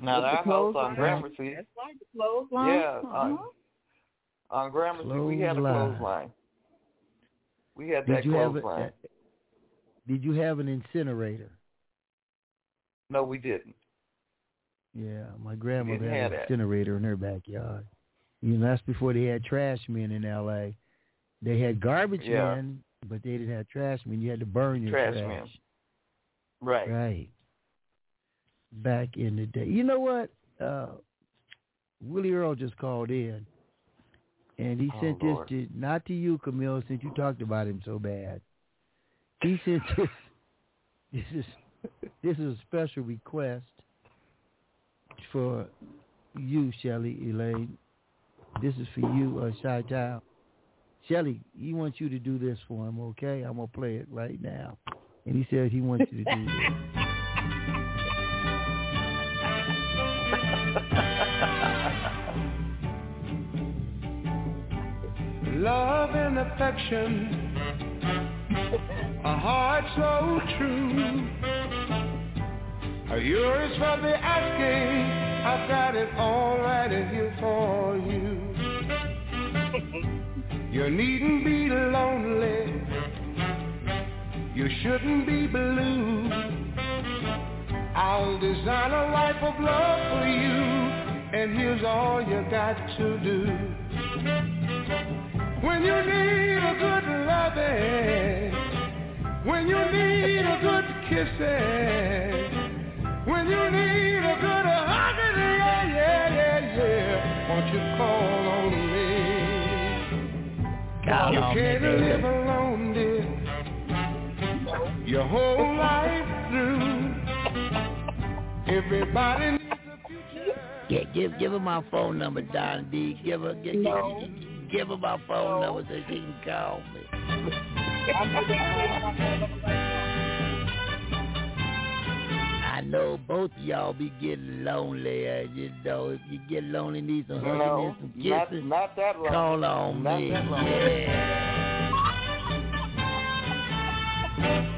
Speaker 6: Now
Speaker 5: With the
Speaker 6: that house on
Speaker 5: clothesline.
Speaker 6: Gramercy.
Speaker 5: That's right, the clothesline.
Speaker 6: Yeah,
Speaker 5: Uh-huh.
Speaker 6: on, On Gramercy, we had a clothesline. We had
Speaker 2: did
Speaker 6: that
Speaker 2: you
Speaker 6: clothesline.
Speaker 2: Have a, did you have an incinerator?
Speaker 6: No, we didn't.
Speaker 2: Yeah, my grandmother
Speaker 6: didn't
Speaker 2: had
Speaker 6: have
Speaker 2: an
Speaker 6: that.
Speaker 2: incinerator in her backyard. You know, that's before they had trash men in L.A. They had garbage
Speaker 6: Yeah.
Speaker 2: men, but they didn't have trash men. You had to burn your
Speaker 6: Trash
Speaker 2: trash.
Speaker 6: men. Right.
Speaker 2: Right. Back in the day. You know what? Uh, Willie Earl just called in, and he
Speaker 6: Oh,
Speaker 2: sent
Speaker 6: Lord.
Speaker 2: this to not to you, Camille, since you talked about him so bad. He sent this. This is this is a special request for you, Shelly Elaine. This is for you, uh, Shy Child. Shelly, he wants you to do this for him, okay? I'm gonna play it right now, and he says he wants you to do this.
Speaker 1: love and affection, a heart so true. Are yours for the asking, I've got it all right here for you. You needn't be lonely, you shouldn't be blue. I'll design a life of love for you, and here's all you got to do. When you need a good loving, when you need a good kissing, when you need a good hugging, yeah, yeah, yeah, yeah, won't you call on me?
Speaker 2: Call
Speaker 1: you
Speaker 2: on
Speaker 1: can't live alone, dear, your whole life. Everybody needs a future.
Speaker 2: Yeah, give give her my phone number, Don D. Give her give, give, give her my phone number so she can call me. I know both of y'all be getting lonely. Uh, you know, if you get lonely, need some hugging
Speaker 6: No,
Speaker 2: and some
Speaker 6: not, not that long.
Speaker 2: call on
Speaker 6: Not
Speaker 2: me.
Speaker 6: that long.
Speaker 2: Yeah.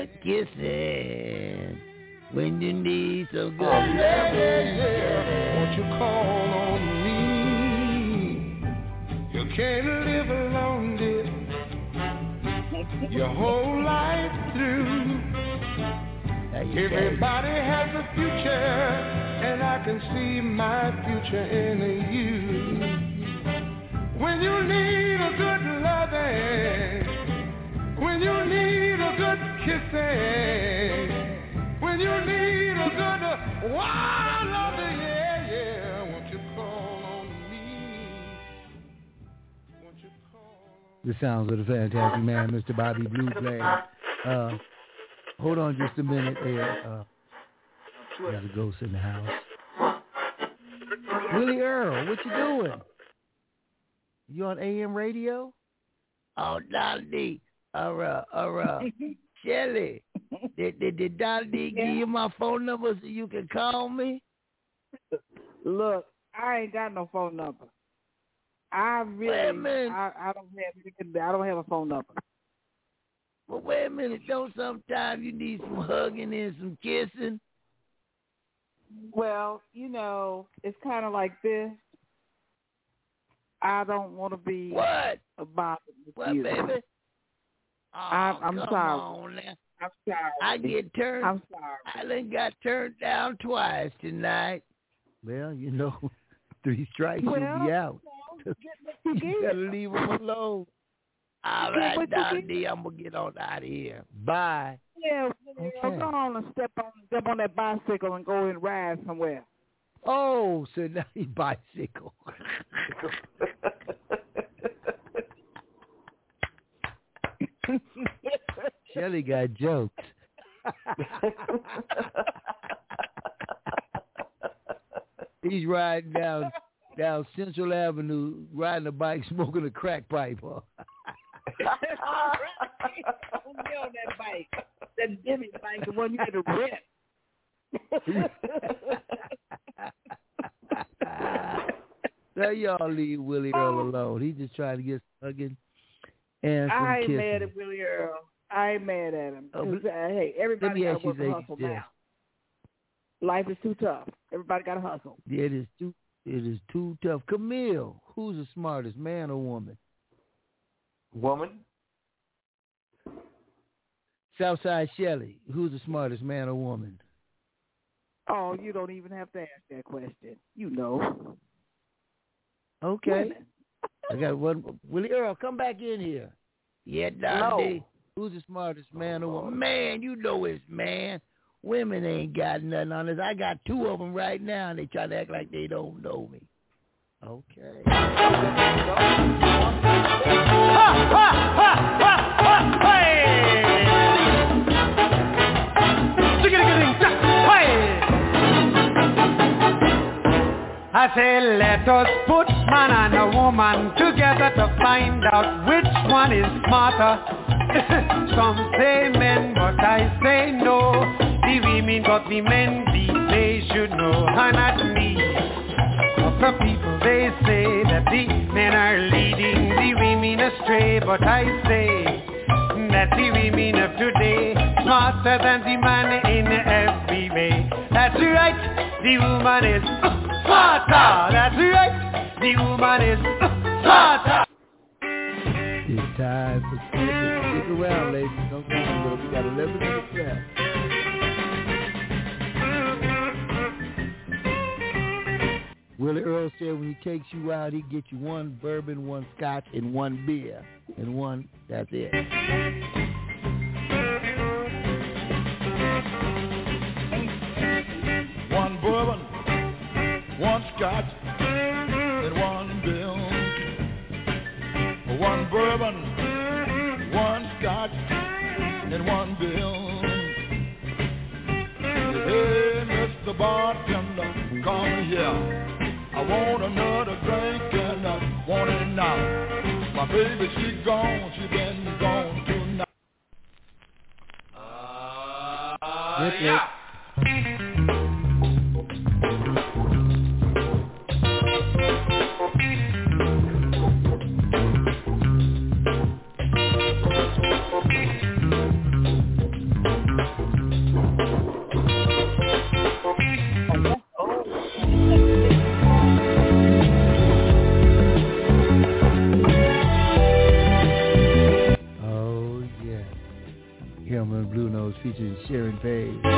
Speaker 1: Good kissing.
Speaker 2: When you need some good loving.
Speaker 1: Won't you call on me? You can't live alone, dear. Your whole life through.
Speaker 2: How you say?
Speaker 1: Everybody has a future, and I can see my future in you. When you need a good loving, when you need a good kissing, when you need a good uh, wild loving, yeah, yeah, won't you call on me? Won't you call
Speaker 2: The sounds of the fantastic man, Mr. Bobby Blue playing. Uh, hold on just a minute there. Uh, there's a ghost in the house. Willie Earl, what you doing? You on AM radio? Oh, Dolly. All right, all right. Shelly, did, did, did Dolly give you my phone number so you can call me?
Speaker 5: Look, I ain't got no phone number. I really,
Speaker 2: Wait a minute.
Speaker 5: I, I don't have, I don't have a phone number.
Speaker 2: Well, wait a minute. Don't sometimes you need some hugging and some kissing?
Speaker 5: Well, you know, it's kind of like this. I don't want to be
Speaker 2: What?
Speaker 5: about with
Speaker 2: What,
Speaker 5: you.
Speaker 2: baby? Oh,
Speaker 5: I'm- I'm
Speaker 2: come
Speaker 5: sorry.
Speaker 2: on.
Speaker 5: I'm sorry.
Speaker 2: I get turned.
Speaker 5: I'm sorry.
Speaker 2: I done got turned down twice tonight. Well, you know, three strikes you'll be out.
Speaker 5: Get what you
Speaker 2: you gotta leave them alone. All
Speaker 5: Get
Speaker 2: right, Don D, I'm gonna get on out of here. Bye.
Speaker 5: Yeah,
Speaker 2: Okay.
Speaker 5: go on and step on, step on that bicycle and go and ride somewhere.
Speaker 2: Oh, so now he bicycle. Shelly got jokes. He's riding down down Central Avenue, riding a bike, smoking a crack pipe. Huh?
Speaker 5: On that bike. That Jimmy bike, the one you had to rent.
Speaker 11: Tell y'all leave Willie Earl
Speaker 5: Oh.
Speaker 11: alone. He just trying to get hugging and some
Speaker 5: I ain't
Speaker 11: kissing.
Speaker 5: mad at Willie Earl. I ain't mad at him.
Speaker 11: Oh,
Speaker 5: 'Cause,
Speaker 11: but-
Speaker 5: uh, hey, everybody
Speaker 11: me
Speaker 5: got
Speaker 11: ask
Speaker 5: to
Speaker 11: you
Speaker 5: work and hustle
Speaker 11: yeah.
Speaker 5: now. Life is too tough. Everybody got to hustle.
Speaker 11: Yeah, it is too it is too tough. Camille, who's the smartest, man or woman?
Speaker 6: Woman,
Speaker 11: Southside Shelley, who's the smartest, man or woman?
Speaker 5: Oh, you don't even have to ask that question. You know.
Speaker 11: Okay.
Speaker 5: Women.
Speaker 11: I got one. Willie Earl, come back in here. Yeah, Don D. Who's the smartest man or woman? Man, you know it's man. Women ain't got nothing on this. I got two of them right now, and they try to act like they don't know me. Okay.
Speaker 17: I say let us put man and a woman together to find out which one is smarter. Some say men, but I say no. The women got the men, the they should know, and not me. The people they say that the men are leading the women astray, but I say that the women of today smarter than the man in every way. That's right, the woman is smarter. That's right, the woman is smarter.
Speaker 11: It's time for Stick Stick around, ladies. Don't go anywhere. We got 11 minutes left. Willie Earl said when he takes you out, he get you one bourbon, one scotch, and one beer. And one, that's it.
Speaker 18: One bourbon, one scotch, and one bill. One bourbon, one scotch, and one bill. Hey, Mr. Bartender, come here. I want another drink and I want it now. My baby, she gone, she been gone tonight.
Speaker 11: Rip it. Featuring Sharon Paige.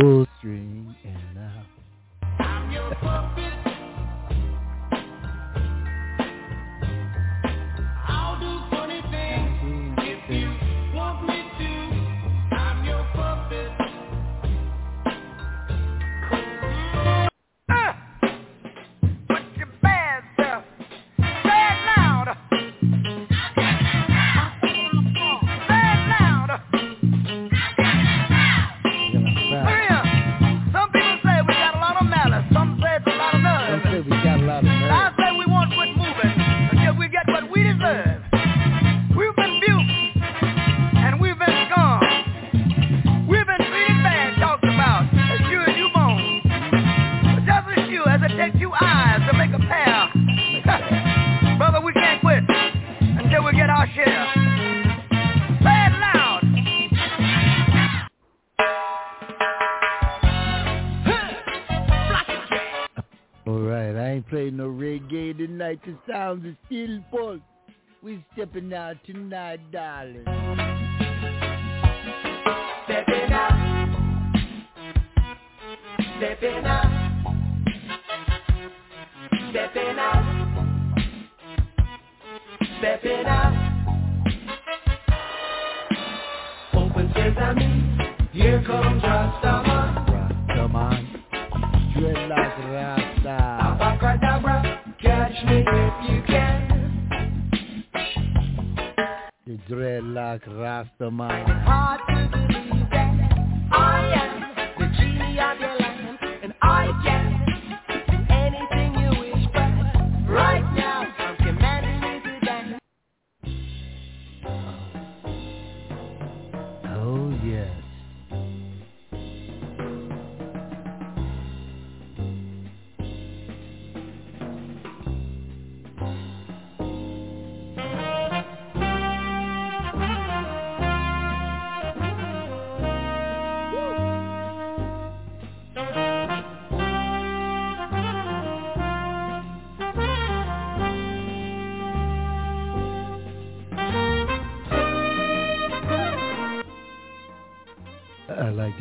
Speaker 11: Full The sounds are still full. We stepping out tonight, darling.
Speaker 19: Stepping out
Speaker 11: Stepping out. Stepping out. Stepping out. Open sesame. Here comes Rastaman.
Speaker 2: Rastaman. Dreadlock Rasta.
Speaker 11: Catch me if you can.
Speaker 2: The dreadlock Rastaman.
Speaker 11: Hard to believe that I am the genie of your lamp, and I can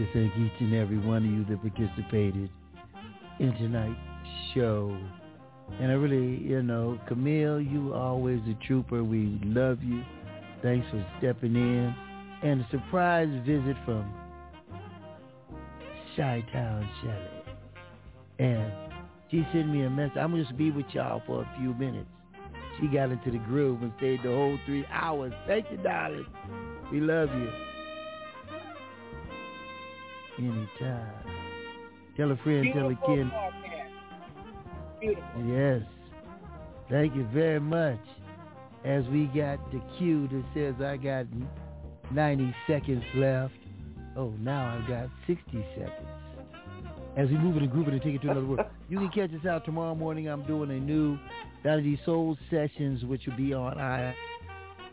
Speaker 11: to
Speaker 2: thank each and every one of you that participated in tonight's show. And I really, you know, Camille, you always a trooper. We love you. Thanks for stepping in. And a surprise visit from Chi-Town Shelly. And she sent me a message. I'm going to just be with y'all for a few minutes. She got into the groove and stayed the whole three hours. Thank you, darling. We love you. Anytime. Tell a friend, tell a kid.
Speaker 5: Beautiful.
Speaker 2: Yes. Thank you very much. As we got the cue that says I got 90 seconds left. Oh, now I've got 60 seconds. As we move in the group and take it to another world. You can catch us out tomorrow morning. I'm doing a new Donny Soul Sessions, which will be on I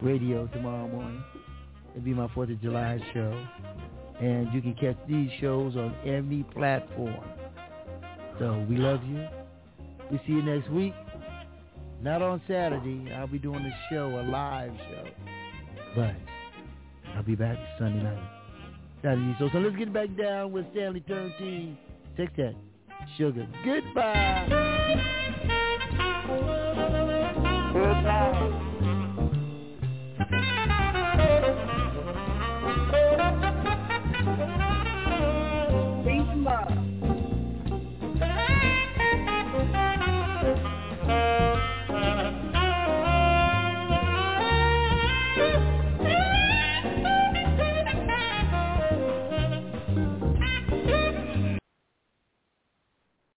Speaker 2: Radio tomorrow morning. It'll be my 4th of July show. And you can catch these shows on every platform. So we love you. We see you next week. Not on Saturday. I'll be doing a show, a live show. But I'll be back Sunday night. Saturday. So, so let's get back down with Stanley Turrentine. Take that. Sugar. Goodbye.